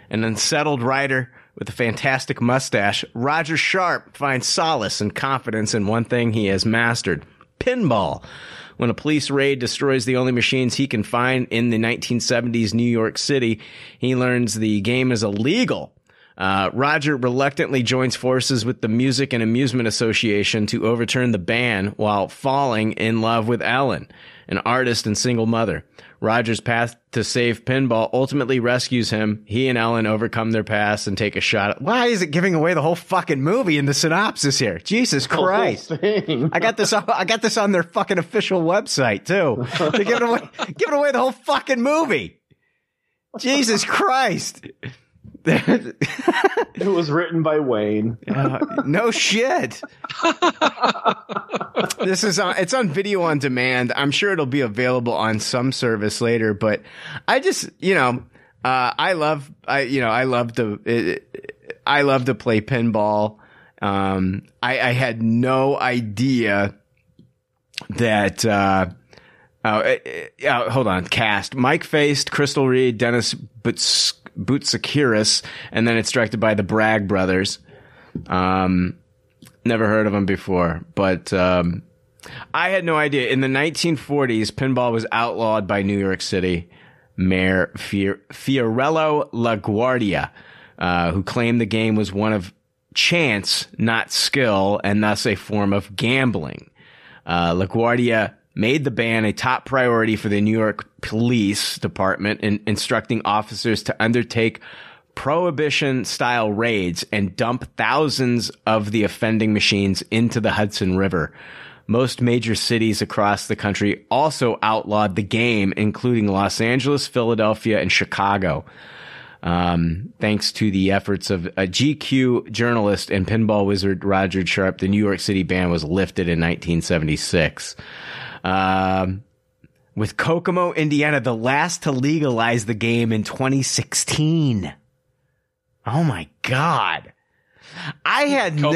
S2: An unsettled writer with a fantastic mustache, Roger Sharpe finds solace and confidence in one thing he has mastered pinball. When a police raid destroys the only machines he can find in the 1970s New York City, he learns the game is illegal. Uh, Roger reluctantly joins forces with the Music and Amusement Association to overturn the ban while falling in love with Ellen, an artist and single mother. Roger's path to save pinball ultimately rescues him. He and Ellen overcome their past and take a shot at. Why is it giving away the whole fucking movie in the synopsis here? Jesus Christ! I got this. On, I got this on their fucking official website too. They're giving away, giving away the whole fucking movie. Jesus Christ!
S4: It was written by Wayne.
S2: Uh, no shit. this is on, it's on video on demand. I'm sure it'll be available on some service later, but I just, you know, uh, I love, I, you know, I love to, it, I love to play pinball. Um, I, I had no idea that, uh, Oh, uh, uh, hold on. Cast: Mike Faist, Crystal Reed, Dennis Boots, Boutsikaris, and then it's directed by the Bragg brothers. Um, never heard of them before, but um, I had no idea. In the 1940s, pinball was outlawed by New York City Mayor Fior- Fiorello LaGuardia, uh, who claimed the game was one of chance, not skill, and thus a form of gambling. Uh, LaGuardia made the ban a top priority for the New York Police Department in instructing officers to undertake prohibition style raids and dump thousands of the offending machines into the Hudson River. Most major cities across the country also outlawed the game, including Los Angeles, Philadelphia, and Chicago. Um, thanks to the efforts of a GQ journalist and pinball wizard Roger Sharpe, the New York City ban was lifted in 1976. Um, with Kokomo, Indiana, the last to legalize the game in 2016. Oh my God. I had no-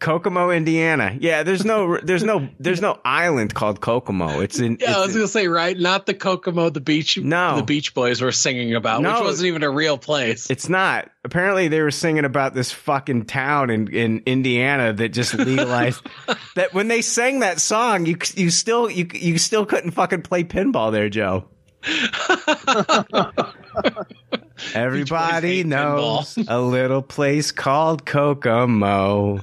S3: Kokomo.
S2: Indiana. Yeah, there's no, there's no, there's no island called Kokomo. It's in,
S3: Yeah, I
S2: it's
S3: was gonna say right, not the Kokomo the beach.
S2: No.
S3: the Beach Boys were singing about,
S2: No.
S3: which wasn't even a real place.
S2: It's not. Apparently, they were singing about this fucking town in, in Indiana that just legalized. that when they sang that song, you you still you you still couldn't fucking play pinball there, Joe. Everybody knows a little place called Kokomo.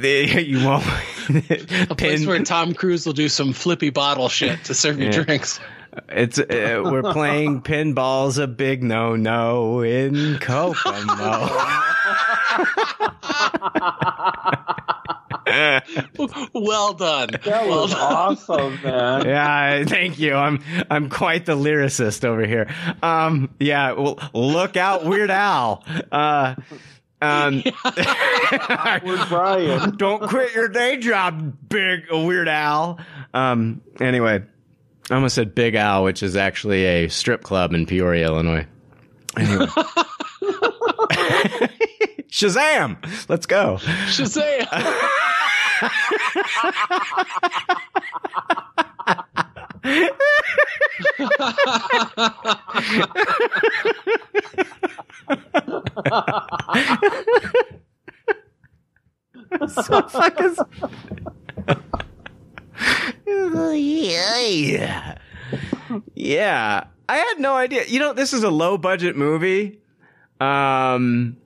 S2: They, you won't.
S3: A place where Tom Cruise will do some flippy bottle shit to serve you
S2: Yeah.
S3: drinks.
S2: It's uh, we're playing pinball's a big no no in Kokomo.
S3: Well done.
S4: That was awesome, man.
S2: yeah, thank you. I'm I'm quite the lyricist over here. Um, yeah, well, look out, Weird Al. Uh, um,
S4: We're Brian.
S2: don't quit your day job, Big Weird Al. Um, anyway, I almost said Big Al, which is actually a strip club in Peoria, Illinois. Anyway. Shazam! Let's go.
S3: Shazam!
S2: So fucking. yeah. Yeah. I had no idea. You know, this is a low budget movie. Um,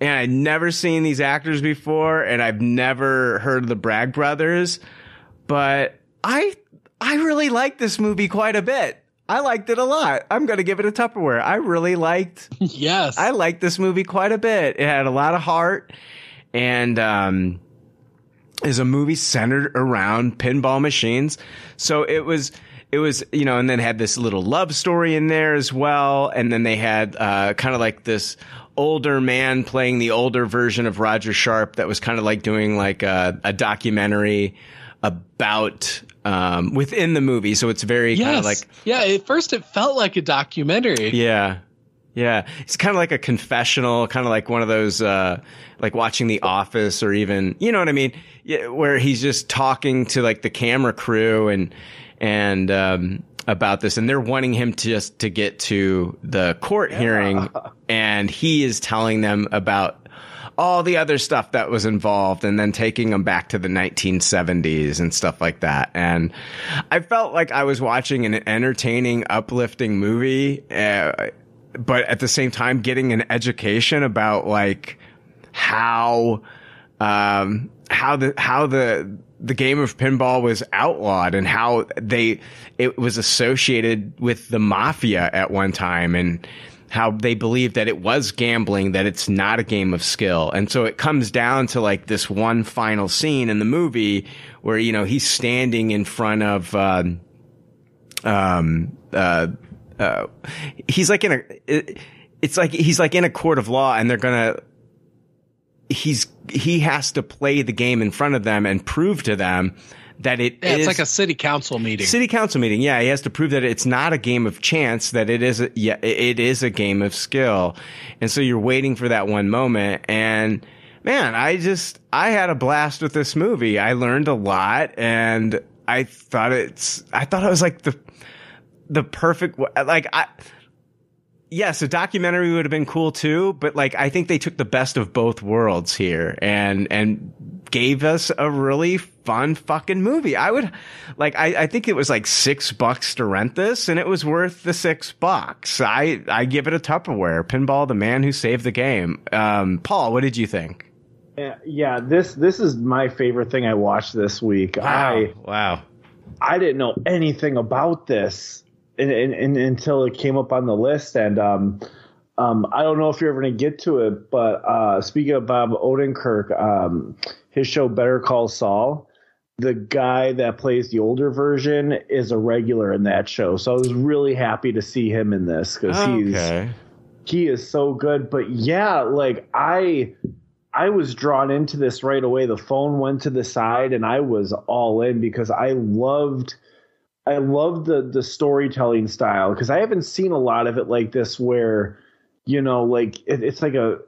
S2: and I'd never seen these actors before, and I've never heard of the Bragg brothers, but I, I really liked this movie quite a bit. I liked it a lot. I'm going to give it a Tupperware. I really liked
S3: yes.
S2: I liked this movie quite a bit. It had a lot of heart and um is a movie centered around pinball machines. So it was it was, you know, and then had this little love story in there as well. And then they had uh kind of like this older man playing the older version of Roger Sharpe that was kind of like doing like a, a documentary about um within the movie. So it's very kind of like
S3: yeah. At first, it felt like a documentary.
S2: yeah. Yeah. It's kind of like a confessional, kind of like one of those, uh, like watching The Office or even, you know what I mean? Yeah, where he's just talking to like the camera crew and, and, um, about this and they're wanting him to just to get to the court hearing and he is telling them about all the other stuff that was involved and then taking them back to the 1970s and stuff like that. And I felt like I was watching an entertaining, uplifting movie, uh, but at the same time getting an education about like how, um, how the, how the, the game of pinball was outlawed and how they, it was associated with the mafia at one time and, how they believe that it was gambling, that it's not a game of skill. And so it comes down to like this one final scene in the movie where, you know, he's standing in front of, um, um, uh, uh, he's like in a, it, it's like, he's like in a court of law and they're gonna, he's, he has to play the game in front of them and prove to them that it
S3: Yeah, it's like a city council meeting.
S2: City council meeting. Yeah, he has to prove that it's not a game of chance, that it is a, yeah, it is a game of skill. And so you're waiting for that one moment and man, I just I had a blast with this movie. I learned a lot and I thought it's I thought it was like the the perfect like I Yes, a documentary would have been cool too, but like I think they took the best of both worlds here and and gave us a really fun fucking movie. I would like I, I think it was like six bucks to rent this and it was worth the six bucks. I I give it a Tupperware. Pinball the man who saved the game. Um Paul, what did you think?
S4: Yeah, yeah, this this is my favorite thing I watched this week. I
S2: wow.
S4: I didn't know anything about this in, in, in, until it came up on the list, and um, um, I don't know if you're ever going to get to it. But uh, speaking of Bob Odenkirk, um, his show Better Call Saul, the guy that plays the older version is a regular in that show. So I was really happy to see him in this because he's he is so good. But yeah, like I I was drawn into this right away. The phone went to the side and I was all in because I loved I love the the storytelling style because I haven't seen a lot of it like this where you know like it, it's like a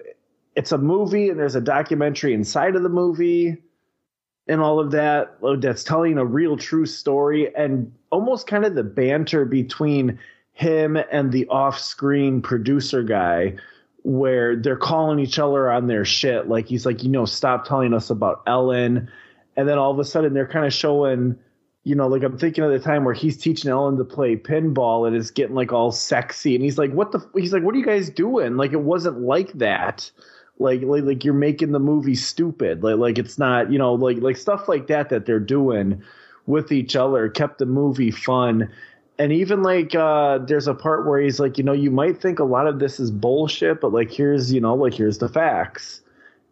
S4: it's a movie and there's a documentary inside of the movie and all of that uh, that's telling a real true story and almost kind of the banter between him and the off-screen producer guy where they're calling each other on their shit. Like he's like you know stop telling us about Ellen. And then all of a sudden they're kind of showing you know like I'm thinking of the time where he's teaching Ellen to play pinball and it's getting like all sexy and he's like what the he's like what are you guys doing? Like it wasn't like that. Like like, like you're making the movie stupid. Like like it's not you know like like stuff like that that they're doing with each other kept the movie fun. And even like uh there's a part where he's like you know you might think a lot of this is bullshit but like here's you know like here's the facts.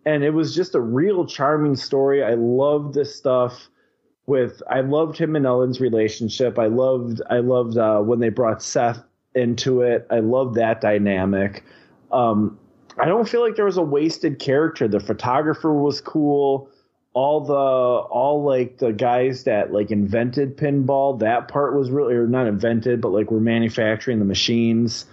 S4: And it was just a real charming story. I loved this stuff with i loved him and ellen's relationship i loved i loved uh when they brought seth into it i loved that dynamic um I don't feel like there was a wasted character. The photographer was cool. All the all like the guys that like invented pinball, that part was really or not invented, but like were manufacturing the machines.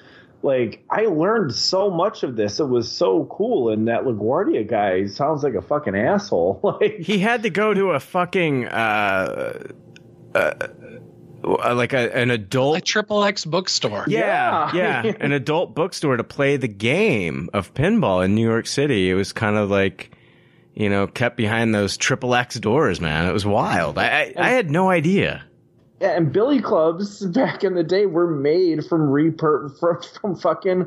S4: Like I learned so much of this. It was so cool. And that LaGuardia guy sounds like a fucking asshole. Like
S2: He had to go to a fucking uh, uh like a, an adult
S3: A triple X bookstore.
S2: Yeah,
S4: Yeah.
S2: yeah, an adult bookstore to play the game of pinball in New York City. It was kind of like, you know, kept behind those triple X doors, man. It was wild. I I, I had no idea.
S4: Yeah, and billy clubs back in the day were made from repur from, from fucking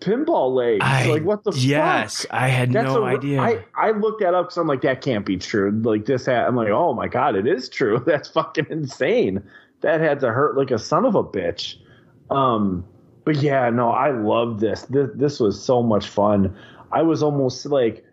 S4: pinball legs.
S2: I,
S4: like what the
S2: yes,
S4: fuck?
S2: I had
S4: That's
S2: no
S4: a-
S2: idea.
S4: I, I looked that up because I'm like, that can't be true. Like this, had, I'm like, oh my god, it is true. That's fucking insane. That had to hurt like a son of a bitch. Um, but yeah, no, I love this. This this was so much fun. I was almost like,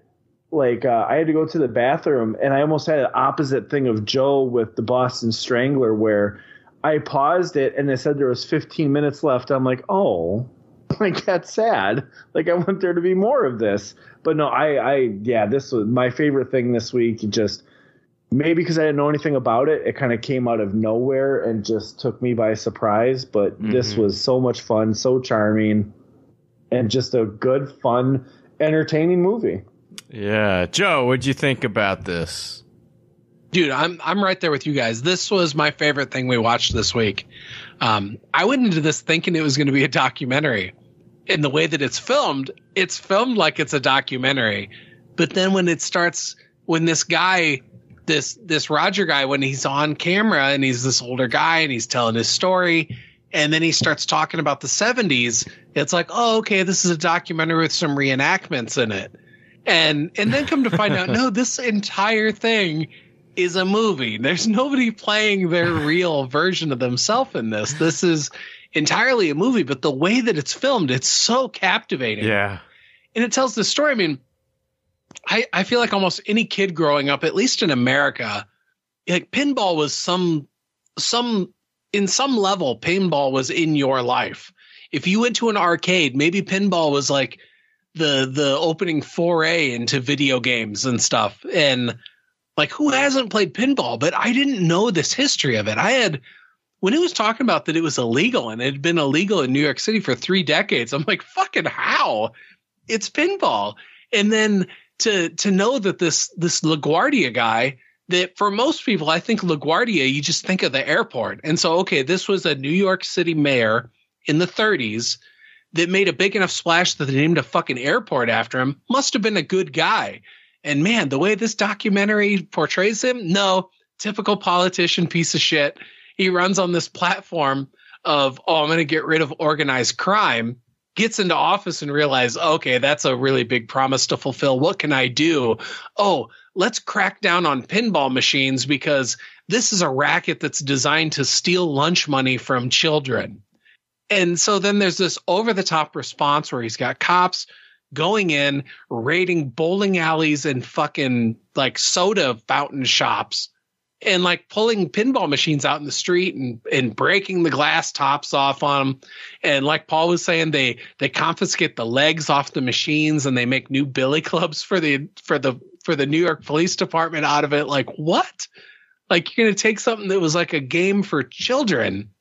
S4: like uh, I had to go to the bathroom, and I almost had an opposite thing of Joe with the Boston Strangler, where I paused it and it said there was 15 minutes left. I'm like, oh, like that's sad. Like I want there to be more of this. But no, I, I, yeah, this was my favorite thing this week. Just maybe because I didn't know anything about it, it kind of came out of nowhere and just took me by surprise. But this was so much fun, so charming, and just a good, fun, entertaining movie.
S2: Yeah, Joe, what'd you think about this?
S3: dude i'm i'm right there with you guys. This was my favorite thing we watched this week. Um i went into this thinking it was going to be a documentary. In the way that it's filmed it's filmed like it's a documentary. But then when it starts when this guy this this roger guy when he's on camera and he's this older guy and he's telling his story and then he starts talking about the 70s it's like oh okay this is a documentary with some reenactments in it and and then come to find out no this entire thing is a movie. There's nobody playing their real version of themselves in this. This is entirely a movie, but the way that it's filmed, it's so captivating.
S2: Yeah,
S3: And it tells the story. I mean, I, I feel like almost any kid growing up, at least in America, like pinball was some some in some level, pinball was in your life. If you went to an arcade, maybe pinball was like the the opening foray into video games and stuff. And like who hasn't played pinball? But I didn't know this history of it. I had when it was talking about that it was illegal and it had been illegal in New York City for three decades. I'm like, fucking how? It's pinball. And then to to know that this this LaGuardia guy that for most people, I think LaGuardia, you just think of the airport. And so, okay, this was a New York City mayor in the 30s that made a big enough splash that they named a fucking airport after him. Must have been a good guy. And man, the way this documentary portrays him, no, typical politician piece of shit. He runs on this platform of, oh, I'm going to get rid of organized crime. gets into office and realizes, okay, that's a really big promise to fulfill. What can I do? Oh, let's crack down on pinball machines because this is a racket that's designed to steal lunch money from children. And so then there's this over the top response where he's got cops going in, raiding bowling alleys and fucking like soda fountain shops and like pulling pinball machines out in the street and and breaking the glass tops off on them and like paul was saying they they confiscate the legs off the machines and they make new billy clubs for the for the for the new york police department out of it. Like what? Like you're gonna take something that was like a game for children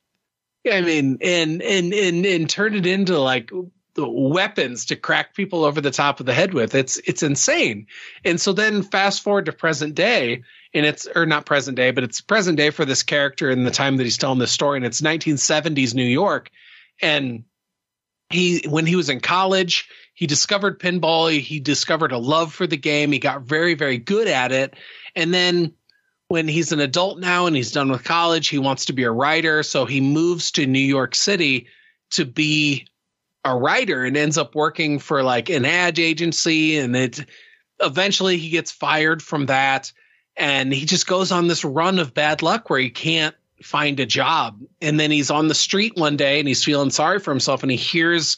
S3: i mean and and and and turn it into like weapons to crack people over the top of the head with it's it's insane and so then fast forward to present day and it's or not present day, but it's present day for this character in the time that he's telling this story, and it's 1970s New York, and he when he was in college, he discovered pinball. He, he discovered a love for the game. He got very very good at it, and then when he's an adult now and he's done with college, he wants to be a writer, so he moves to New York City to be a writer and ends up working for like an ad agency. And it eventually he gets fired from that. And he just goes on this run of bad luck where he can't find a job. And then he's on the street one day and he's feeling sorry for himself and he hears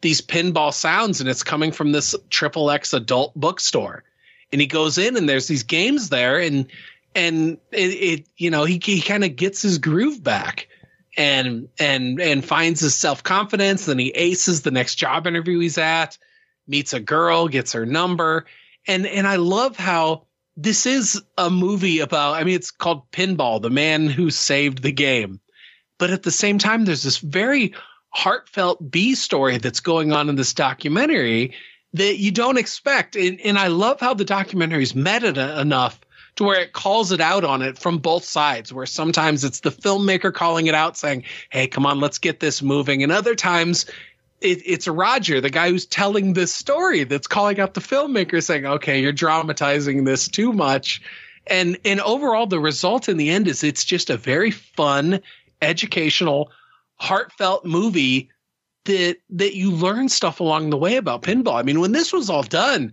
S3: these pinball sounds and it's coming from this triple x adult bookstore. And he goes in and there's these games there and and it, it you know he, he kind of gets his groove back and and and finds his self-confidence then he aces the next job interview he's at meets a girl gets her number. And and i love how this is a movie about i mean it's called pinball the man who saved the game. But at the same time there's this very heartfelt b story that's going on in this documentary that you don't expect. And, and i love how the documentary is meta enough to where it calls it out on it from both sides where sometimes it's the filmmaker calling it out saying hey come on let's get this moving and other times it, it's Roger, the guy who's telling this story, that's calling out the filmmaker, saying, "Okay, you're dramatizing this too much." And and overall, the result in the end is it's just a very fun, educational, heartfelt movie that that you learn stuff along the way about pinball. I mean, when this was all done,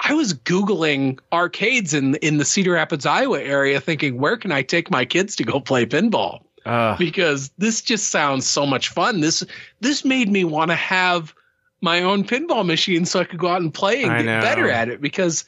S3: I was googling arcades in in the Cedar Rapids, Iowa area, thinking, "Where can I take my kids to go play pinball?"
S2: Uh,
S3: because this just sounds so much fun. This this made me want to have my own pinball machine so I could go out and play and
S2: I
S3: get
S2: know.
S3: better at it because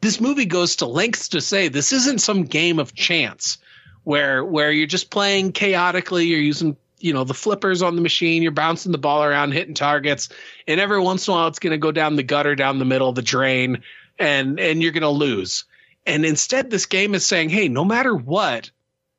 S3: this movie goes to lengths to say this isn't some game of chance where where you're just playing chaotically, you're using you know the flippers on the machine, you're bouncing the ball around, hitting targets, and every once in a while it's going to go down the gutter, down the middle of the drain, and and you're going to lose. And instead, this game is saying, hey, no matter what,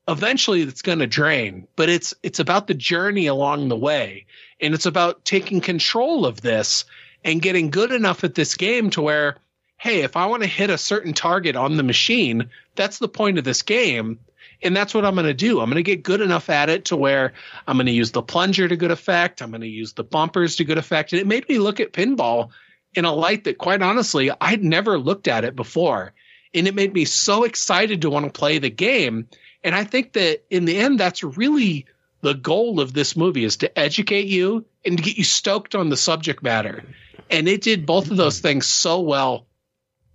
S3: eventually it's going to drain but it's it's about the journey along the way and it's about taking control of this and getting good enough at this game to where hey if i want to hit a certain target on the machine that's the point of this game and that's what i'm going to do. I'm going to get good enough at it to where i'm going to use the plunger to good effect. I'm going to use the bumpers to good effect. And it made me look at pinball in a light that quite honestly i'd never looked at it before. And it made me so excited to want to play the game. And I think that in the end, that's really the goal of this movie is to educate you and to get you stoked on the subject matter. And it did both of those things so well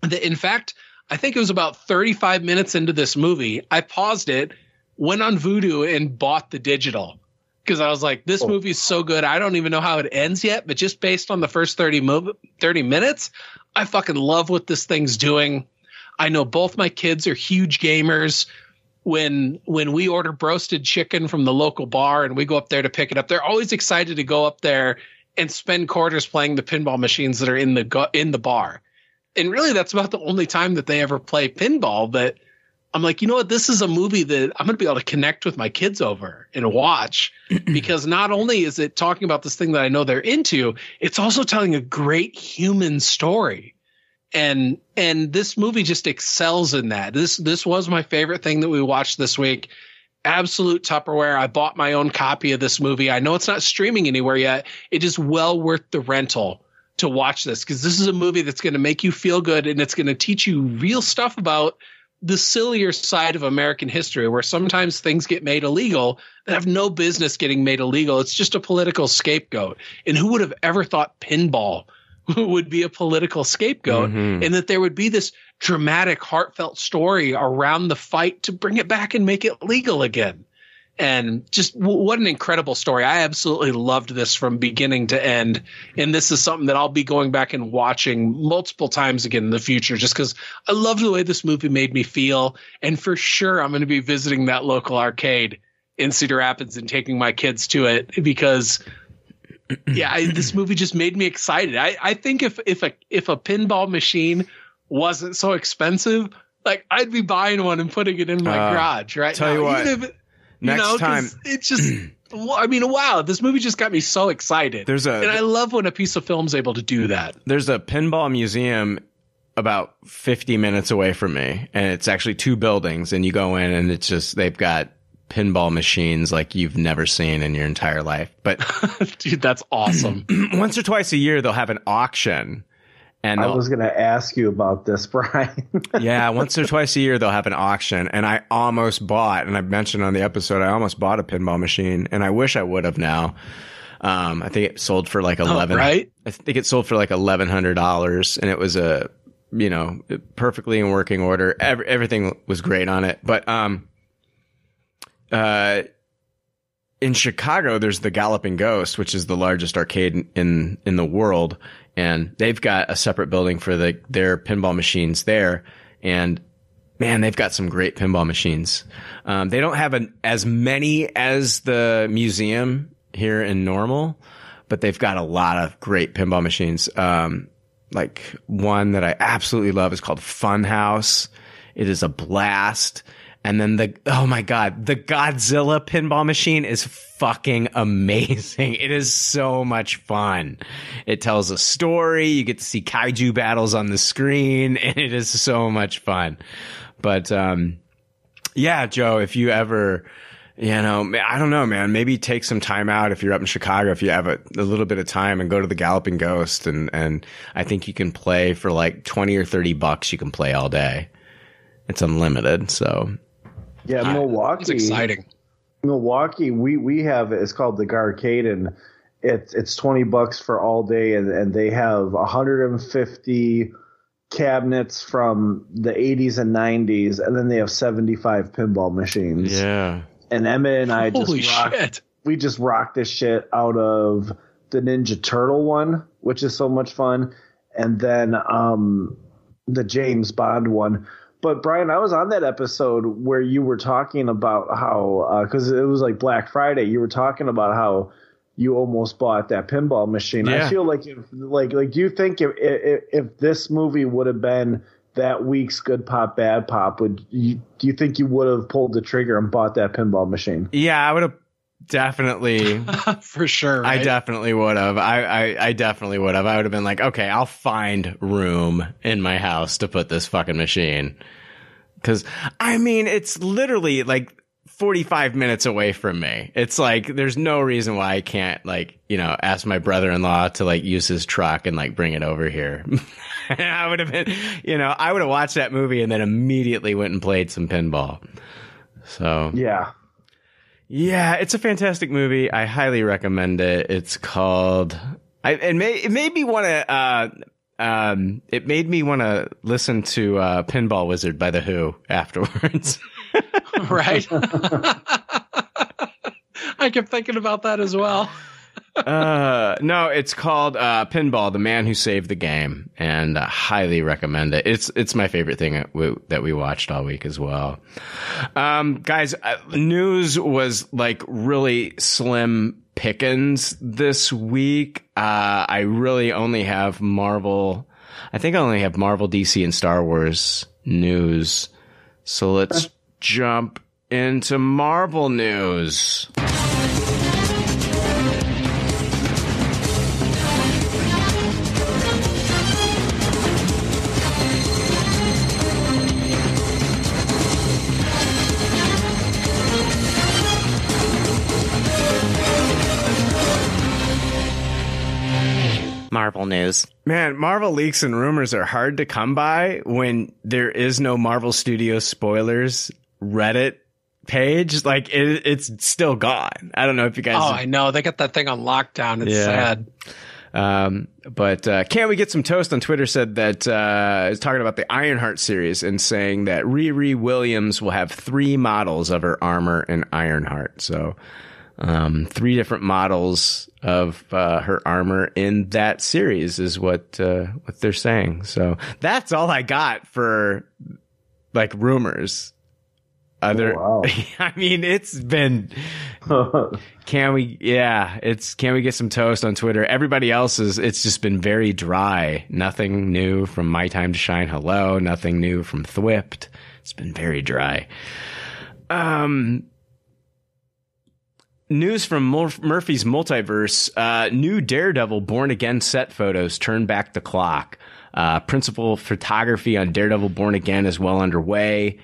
S3: that, in fact, I think it was about 35 minutes into this movie. I paused it, went on Vudu, and bought the digital because I was like, this oh. movie is so good. I don't even know how it ends yet, but just based on the first 30, mov- 30 minutes, I fucking love what this thing's doing. I know both my kids are huge gamers when when we order broasted chicken from the local bar and we go up there to pick it up, they're always excited to go up there and spend quarters playing the pinball machines that are in the go- in the bar. And really, that's about the only time that they ever play pinball. But I'm like, you know what? This is a movie that I'm going to be able to connect with my kids over and watch because not only is it talking about this thing that I know they're into, it's also telling a great human story and and this movie just excels in that. This this was my favorite thing that we watched this week. Absolute Tupperware. I bought my own copy of this movie. I know it's not streaming anywhere yet. It is well worth the rental to watch this because this is a movie that's going to make you feel good and it's going to teach you real stuff about the sillier side of American history where sometimes things get made illegal that have no business getting made illegal. It's just a political scapegoat. And who would have ever thought pinball would be a political scapegoat
S2: Mhm.
S3: and that there would be this dramatic, heartfelt story around the fight to bring it back and make it legal again? And just w- what an incredible story. I absolutely loved this from beginning to end. And this is something that I'll be going back and watching multiple times again in the future just because I love the way this movie made me feel. And for sure, I'm going to be visiting that local arcade in Cedar Rapids and taking my kids to it because. Yeah, I, this movie just made me excited. I, I think if if a if a pinball machine wasn't so expensive, like I'd be buying one and putting it in my
S2: Uh,
S3: garage right
S2: tell
S3: now.
S2: you what,
S3: If, you
S2: next time-
S3: it's just. I mean, wow! This movie just got me so excited.
S2: There's a-
S3: and I love when a piece of film's able to do that.
S2: There's a pinball museum about 50 minutes away from me, and it's actually two buildings. And you go in, and it's just they've got pinball machines like you've never seen in your entire life. But
S3: Dude, that's awesome.
S2: once or twice a year, they'll have an auction. And
S4: I was going to ask you about this, Brian.
S2: yeah, once or twice a year they'll have an auction, and I almost bought, and I mentioned on the episode, I almost bought a pinball machine, and I wish I would have now. Um, I think it sold for like eleven.
S3: right?
S2: I think it sold for like eleven hundred dollars, and it was a, you know, perfectly in working order. Every, everything was great on it, but um, uh, in Chicago, there's the Galloping Ghost, which is the largest arcade in- in in the world, and they've got a separate building for the their pinball machines there. And man, they've got some great pinball machines. Um, they don't have an, as many as the museum here in Normal, but they've got a lot of great pinball machines. Um, like one that I absolutely love is called Funhouse. It is a blast. And then the, oh my God, the Godzilla pinball machine is fucking amazing. It is so much fun. It tells a story. You get to see kaiju battles on the screen and it is so much fun. But, um, yeah, Joe, if you ever, you know, I don't know, man, maybe take some time out if you're up in Chicago, if you have a, a little bit of time and go to the Galloping Ghost. And, and I think you can play for like 20 or 30 bucks. You can play all day. It's unlimited. So
S4: yeah, Milwaukee.
S3: It's exciting.
S4: Milwaukee, we we have it's called the Garcade, and it's it's twenty bucks for all day, and and they have hundred and fifty cabinets from the 80s and 90s, and then they have 75 pinball machines.
S2: yeah.
S4: And Emma and I just
S3: Holy shit!
S4: we just rocked this shit out of the Ninja Turtle one, which is so much fun, and then um the James Bond one. But Brian, I was on that episode where you were talking about how uh, because it was like Black Friday, you were talking about how you almost bought that pinball machine.
S2: Yeah.
S4: I feel like if like like do you think if if, if this movie would have been that week's good pop bad pop would you do you think you would have pulled the trigger and bought that pinball machine?
S2: Yeah, I would have definitely.
S3: For sure.
S2: I definitely would have. I, I, I definitely would have. I would have been like, okay, I'll find room in my house to put this fucking machine. Cause I mean, it's literally like 45 minutes away from me. It's like, there's no reason why I can't like, you know, ask my brother-in-law to like use his truck and like bring it over here. I would have been, you know, I would have watched that movie and then immediately went and played some pinball. So
S4: Yeah.
S2: Yeah, it's a fantastic movie. I highly recommend it. It's called. I it made it made me want to. Uh, um, it made me want to listen to uh, Pinball Wizard by the Who afterwards.
S3: right? I kept thinking about that as well.
S2: Uh, no, it's called uh, Pinball: The Man Who Saved the Game, and I highly recommend it. It's it's my favorite thing that we, that we watched all week as well. Um, guys, uh, news was like really slim pickings this week. Uh, I really only have Marvel. I think I only have Marvel, DC, and Star Wars news. So let's jump into Marvel news.
S10: Marvel news.
S2: Man, Marvel leaks and rumors are hard to come by when there is no Marvel Studios spoilers Reddit page. Like it, it's still gone. I don't know if you guys.
S3: Oh, I know. They got that thing on lockdown. It's
S2: Yeah.
S3: sad.
S2: Um, but uh, can we get some toast on Twitter said that uh, is talking about the Ironheart series and saying that Riri Williams will have three models of her armor in Ironheart. So um, three different models of uh, her armor in that series is what uh, what they're saying. So that's all I got for like rumors. Other,
S4: Oh, wow.
S2: I mean, it's been. Can we? Yeah, it's. Can we get some toast on Twitter? Everybody else is. It's just been very dry. Nothing new from My Time to Shine. Hello. Nothing new from Thwipped. It's been very dry. Um. News from Mur- Murphy's Multiverse. Uh, new Daredevil Born Again set photos turn back the clock. Uh, principal photography on Daredevil Born Again is well underway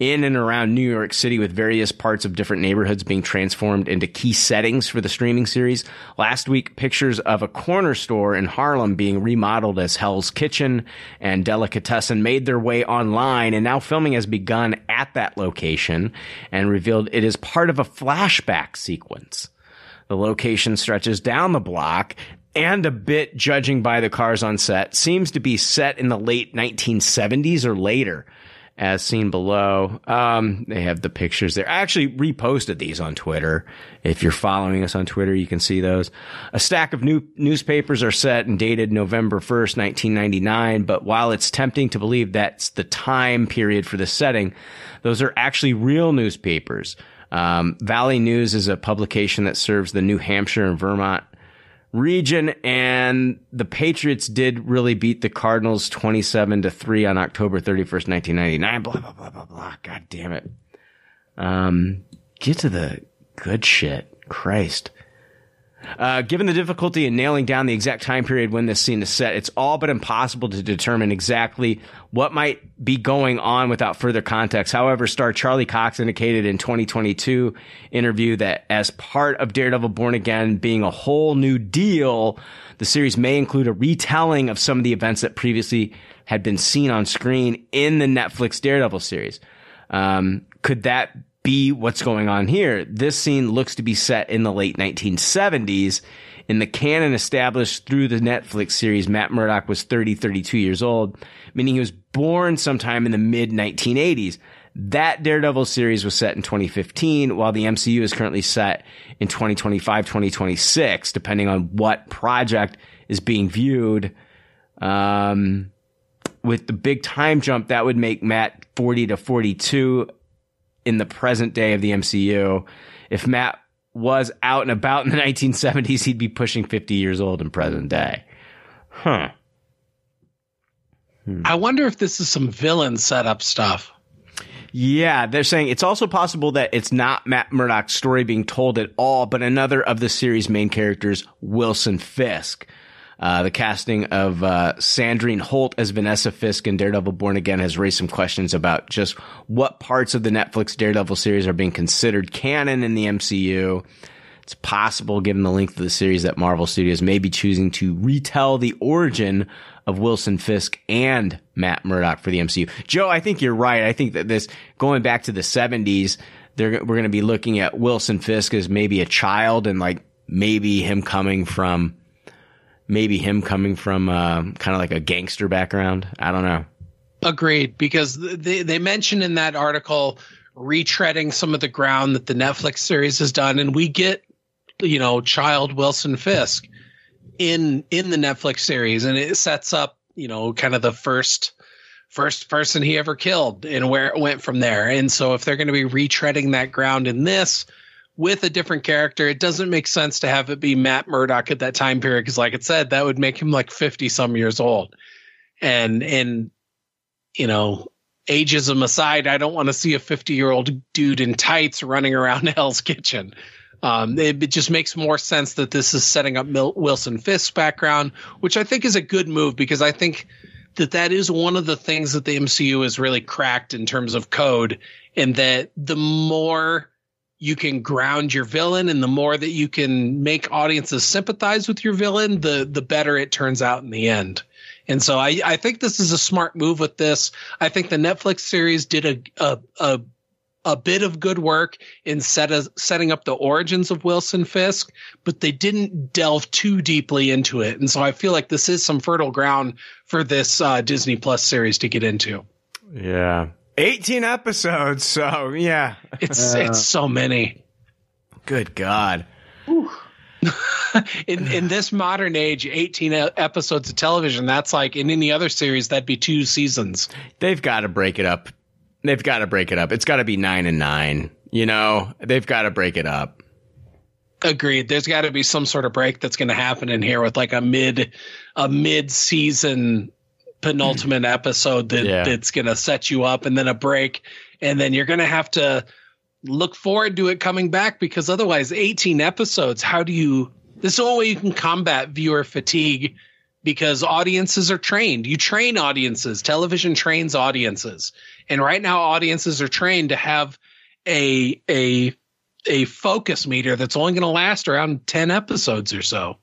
S2: in and around New York City with various parts of different neighborhoods being transformed into key settings for the streaming series. Last week, pictures of a corner store in Harlem being remodeled as Hell's Kitchen and Delicatessen made their way online and now filming has begun at that location and revealed it is part of a flashback sequence. The location stretches down the block and a bit judging by the cars on set seems to be set in the late 1970s or later as seen below. Um, they have the pictures there. I actually reposted these on Twitter. If you're following us on Twitter, you can see those. A stack of new newspapers are set and dated November 1st, 1999. But while it's tempting to believe that's the time period for the setting, those are actually real newspapers. Um, Valley News is a publication that serves the New Hampshire and Vermont region and the Patriots did really beat the Cardinals 27 to 3 on October 31st, 1999. Blah, blah, blah, blah, blah. God damn it. Um, get to the good shit. Christ. Uh, given the difficulty in nailing down the exact time period when this scene is set, it's all but impossible to determine exactly what might be going on without further context. However, star Charlie Cox indicated in 2022 interview that as part of Daredevil Born Again being a whole new deal, the series may include a retelling of some of the events that previously had been seen on screen in the Netflix Daredevil series. Um, could that be what's going on here? This scene looks to be set in the late 1970s. In the canon established through the Netflix series, Matt Murdock was 30, 32 years old, meaning he was born sometime in the mid 1980s. That Daredevil series was set in 2015, while the MCU is currently set in 2025, 2026, depending on what project is being viewed. Um, with the big time jump, that would make Matt 40 to 42 in the present day of the MCU. If Matt was out and about in the 1970s, he'd be pushing 50 years old in present day. Huh. Hmm.
S3: I wonder if this is some villain setup stuff.
S2: Yeah, they're saying it's also possible that it's not Matt Murdock's story being told at all, but another of the series' main characters, Wilson Fisk. Uh, the casting of uh, Sandrine Holt as Vanessa Fisk in Daredevil Born Again has raised some questions about just what parts of the Netflix Daredevil series are being considered canon in the MCU. It's possible, given the length of the series, that Marvel Studios may be choosing to retell the origin of Wilson Fisk and Matt Murdock for the MCU. Joe, I think you're right. I think that this, going back to the 70s, they're, we're going to be looking at Wilson Fisk as maybe a child and like maybe him coming from, maybe him coming from uh, kind of like a gangster background. I don't know.
S3: Agreed, because they they mention in that article retreading some of the ground that the Netflix series has done, and we get you know child Wilson Fisk in in the Netflix series, and it sets up you know kind of the first first person he ever killed and where it went from there. And so if they're going to be retreading that ground in this with a different character, it doesn't make sense to have it be Matt Murdock at that time period because, like it said, that would make him like fifty some years old, and and you know, ageism aside, I don't want to see a 50 year old dude in tights running around Hell's Kitchen. Um, it, it just makes more sense that this is setting up Mil- Wilson Fisk's background, which I think is a good move because I think that that is one of the things that the MCU has really cracked in terms of code, and that the more you can ground your villain and the more that you can make audiences sympathize with your villain the the better it turns out in the end. And so i i think this is a smart move with this. I think the netflix series did a a a, a bit of good work in set setting up the origins of wilson fisk but they didn't delve too deeply into it. And so i feel like this is some fertile ground for this uh, disney plus series to get into.
S2: Yeah. 18 episodes. So, yeah.
S3: it's it's so many
S2: Good God.
S3: in in this modern age 18 e- episodes of television that's like in any other series that'd be two seasons
S2: They've got to break it up. They've got to break it up. It's got to be nine and nine. You know, they've got to break it up.
S3: agreed there's got to be some sort of break that's going to happen in here with like a mid a mid season penultimate episode that
S2: Yeah.
S3: that's going to set you up and then a break and then you're going to have to look forward to it coming back because otherwise 18 episodes how do you this is the only way you can combat viewer fatigue because audiences are trained you train audiences television trains audiences and right now audiences are trained to have a a a focus meter that's only going to last around 10 episodes or so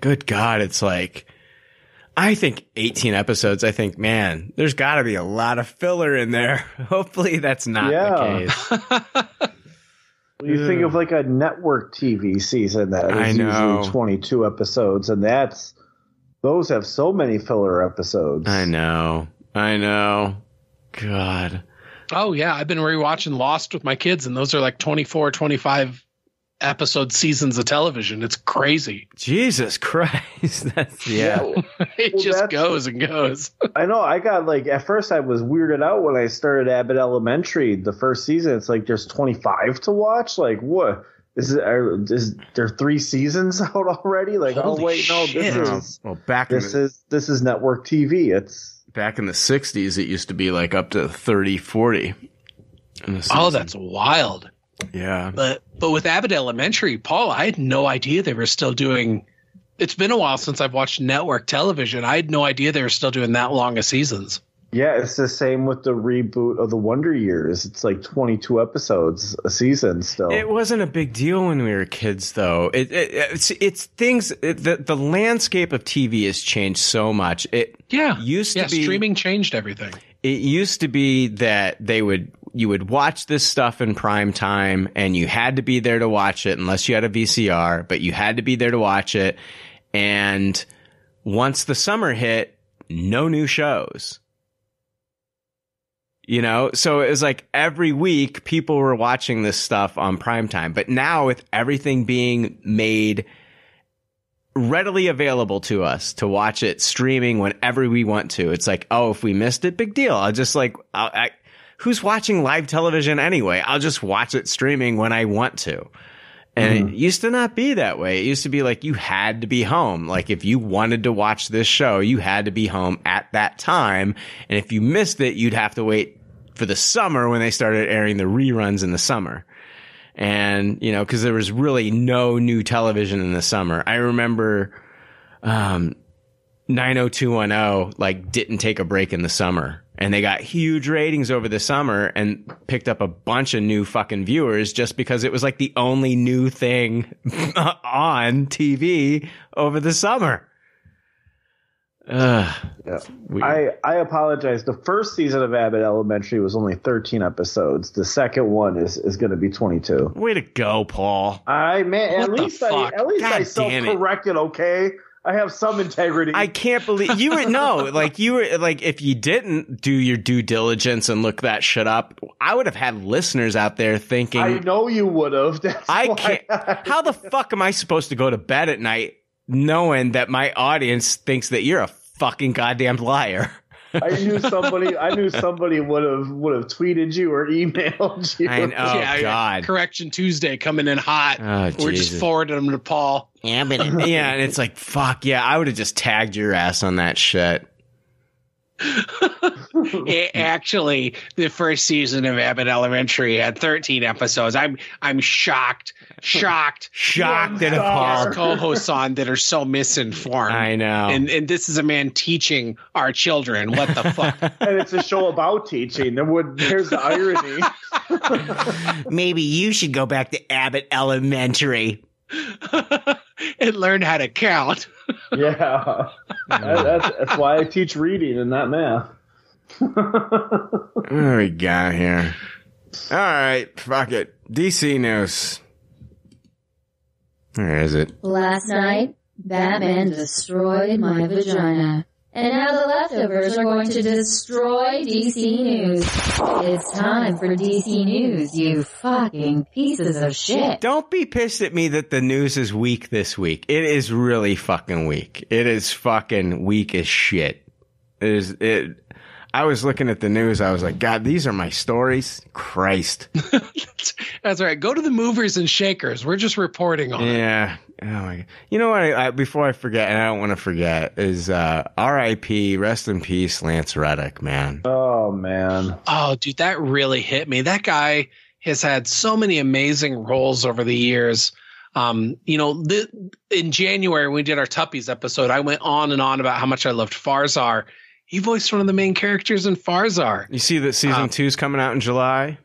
S2: Good God. It's like, I think 18 episodes. I think, man, there's got to be a lot of filler in there. Hopefully that's not
S4: Yeah.
S2: the case.
S4: When you think of like a network TV season that is I
S2: know.
S4: usually 22 episodes, and that's those have so many filler episodes.
S2: I know. I know. God.
S3: oh yeah i've been rewatching lost with my kids and those are like 24 25 episode seasons of television it's crazy
S2: Jesus Christ. That's, yeah.
S3: it
S4: Well,
S3: just goes and goes
S4: I know. I got like at first I was weirded out when I started Abbott Elementary the first season. It's like there's 25 to watch. Like what? Is it? Are, is there three seasons out already? Like oh,
S3: Holy
S4: oh wait, no,
S3: shit.
S4: this
S2: Oh,
S4: is
S2: well, back in
S4: this
S2: the,
S4: is this is network TV. It's
S2: back in the 60s, it used to be like up to 30, 40. in a
S3: oh that's wild
S2: yeah.
S3: but but with abbott elementary paul i had no idea they were still doing it's been a while since i've watched network television i had no idea they were still doing that long of seasons
S4: yeah, it's the same with the reboot of the Wonder Years. It's like 22 episodes a season still.
S2: It wasn't a big deal when we were kids, though. It, it, it's, it's things. It, the the landscape of TV has changed so much. It
S3: yeah
S2: used
S3: yeah
S2: to be
S3: streaming changed everything
S2: It used to be that they would you would watch this stuff in prime time, and you had to be there to watch it unless you had a VCR. But you had to be there to watch it. And once the summer hit, no new shows. You know, so it was like every week people were watching this stuff on primetime. But now with everything being made readily available to us to watch it streaming whenever we want to, it's like, oh, if we missed it, big deal. I'll just like, I'll, I, who's watching live television anyway? I'll just watch it streaming when I want to. And it used to not be that way. It used to be like you had to be home. Like if you wanted to watch this show, you had to be home at that time. And if you missed it, you'd have to wait for the summer when they started airing the reruns in the summer. And, you know, cause there was really no new television in the summer. I remember, um, 90210 like didn't take a break in the summer and they got huge ratings over the summer and picked up a bunch of new fucking viewers just because it was like the only new thing on TV over the summer. Ugh.
S4: Yeah. I, I apologize. The first season of Abbott Elementary was only 13 episodes. The second one is, is going to be 22.
S2: Way to go, Paul.
S4: I man, at
S3: What the
S4: least I at least I
S2: God
S4: self
S2: it.
S4: corrected. Okay, I have some integrity.
S2: I can't believe you were no, like you were like if you didn't do your due diligence and look that shit up, I would have had listeners out there thinking
S4: I know you would have. That's
S2: I can't.
S4: I-
S2: How the fuck am I supposed to go to bed at night knowing that my audience thinks that you're a fucking goddamn liar?
S4: I knew somebody. I knew somebody would have would have tweeted you or emailed you.
S2: I know. Oh,
S3: yeah,
S2: God.
S3: Correction Tuesday coming in hot.
S2: Oh,
S3: We're just
S2: Jesus.
S3: forwarding them to Paul.
S2: yeah, and it's like fuck yeah, I would have just tagged your ass on that shit.
S3: It- actually, the first season of Abbott Elementary had 13 episodes. I'm I'm shocked, shocked.
S2: Shocked and
S3: There's
S2: appalled.
S3: co-hosts on that are so misinformed.
S2: I know.
S3: And and this is a man teaching our children what the fuck.
S4: and it's a show about teaching. There would there's the irony.
S2: Maybe you should go back to Abbott Elementary.
S3: and learn how to count.
S4: Yeah, That- that's that's why I teach reading and not math.
S2: What we got here? All right, fuck it. DC news. Where is it?
S10: Last night, Batman destroyed my vagina. And now the leftovers are going to destroy DC News. It's time for DC News, you fucking pieces of shit.
S2: Don't be pissed at me that the news is weak this week. It is really fucking weak. It is fucking weak as shit. It is it. I was looking at the news. I was like, God, these are my stories. Christ.
S3: That's right. Go to the movers and shakers. We're just reporting on it.
S2: Yeah. Oh my God. You know what? I, I, before I forget, and I don't want to forget, is uh, R.I.P. Rest in peace, Lance Reddick. Man.
S4: Oh man.
S3: Oh, dude, that really hit me. That guy has had so many amazing roles over the years. Um, you know, th- in January when we did our Tuppies episode, I went on and on about how much I loved Farzar. He voiced one of the main characters in Farzar.
S2: You see that season
S3: Um,
S2: two's coming out in July.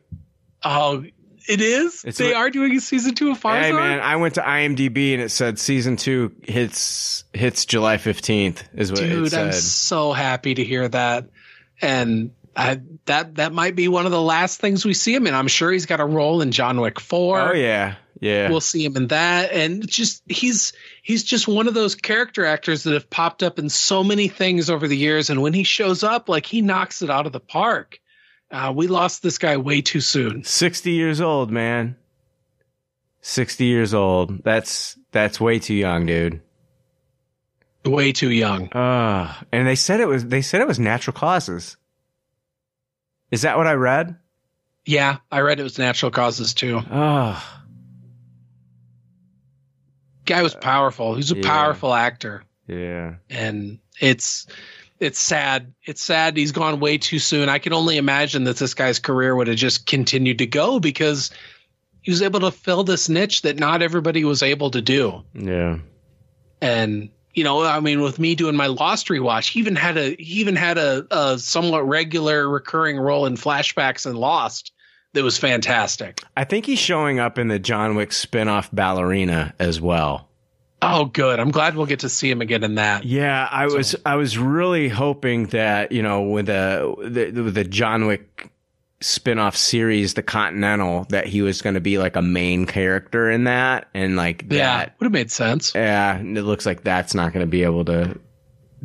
S3: Oh, it is.
S2: It's
S3: they are doing a season two of Farzar.
S2: Hey man, I went to IMDb and it said season two hits hits July fifteenth. Is what it said.
S3: Dude,
S2: said.
S3: I'm so happy to hear that. And I, that that might be one of the last things we see him in. I'm sure he's got a role in John Wick Four.
S2: oh yeah, yeah.
S3: We'll see him in that, and just he's he's just one of those character actors that have popped up in so many things over the years. And when he shows up, like he knocks it out of the park. Uh, we lost this guy way too soon.
S2: 60 years old, man. 60 years old. That's that's way too young, dude.
S3: Way too young.
S2: Uh, and they said it was they said it was natural causes. Is that what I read?
S3: Yeah, I read it was natural causes too.
S2: Oh,
S3: Guy was uh, powerful. He's a
S2: Yeah.
S3: powerful actor.
S2: yeah.
S3: and it's it's sad. It's sad he's gone way too soon. I can only imagine that this guy's career would have just continued to go because he was able to fill this niche that not everybody was able to do.
S2: Yeah.
S3: And you know, I mean, with me doing my Lost rewatch, he even had a he even had a, a somewhat regular recurring role in flashbacks and Lost that was fantastic.
S2: I think he's showing up in the John Wick spin-off Ballerina as well.
S3: Oh, good. I'm glad we'll get to see him again in that.
S2: Yeah, I was I was really hoping that you know with the the, with the John Wick spin-off series, the Continental, that he was going to be like a main character in that, and like
S3: Yeah,
S2: that.
S3: would have made sense.
S2: Yeah, and it looks like that's not going to be able to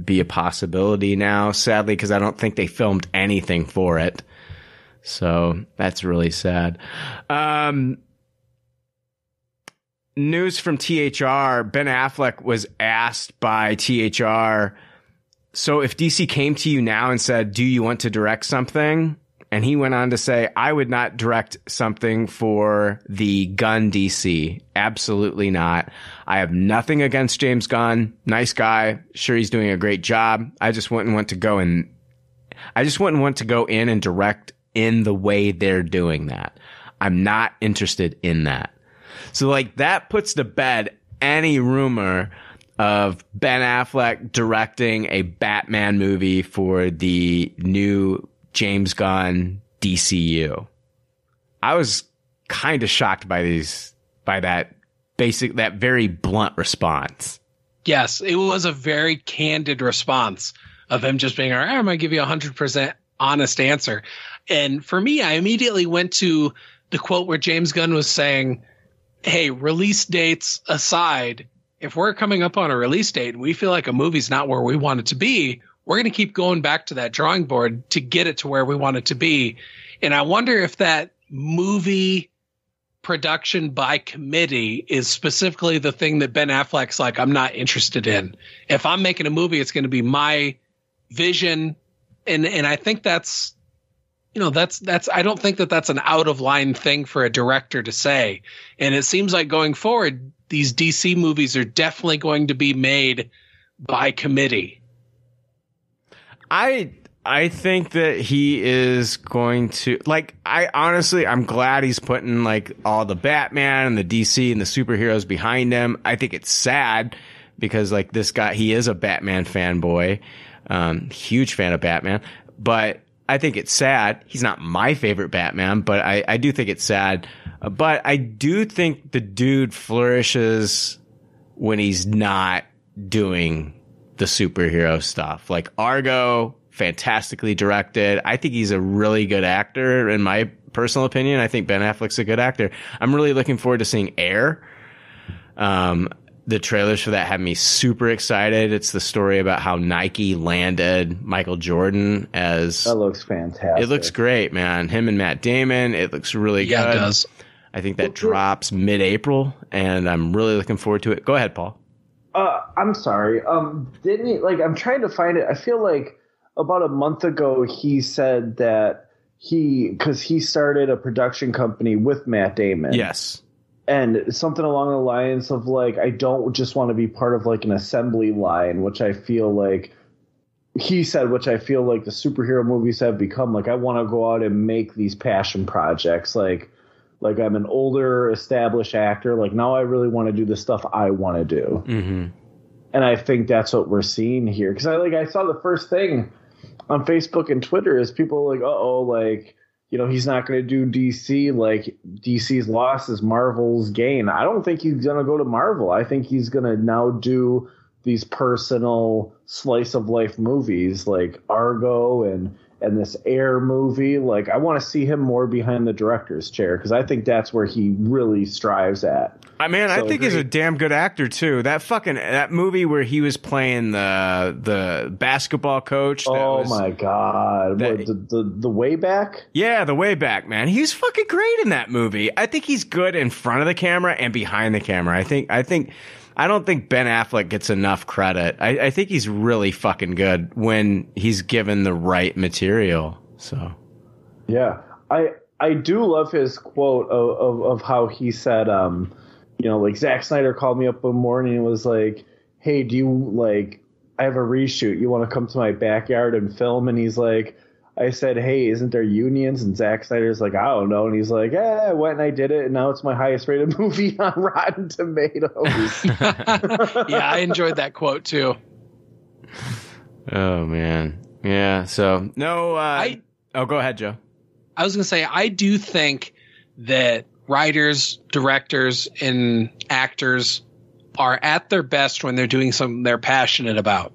S2: be a possibility now, sadly, because I don't think they filmed anything for it. So that's really sad. Um, news from THR Ben Affleck was asked by THR, so if DC came to you now and said, Do you want to direct something? And he went on to say, I would not direct something for the Gunn DC. Absolutely not. I have nothing against James Gunn. Nice guy. Sure, he's doing a great job. I just wouldn't want to go and I just wouldn't want to go in and direct in the way they're doing that. I'm not interested in that. So like that puts to bed any rumor of Ben Affleck directing a Batman movie for the new James Gunn DCU. I was kind of shocked by these by that basic that very blunt response.
S3: Yes, it was a very candid response of him just being, all right, I'm going to give you a 100% honest answer. And for me, I immediately went to the quote where James Gunn was saying, hey, release dates aside, if we're coming up on a release date and we feel like a movie's not where we want it to be, we're going to keep going back to that drawing board to get it to where we want it to be. And I wonder if that movie production by committee is specifically the thing that Ben Affleck's like, I'm not interested in. If I'm making a movie, it's going to be my vision. And, and I think that's, you know, that's, that's, I don't think that that's an out of line thing for a director to say. And it seems like going forward, these DC movies are definitely going to be made by committee.
S2: I I think that he is going to like I honestly I'm glad he's putting like all the Batman and the DC and the superheroes behind him. I think it's sad because like this guy he is a Batman fanboy. Um huge fan of Batman, but I think it's sad. He's not my favorite Batman, but I, I do think it's sad. But I do think the dude flourishes when he's not doing the superhero stuff. Like Argo, fantastically directed. I think he's a really good actor in my personal opinion. I think Ben Affleck's a good actor. I'm really looking forward to seeing Air. Um, the trailers for that had me super excited. It's the story about how Nike landed Michael Jordan as
S4: That looks fantastic.
S2: it looks great, man. Him and Matt Damon. It looks really
S3: Yeah,
S2: good.
S3: it does.
S2: I think that drops mid-April, and I'm really looking forward to it. Go ahead, Paul.
S4: Uh, I'm sorry. Um, didn't he like? I'm trying to find it. I feel like about a month ago he said that he because he started a production company with Matt Damon.
S2: Yes.
S4: And something along the lines of like I don't just want to be part of like an assembly line, which I feel like he said, which I feel like the superhero movies have become. Like I want to go out and make these passion projects. Like like I'm an older established actor. Like now I really want to do the stuff I want to do.
S2: Mm-hmm.
S4: And I think that's what we're seeing here. Because I like I saw the first thing on Facebook and Twitter is people like, uh oh, like you know he's not going to do DC. Like DC's loss is Marvel's gain. I don't think he's going to go to Marvel. I think he's going to now do these personal slice of life movies like Argo and and this Air movie. Like I want to see him more behind the director's chair because I think that's where he really strives at.
S2: I mean, I
S4: So
S2: think he's a damn good actor too. That fucking that movie where he was playing the the basketball coach. That
S4: Oh
S2: was,
S4: my god!
S2: that-
S4: What, the, the the way back?
S2: Yeah, the way back, man. He's fucking great in that movie. I think he's good in front of the camera and behind the camera. I think I think I don't think Ben Affleck gets enough credit. I, I think he's really fucking good when he's given the right material. So
S4: Yeah, I I do love his quote of of, of how he said, um, you know, like Zack Snyder called me up one morning and was like, "Hey, do you like? I have a reshoot. You want to come to my backyard and film?" And he's like. I said, "Hey, isn't there unions?" And Zack Snyder's like, "I don't know." And he's like, "Yeah, I went and I did it, and now it's my highest rated movie on Rotten Tomatoes."
S3: yeah, I enjoyed that quote too.
S2: Oh man. Yeah, so no uh
S3: I-
S2: Oh go ahead, Joe.
S3: I was going to say, I do think that writers, directors, and actors are at their best when they're doing something they're passionate about.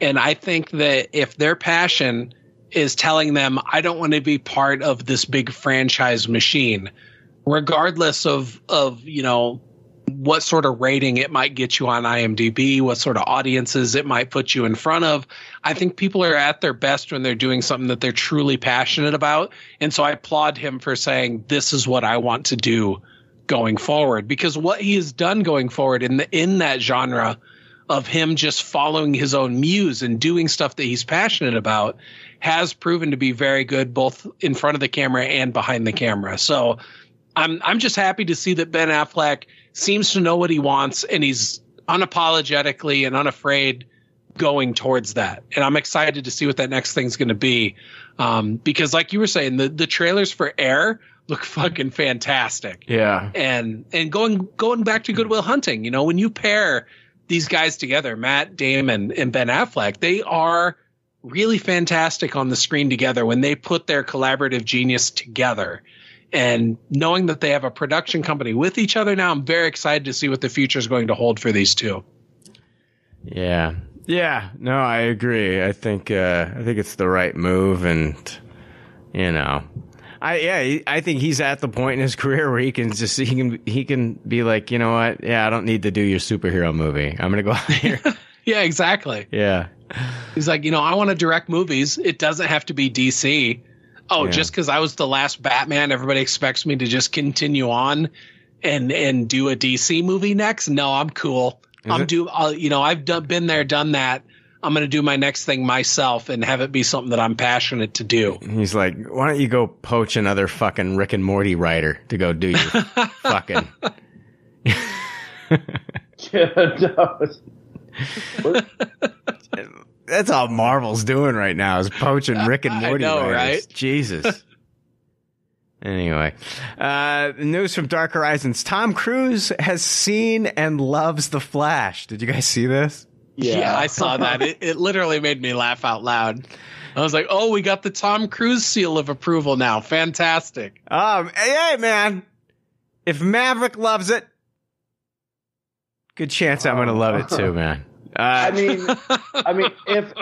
S3: And I think that if their passion is telling them, I don't want to be part of this big franchise machine, regardless of, of, you know, what sort of rating it might get you on IMDb, what sort of audiences it might put you in front of. I think people are at their best when they're doing something that they're truly passionate about. And so I applaud him for saying, This is what I want to do going forward. Because what he has done going forward in the in that genre of him just following his own muse and doing stuff that he's passionate about has proven to be very good both in front of the camera and behind the camera. So I'm I'm just happy to see that Ben Affleck seems to know what he wants and he's unapologetically and unafraid going towards that. And I'm excited to see what that next thing's going to be. Um, because like you were saying, the, the trailers for Air look fucking fantastic.
S2: Yeah.
S3: And, and going, going back to Good Will Hunting, you know, when you pair these guys together, Matt Damon and Ben Affleck, they are really fantastic on the screen together when they put their collaborative genius together. And knowing that they have a production company with each other now, I'm very excited to see what the future is going to hold for these two.
S2: Yeah. Yeah, no, I agree. I think uh I think it's the right move and you know. I yeah, I think he's at the point in his career where he can just he can he can be like, "You know what? Yeah, I don't need to do your superhero movie. I'm going to go out here."
S3: Yeah, exactly.
S2: yeah.
S3: He's like, you know, I want to direct movies. It doesn't have to be DC. Oh,
S2: Yeah.
S3: just because I was the last Batman, everybody expects me to just continue on and and do a DC movie next. No, I'm cool.
S2: Is
S3: I'm
S2: it-
S3: do. I'll, you know, I've done, been there, done that. I'm going to do my next thing myself and have it be something that I'm passionate to do.
S2: He's like, "Why don't you go poach another fucking Rick and Morty writer to go do your fucking
S4: yeah, no, it's-
S2: That's all Marvel's doing right now is poaching Rick and
S3: I
S2: Morty
S3: know,
S2: writers.
S3: right?
S2: Jesus. anyway, uh, news from Dark Horizons: Tom Cruise has seen and loves The Flash. Did you guys see this?
S3: Yeah, I saw that. It, it literally made me laugh out loud. I was like, "Oh, we got the Tom Cruise seal of approval now. Fantastic!"
S2: Um, hey, hey, man, if Maverick loves it, good chance I'm gonna love it too, man. Uh,
S4: I mean, I mean, if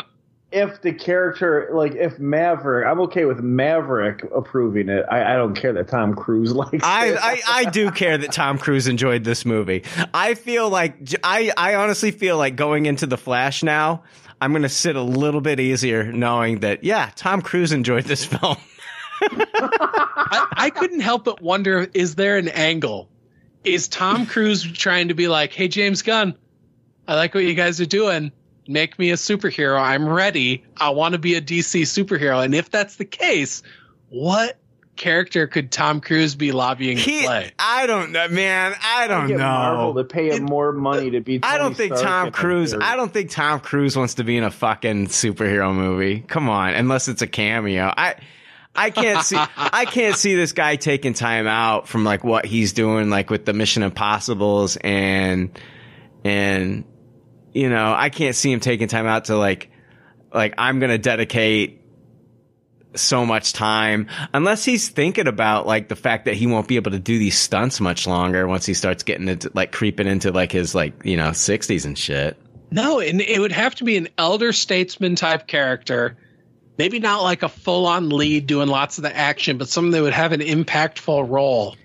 S4: if the character, like, if Maverick, I'm okay with Maverick approving it. I, I don't care that Tom Cruise likes
S2: I,
S4: it.
S2: I, I do care that Tom Cruise enjoyed this movie. I feel like I, I honestly feel like going into the Flash now, I'm gonna sit a little bit easier knowing that yeah, Tom Cruise enjoyed this film.
S3: I, I couldn't help but wonder: is there an angle? Is Tom Cruise trying to be like, "Hey, James Gunn, I like what you guys are doing. Make me a superhero. I'm ready. I want to be a DC superhero." And if that's the case, what character could Tom Cruise be lobbying to play?
S2: I don't know, man. I don't
S4: Get
S2: know.
S4: Marvel to pay him more money to be.
S2: I don't think
S4: Stark
S2: Tom Cruise.
S4: series.
S2: I don't think Tom Cruise wants to be in a fucking superhero movie. Come on, unless it's a cameo. I. I can't see. I can't see this guy taking time out from like what he's doing, like with the Mission Impossible's and and you know, I can't see him taking time out to like like I'm gonna dedicate so much time unless he's thinking about like the fact that he won't be able to do these stunts much longer once he starts getting into like creeping into like his like you know 60s and shit
S3: No, and it would have to be an elder statesman type character. Maybe not like a full on lead doing lots of the action, but something that would have an impactful role.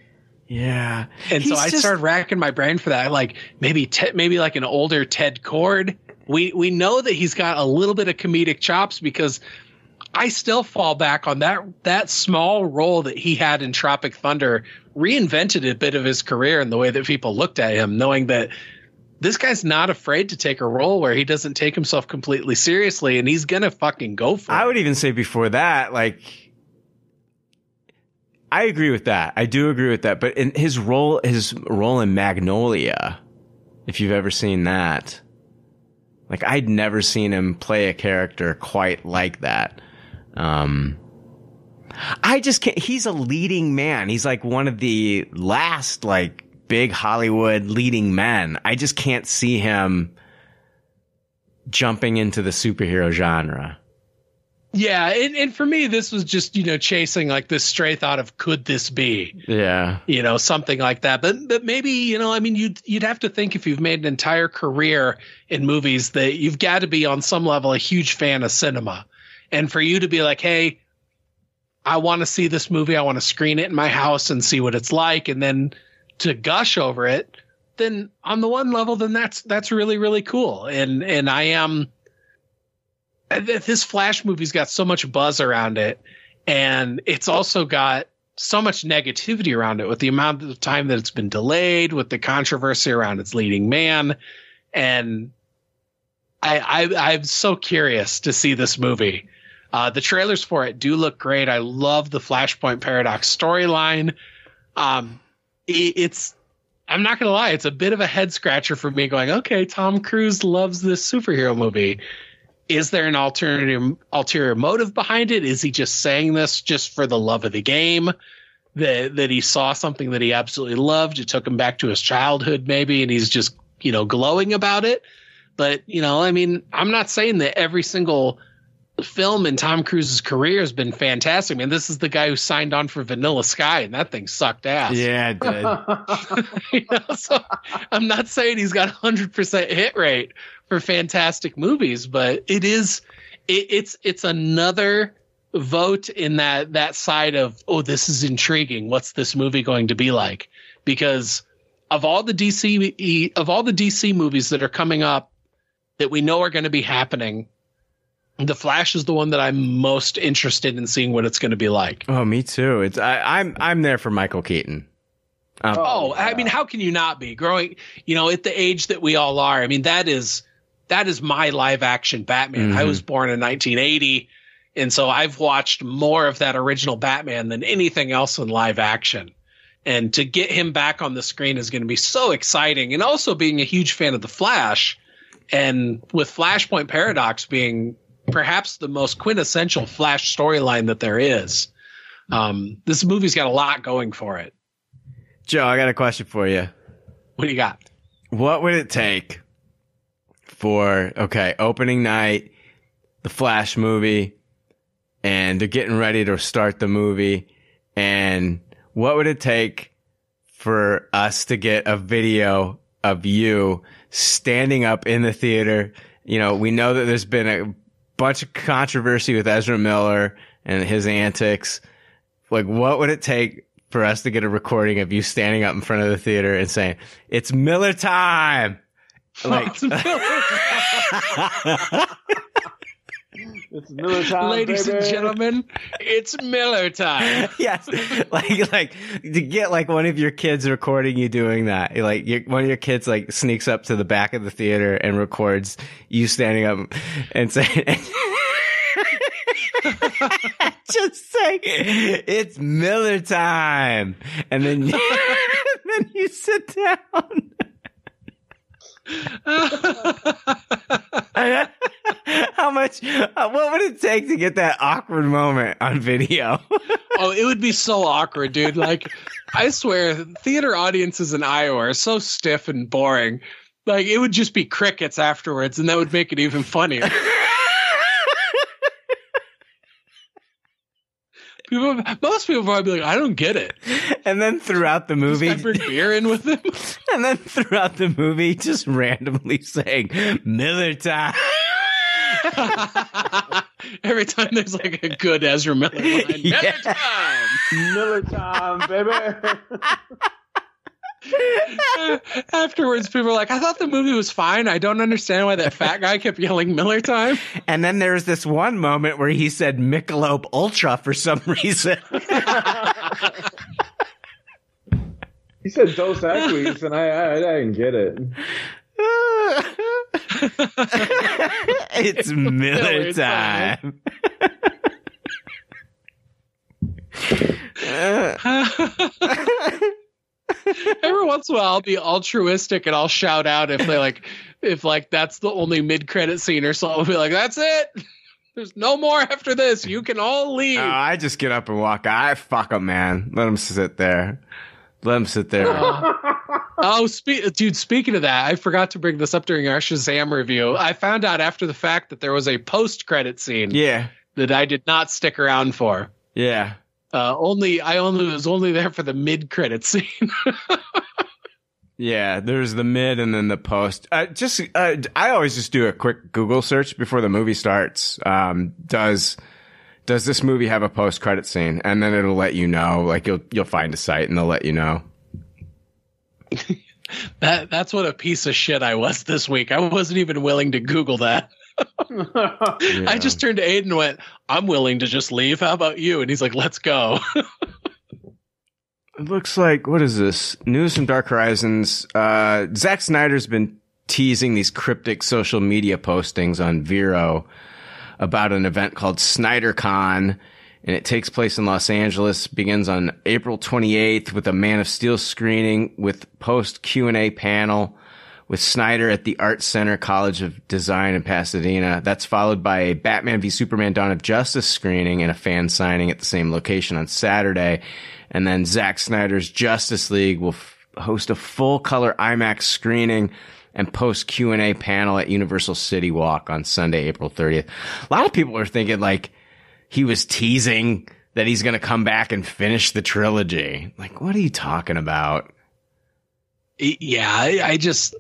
S2: yeah
S3: And so I
S2: just-
S3: started racking my brain for that. Like maybe Ted, maybe like an older Ted Kord. We we know that he's got a little bit of comedic chops because I still fall back on that that small role that he had in Tropic Thunder reinvented a bit of his career in the way that people looked at him, knowing that this guy's not afraid to take a role where he doesn't take himself completely seriously and he's gonna fucking go for
S2: I
S3: it.
S2: I would even say before that like I agree with that I do agree with that but in his role his role in Magnolia if you've ever seen that like I'd never seen him play a character quite like that um I just can't. He's a leading man. He's like one of the last like big Hollywood leading men. I just can't see him jumping into the superhero genre.
S3: Yeah, and, and for me, this was just you know chasing like this stray thought of could this be
S2: Yeah.
S3: you know something like that. But but maybe you know I mean you'd you'd have to think if you've made an entire career in movies that you've got to be on some level a huge fan of cinema, and for you to be like, hey, I want to see this movie, I want to screen it in my house and see what it's like, and then to gush over it, then on the one level, then that's that's really really cool, and and I am this Flash movie's got so much buzz around it, and it's also got so much negativity around it with the amount of time that it's been delayed, with the controversy around its leading man, and I, I I'm so curious to see this movie. Uh, the trailers for it do look great. I love the Flashpoint Paradox storyline. Um, it's I'm not gonna lie, it's a bit of a head scratcher for me. Going, okay, Tom Cruise loves this superhero movie is there an alternative ulterior motive behind it? Is he just saying this just for the love of the game? That that he saw something that he absolutely loved. It took him back to his childhood, maybe, and he's just you know glowing about it. But you know, I mean, I'm not saying that every single film in Tom Cruise's career has been fantastic. I mean, this is the guy who signed on for Vanilla Sky, and that thing sucked ass.
S2: Yeah, it did.
S3: you know, so I'm not saying he's got 100% hit rate for fantastic movies, but it is it, it's it's another vote in that that side of oh this is intriguing. What's this movie going to be like? Because of all the DC of all the DC movies that are coming up that we know are going to be happening, the Flash is the one that I'm most interested in seeing what it's going to be like.
S2: Oh, me too. It's I, I'm I'm there for Michael Keaton. Um,
S3: Oh, I mean, how can you not be growing? You know, at the age that we all are. I mean, that is that is my live action Batman. I
S2: Mhm.
S3: was born in 1980, and so I've watched more of that original Batman than anything else in live action. And to get him back on the screen is going to be so exciting. And also being a huge fan of the Flash, and with Flashpoint Paradox being perhaps the most quintessential Flash storyline that there is. Um, this movie's got a lot going for it.
S2: Joe, I got a question for you.
S3: What do you got?
S2: What would it take for okay opening night, the Flash movie, and they're getting ready to start the movie. And what would it take for us to get a video of you standing up in the theater? You know, we know that there's been a bunch of controversy with Ezra Miller and his antics. Like, what would it take for us to get a recording of you standing up in front of the theater and saying, "It's Miller time"? Like,
S4: It's Miller time,
S3: Ladies and gentlemen, it's Miller time.
S2: yes, like like to get like one of your kids recording you doing that. Like your, one of your kids like sneaks up to the back of the theater and records you standing up and saying. Just say it's Miller time, and then and then you sit down. How much? uh, What would it take to get that awkward moment on video?
S3: oh, it would be so awkward, dude. Like, I swear, theater audiences in Iowa are so stiff and boring. Like, it would just be crickets afterwards, and that would make it even funnier. People, most people probably be like, I don't get it.
S2: And then throughout the movie,
S3: bring beer in with him.
S2: and then throughout the movie, just randomly saying Miller time.
S3: Every time there's like a good Ezra Miller line, Miller time.
S4: Miller time, baby.
S3: Afterwards, people are like, I thought the movie was fine. I don't understand why that fat guy kept yelling Miller time.
S2: And then there's this one moment where he said Michelob Ultra for some reason.
S4: He said Dos Equis, and I, I, I didn't get it.
S2: it's Miller
S3: Miller
S2: time.
S3: Every once in a while, I'll be altruistic and I'll shout out if they like, if like that's the only mid credit scene or something. I'll be like, that's it. There's no more after this. You can all leave.
S2: Oh, I just get up and walk. I fuck them, man. Let them sit there. Let them sit there.
S3: Oh, spe- dude, speaking of that, I forgot to bring this up during our Shazam review. I found out after the fact that there was a post credit scene
S2: yeah,
S3: that I did not stick around for.
S2: yeah.
S3: Uh, only I only was only there for the mid credit scene.
S2: Yeah, there's the mid and then the post. Uh, just, uh, I always just do a quick Google search before the movie starts. Um, does does this movie have a post credit scene? And then it'll let you know. Like you'll you'll find a site and they'll let you know.
S3: that that's what a piece of shit I was this week. I wasn't even willing to Google that. I just turned to Aiden and went, "I'm willing to just leave. How about you?" And he's like, "Let's go."
S2: It looks like what is this? News from Dark Horizons. Uh, Zack Snyder's been teasing these cryptic social media postings on Vero about an event called SnyderCon, and it takes place in Los Angeles. Begins on April 28th with a Man of Steel screening with post Q and A panel with Snyder at the Art Center College of Design in Pasadena. That's followed by a Batman v Superman Dawn of Justice screening and a fan signing at the same location on Saturday. And then Zack Snyder's Justice League will f- host a full color IMAX screening and post Q&A panel at Universal City Walk on Sunday, April 30th. A lot of people are thinking like he was teasing that he's going to come back and finish the trilogy. Like, what are you talking about?
S3: yeah, I, I just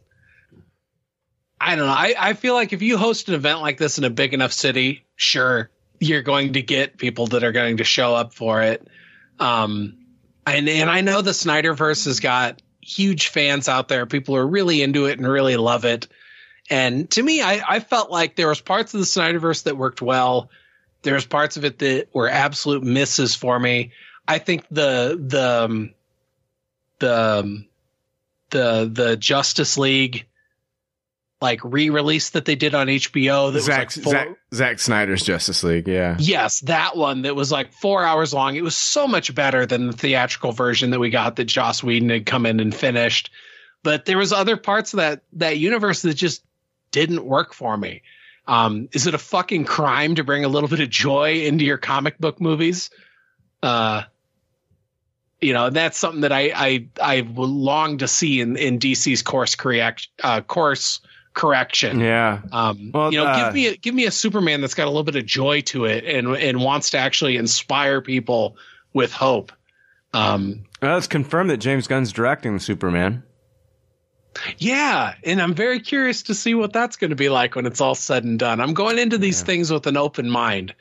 S3: I don't know. I, I feel like if you host an event like this in a big enough city, sure, you're going to get people that are going to show up for it. Um, and and I know the Snyderverse has got huge fans out there. People are really into it and really love it. And to me, I, I felt like there was parts of the Snyderverse that worked well. There's parts of it that were absolute misses for me. I think the the um, the um, the the Justice League like re-release that they did on HBO that was like four,
S2: Zack, Zack Snyder's Justice League, yeah.
S3: Yes, that one that was like four hours long. It was so much better than the theatrical version that we got that Joss Whedon had come in and finished. But there was other parts of that that universe that just didn't work for me. Um, is it a fucking crime to bring a little bit of joy into your comic book movies? Uh, you know, that's something that I I I long to see in in DC's course correct uh, course correction.
S2: Yeah.
S3: Um,
S2: Well,
S3: you know,
S2: uh,
S3: give me a, give me a Superman that's got a little bit of joy to it and and wants to actually inspire people with hope. Um,
S2: Well, it's confirmed that James Gunn's directing the Superman.
S3: yeah, and I'm very curious to see what that's going to be like when it's all said and done. I'm going into these things with an open mind.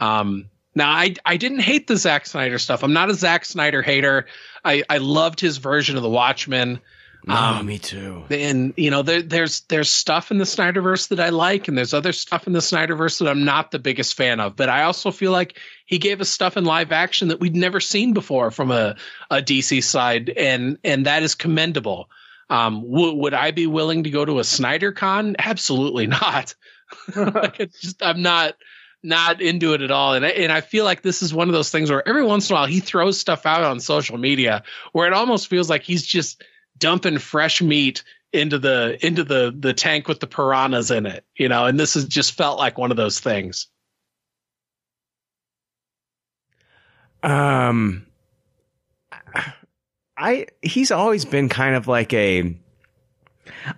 S3: Um, now, I I didn't hate the Zack Snyder stuff. I'm not a Zack Snyder hater. I I loved his version of the Watchmen.
S2: Oh, me too.
S3: and you know there, there's there's stuff in the Snyderverse that I like, and there's other stuff in the Snyderverse that I'm not the biggest fan of. But I also feel like he gave us stuff in live action that we'd never seen before from a, a DC side, and and that is commendable. Um, w- would I be willing to go to a Snyder Con? Absolutely not. like it's just I'm not not into it at all. And I, and I feel like this is one of those things where every once in a while he throws stuff out on social media where it almost feels like he's just dumping fresh meat into the into the the tank with the piranhas in it, you know. And this has just felt like one of those things.
S2: Um, I he's always been kind of like a.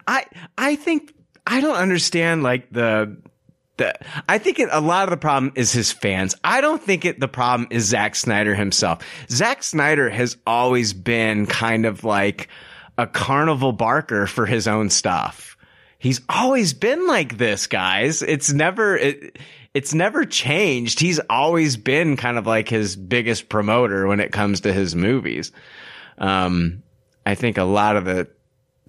S2: I I think I don't understand like the. The, I think it, a lot of the problem is his fans. I don't think it, the problem is Zack Snyder himself. Zack Snyder has always been kind of like a carnival barker for his own stuff. He's always been like this, guys. It's never, it, it's never changed. He's always been kind of like his biggest promoter when it comes to his movies. Um, I think a lot of the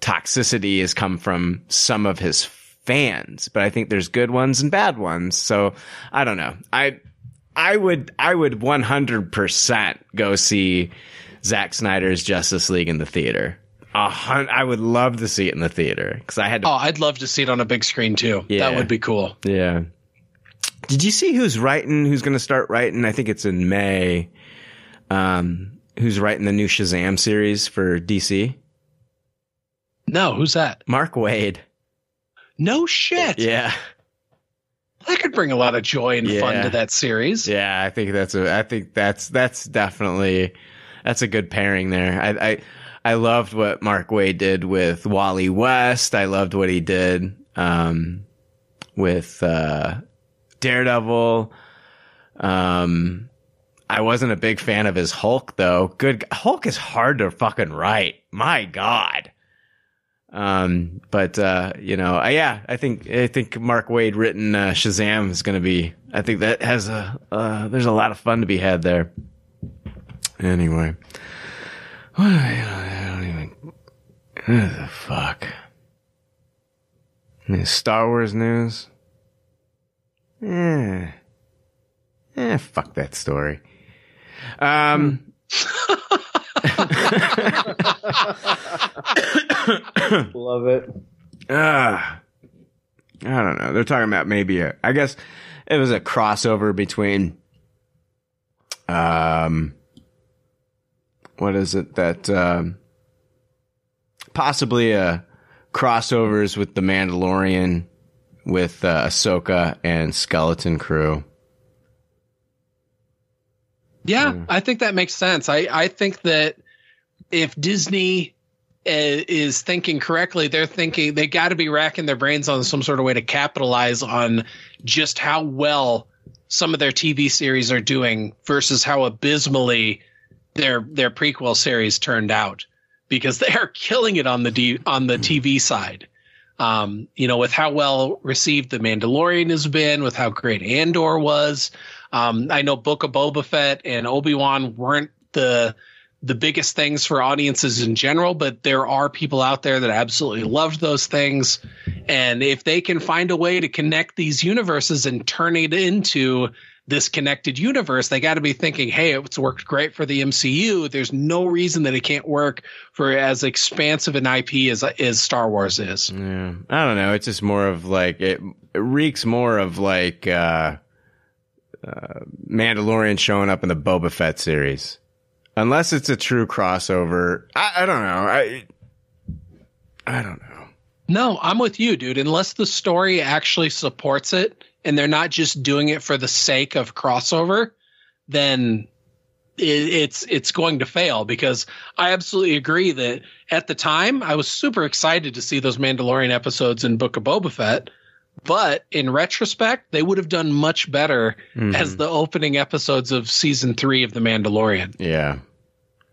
S2: toxicity has come from some of his fans, but I think there's good ones and bad ones. So I don't know. I, I would, I would 100% go see Zack Snyder's Justice League in the theater. A hun- I would love to see it in the theater because I had to
S3: Oh, I'd love to see it on a big screen too.
S2: Yeah.
S3: That would be cool.
S2: Yeah. Did you see who's writing? Who's going to start writing? I think it's in May. Um, who's writing the new Shazam series for DC?
S3: No, who's that?
S2: Mark Waid.
S3: No shit.
S2: Yeah.
S3: That could bring a lot of joy and fun to that series.
S2: Yeah, I think that's a. I think that's that's definitely that's a good pairing there. I I, I loved what Mark Waid did with Wally West. I loved what he did um, with uh, Daredevil. Um, I wasn't a big fan of his Hulk though. Good Hulk is hard to fucking write. My God. Um, but uh, you know, uh, yeah, I think I think Mark Waid written uh, Shazam is going to be. I think that has a uh, there's a lot of fun to be had there. Anyway, what I don't even. What the fuck? Any Star Wars news? Eh. Eh, fuck that story. Um.
S4: Love it.
S2: Uh, I don't know. They're talking about maybe a, I guess it was a crossover between, um, what is it that, um, possibly a crossovers with the Mandalorian with uh, Ahsoka and Skeleton Crew.
S3: Yeah, I think that makes sense. I, I think that if Disney uh, is thinking correctly, they're thinking they got to be racking their brains on some sort of way to capitalize on just how well some of their TV series are doing versus how abysmally their their prequel series turned out because they are killing it on the D, on the TV side. Um, you know, with how well received the Mandalorian has been, with how great Andor was. Um, I know Book of Boba Fett and Obi Wan weren't the the biggest things for audiences in general, but there are people out there that absolutely loved those things. And if they can find a way to connect these universes and turn it into this connected universe, they got to be thinking, hey, it's worked great for the MCU. There's no reason that it can't work for as expansive an IP as as Star Wars is.
S2: Yeah. I don't know. It's just more of like, it, it reeks more of like, uh, uh, Mandalorian showing up in the Boba Fett series. Unless it's a true crossover. I, I don't know. I, I don't know.
S3: No, I'm with you, dude. Unless the story actually supports it and they're not just doing it for the sake of crossover, then it, it's it's going to fail because I absolutely agree that at the time I was super excited to see those Mandalorian episodes in Book of Boba Fett, but in retrospect they would have done much better
S2: Mhm.
S3: as the opening episodes of season three of The Mandalorian.
S2: Yeah.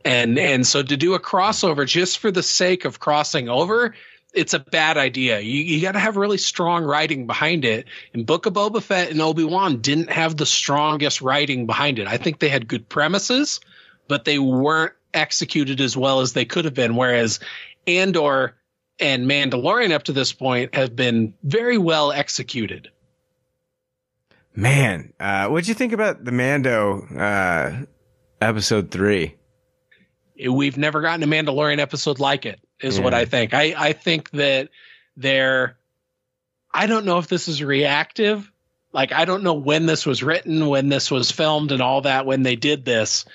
S3: And and so to do a crossover just for the sake of crossing over, it's a bad idea. You you got to have really strong writing behind it. And Book of Boba Fett and Obi Wan didn't have the strongest writing behind it. I think they had good premises, but they weren't executed as well as they could have been. Whereas Andor and Mandalorian up to this point have been very well executed.
S2: Man, uh, what'd you think about the Mando uh, episode three?
S3: we've never gotten a Mandalorian episode like it, is what I think. I, I think that they're, I don't know if this is reactive. Like, I don't know when this was written, when this was filmed, and all that, when they did this,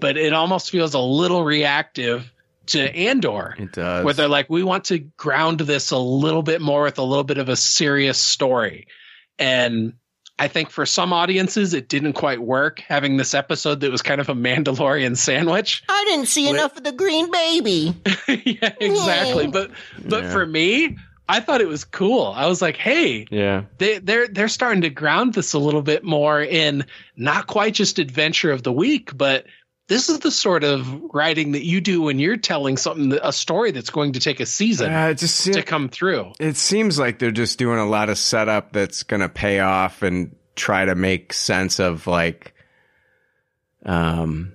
S3: but it almost feels a little reactive to Andor.
S2: It does.
S3: Where they're like, we want to ground this a little bit more with a little bit of a serious story. And I think for some audiences, it didn't quite work having this episode that was kind of a Mandalorian sandwich.
S11: I didn't see
S3: Wait.
S11: enough of the green baby.
S3: yeah, exactly. But but
S2: Yeah.
S3: for me, I thought it was cool. I was like, hey,
S2: Yeah.
S3: they they're they're starting to ground this a little bit more in not quite just adventure of the week, but this is the sort of writing that you do when you're telling something a story that's going to take a season
S2: Uh, just
S3: to come through.
S2: It seems like they're just doing a lot of setup that's going to pay off and try to make sense of like um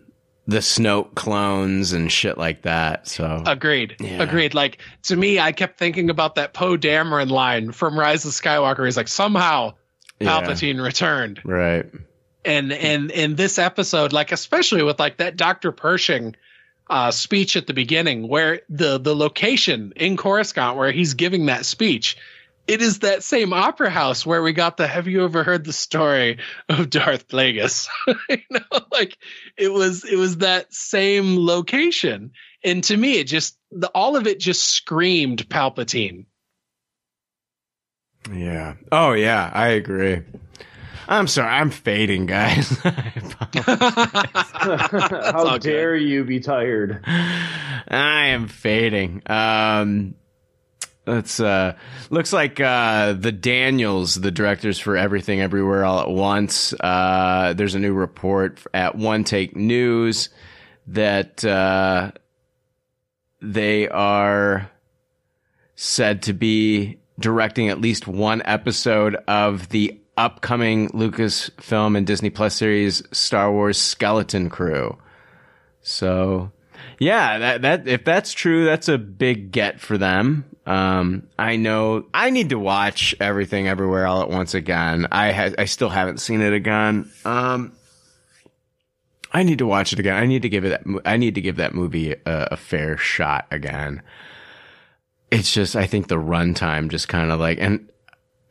S2: the Snoke clones and shit like that. So
S3: Agreed.
S2: Yeah.
S3: Agreed. Like to me, I kept thinking about that Poe Dameron line from Rise of Skywalker. He's like, somehow
S2: Yeah.
S3: Palpatine returned.
S2: right.
S3: And and in this episode like especially with like that dr pershing uh speech at the beginning where the the location in coruscant where he's giving that speech it is that same opera house where we got the have you ever heard the story of darth plagueis you know like it was it was that same location and to me it just the all of it just screamed palpatine
S2: Yeah. Oh yeah, I agree. I'm sorry, I'm fading, guys.
S4: How dare you be tired?
S2: I am fading. Um It's uh looks like uh the Daniels, the directors for Everything Everywhere All at Once. Uh there's a new report at One Take News that uh they are said to be directing at least one episode of the upcoming Lucasfilm and Disney Plus series Star Wars Skeleton Crew. So, yeah, that that if that's true, that's a big get for them. Um, I know I need to watch everything everywhere all at once again. I ha- I still haven't seen it again. Um, I need to watch it again. I need to give it that. I need to give that movie a, a fair shot again. It's just I think the runtime just kind of like and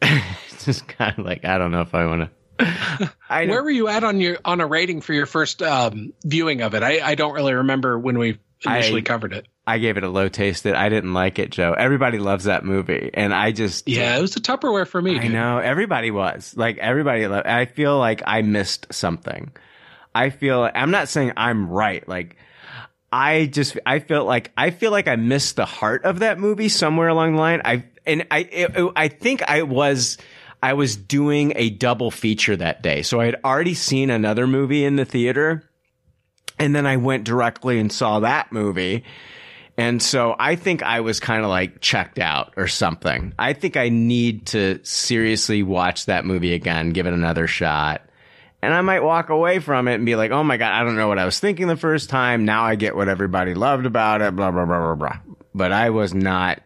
S2: just kind of like I don't know if I want to. I
S3: Where were you at on your on a rating for your first um, viewing of it? I, I don't really remember when we initially
S2: I-
S3: covered it.
S2: I gave it a low taste that I didn't like it, Joe. Everybody loves that movie, and I just
S3: Yeah, it was a Tupperware for me.
S2: I
S3: dude.
S2: know everybody was like everybody. Lo- I feel like I missed something. I feel I'm not saying I'm right. Like I just I feel like I feel like I missed the heart of that movie somewhere along the line. I and I it, I think I was I was doing a double feature that day, so I had already seen another movie in the theater, and then I went directly and saw that movie. And so I think I was kind of like checked out or something. I think I need to seriously watch that movie again, give it another shot. And I might walk away from it and be like, oh my God, I don't know what I was thinking the first time. Now I get what everybody loved about it, blah, blah, blah, blah, blah. But I was not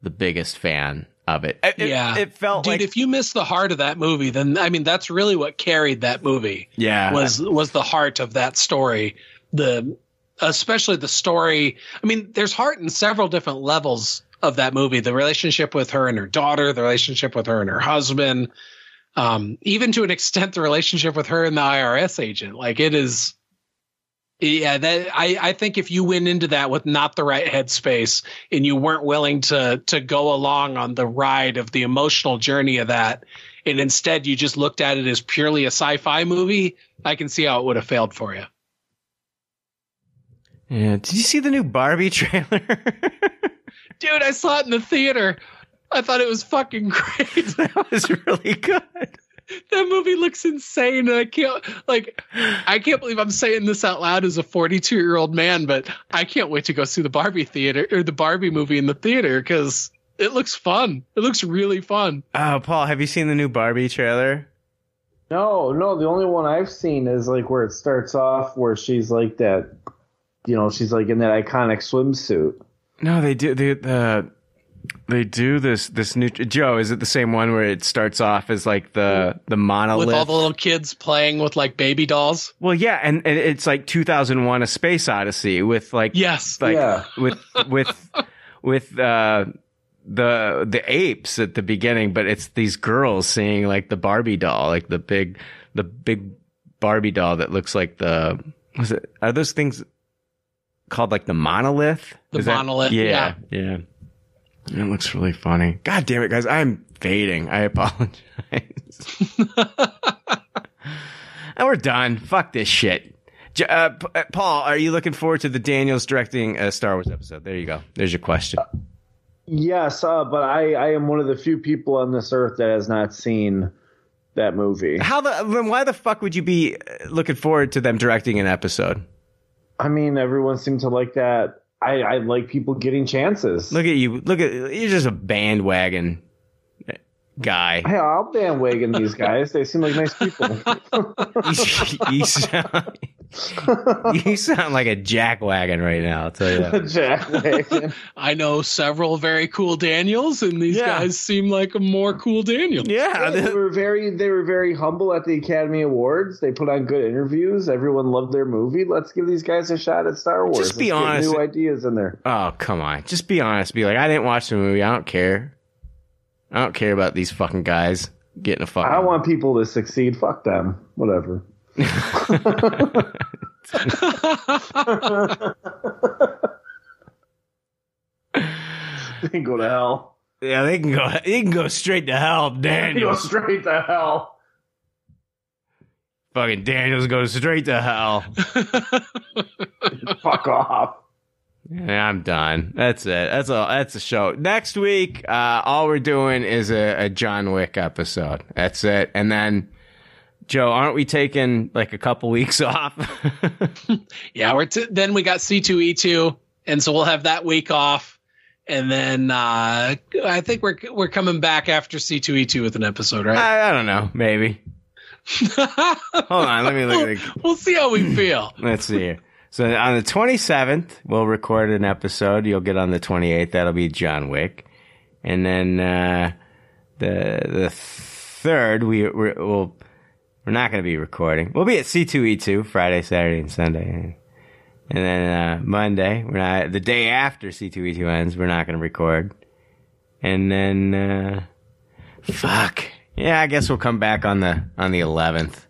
S2: the biggest fan of it. It, it-
S3: yeah,
S2: it, felt
S3: dude.
S2: like,
S3: if you miss the heart of that movie, then I mean that's really what carried that movie.
S2: yeah,
S3: was was the heart of that story. The especially the story. I mean, there's heart in several different levels of that movie. The relationship with her and her daughter, the relationship with her and her husband, um, even to an extent, the relationship with her and the IRS agent. Like it is. Yeah, that I, I think if you went into that with not the right headspace and you weren't willing to to go along on the ride of the emotional journey of that, and instead you just looked at it as purely a sci-fi movie, I can see how it would have failed for you.
S2: Yeah. Did you see the new Barbie trailer?
S3: Dude, I saw it in the theater. I thought it was fucking great.
S2: that was really good.
S3: that movie looks insane and i can't like i can't believe i'm saying this out loud as a 42 year old man but i can't wait to go see the barbie theater or the barbie movie in the theater because it looks fun it looks really fun
S2: Oh, Paul, have you seen the new Barbie trailer?
S4: No, no. The only one I've seen is like where it starts off where she's like that. You know, she's like in that iconic swimsuit.
S2: No, they do. They uh, they do this this new Joe. Is it the same one where it starts off as like the the monolith?
S3: with all the little kids playing with like baby dolls
S2: well, yeah, and, and it's like 2001: A Space Odyssey with like
S3: yes
S2: like
S4: Yeah.
S2: with with with uh the the apes at the beginning, but it's these girls seeing like the Barbie doll, like the big the big Barbie doll that looks like the was it are those things called like the monolith?
S3: The
S2: Is that-
S3: monolith,
S2: yeah, yeah. It looks really funny. God damn it, guys! I'm fading. I apologize. and we're done. Fuck this shit. Uh, uh, Paul, are you looking forward to the Daniels directing a Star Wars episode? There you go. There's your question.
S4: Yes, uh, but I, I am one of the few people on this earth that has not seen that movie.
S2: How the then why the fuck would you be uh, looking forward to them directing an episode?
S4: I mean, everyone seemed to like that. I, I like people getting chances.
S2: Look at you. Look at you're just a bandwagon guy.
S4: Hey, I'll bandwagon these guys. They seem like nice people.
S2: you, you sound, you sound like a jackwagon right now. I'll tell you that.
S4: Jackwagon.
S3: i know several very cool daniels and these
S2: Yeah.
S3: guys seem like a more cool daniel
S2: Yeah,
S4: they were very they were very humble at the Academy Awards. They put on good interviews. Everyone loved their movie. Let's give these guys a shot at Star Wars.
S2: Just be
S4: Let's get
S2: honest.
S4: New ideas in there.
S2: Oh come on, just be honest. Be like, I didn't watch the movie. I don't care. I don't care about these fucking guys getting a fuck.
S4: I want people to succeed. Fuck them. Whatever. they can go to hell.
S2: Yeah, they can go. They can go straight to hell.
S4: They go straight to hell.
S2: fucking Daniels, go straight to hell.
S4: Fuck off.
S2: Yeah, I'm done. That's it. That's all. That's the show. Next week, uh, all we're doing is a, a John Wick episode. That's it. And then, Joe, aren't we taking like a couple weeks off?
S3: Yeah, we're t- then we got C2E2, and so we'll have that week off, and then uh, I think we're we're coming back after C2E2 with an episode, right?
S2: I, I don't know. Maybe. Hold on. Let me look at the.
S3: we'll see how we feel.
S2: Let's see here. So on the 27th, we'll record an episode. You'll get on the 28th. That'll be John Wick. And then, uh, the, the third, we, we're, we'll, we're not going to be recording. We'll be at C2E2 Friday, Saturday, and Sunday. And then, uh, Monday, we're not, the day after C2E2 ends, we're not going to record. And then, uh, fuck. Yeah, I guess we'll come back on the, on the 11th.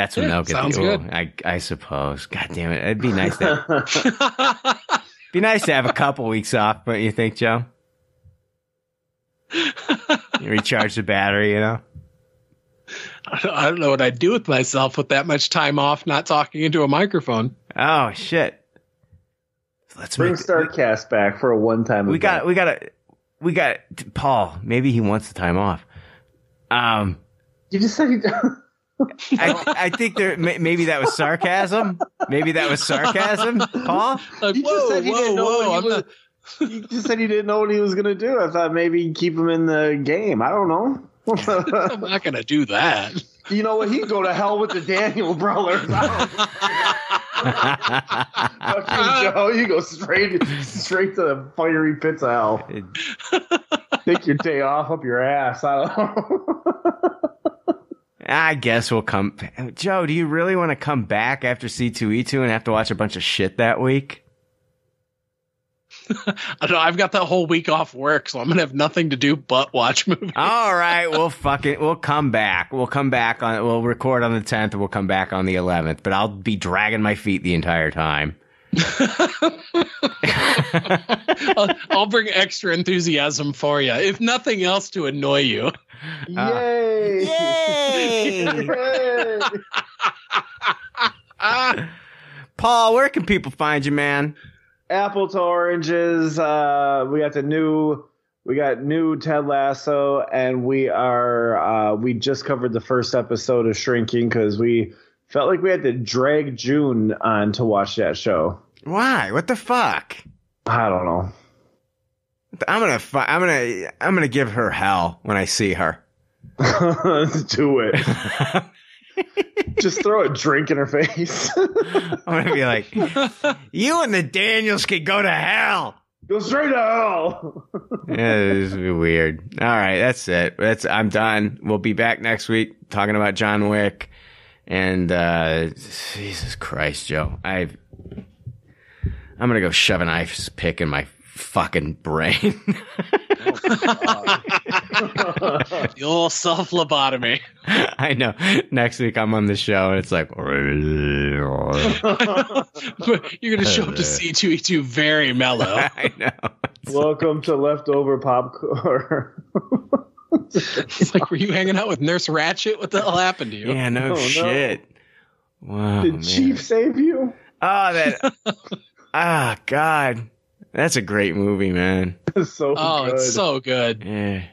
S2: That's when
S3: Yeah,
S2: they'll get
S3: sounds
S2: the,
S3: good.
S2: I, I suppose. God damn it. It'd be nice to be nice to have a couple weeks off, but you think, Joe? You recharge the battery, you know?
S3: I don't- I don't know what I'd do with myself with that much time off, not talking into a microphone.
S2: Oh shit. Let's
S4: Bring
S2: make
S4: Starcast back for a one time.
S2: we got we got to we got Paul, maybe he wants the time off. Um
S4: You just said you.
S2: I, I think there may- maybe that was sarcasm. Maybe that was sarcasm, Paul.
S3: Like,
S4: You just
S3: whoa,
S4: said you
S3: whoa,
S4: didn't know
S3: whoa!
S4: what
S3: I'm
S4: he was.
S3: not-
S4: You just said he didn't know what he was gonna do. I thought maybe keep him in the game. I don't know.
S3: I'm not gonna do that.
S4: you know what? He'd go to hell with the Daniel brothers. I Fucking Joe, you go straight straight to the fiery pits of hell. Take your day off up your ass. I don't know.
S2: I guess we'll come. Joe, do you really want to come back after C2E2 and have to watch a bunch of shit that week?
S3: I don't know. I've got that whole week off work, so I'm gonna have nothing to do but watch movies.
S2: All right, we'll fucking we'll come back. We'll come back on. We'll record on the 10th. and We'll come back on the 11th. But I'll be dragging my feet the entire time.
S3: I'll, I'll bring extra enthusiasm for you, if nothing else, to annoy you.
S4: Yay!
S2: Yay!
S4: Yay!
S2: Paul, where can people find you, man?
S4: Apple to oranges. Uh, we got the new. We got new Ted Lasso, and we are. Uh, we just covered the first episode of Shrinking because we felt like we had to drag June on to watch that show.
S2: Why? What the fuck?
S4: I don't know.
S2: I'm gonna, I'm gonna, I'm gonna give her hell when I see her.
S4: Do it. just throw a drink in her face.
S2: I'm gonna be like, you and the Daniels can go to hell.
S4: Go straight to hell.
S2: yeah, this is weird. All right, that's it. That's I'm done. We'll be back next week talking about John Wick. And uh Jesus Christ, Joe. I I'm gonna go shove an ice pick in my fucking brain.
S3: the old self lobotomy.
S2: I know. Next week I'm on the show and it's like
S3: You're gonna show up to C2E2 very mellow.
S2: I know.
S4: Welcome to leftover popcorn.
S3: It's like, were you hanging out with Nurse Ratched? What the hell happened to you?
S2: Yeah, no
S4: Oh, no.
S2: shit. Wow.
S4: Did
S2: man.
S4: Chief save you?
S2: Oh, that. ah, God. That's a great movie, man.
S4: so
S3: Oh,
S4: good.
S3: it's so good.
S2: Yeah.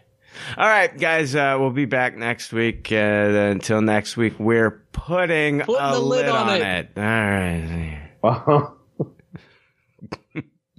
S2: All right, guys. Uh, we'll be back next week. Uh, until next week, we're putting,
S3: Putting
S2: a
S3: the lid on
S2: on
S3: it.
S2: it. All right.
S4: Wow.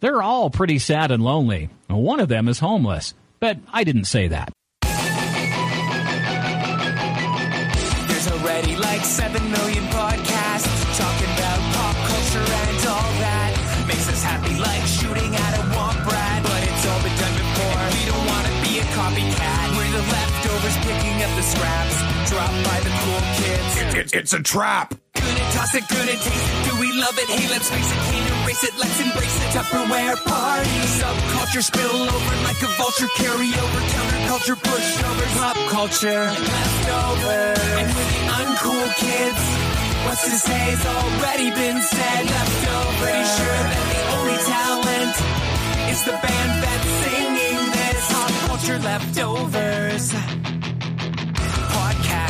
S11: They're all pretty sad and lonely. One of them is homeless, but I didn't say that.
S6: There's already like 7 million podcasts talking about pop culture and all that. Makes us happy like shooting at a womp rat. But it's all been done before. and We don't want to be a copycat. We're the leftovers picking up the scraps. Kids.
S8: it's a trap.
S6: Gonna toss it, gonna taste it. Do we love it? Hey, let's face it, can't erase it. Let's embrace it. Tupperware party. Subculture spill over like a vulture. Carry over counterculture, pushovers, pop culture, leftovers. And we're the uncool kids. What's to say's already been said. Leftovers. Pretty sure that the only talent is the band that's singing this. Pop culture leftovers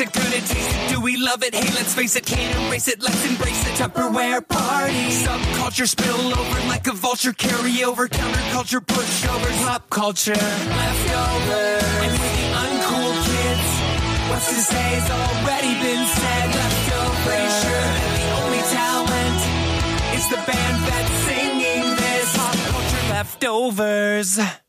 S6: It, and taste it. Do we love it? Hey, let's face it, can't erase it. Let's embrace it. Tupperware party. Subculture spill over like a vulture. Carry over counterculture, pushovers, pop culture, leftovers. And we're the uncool kids. What's to say's already been said. Leftovers. Pretty sure the only talent is the band that's singing this. Pop culture leftovers.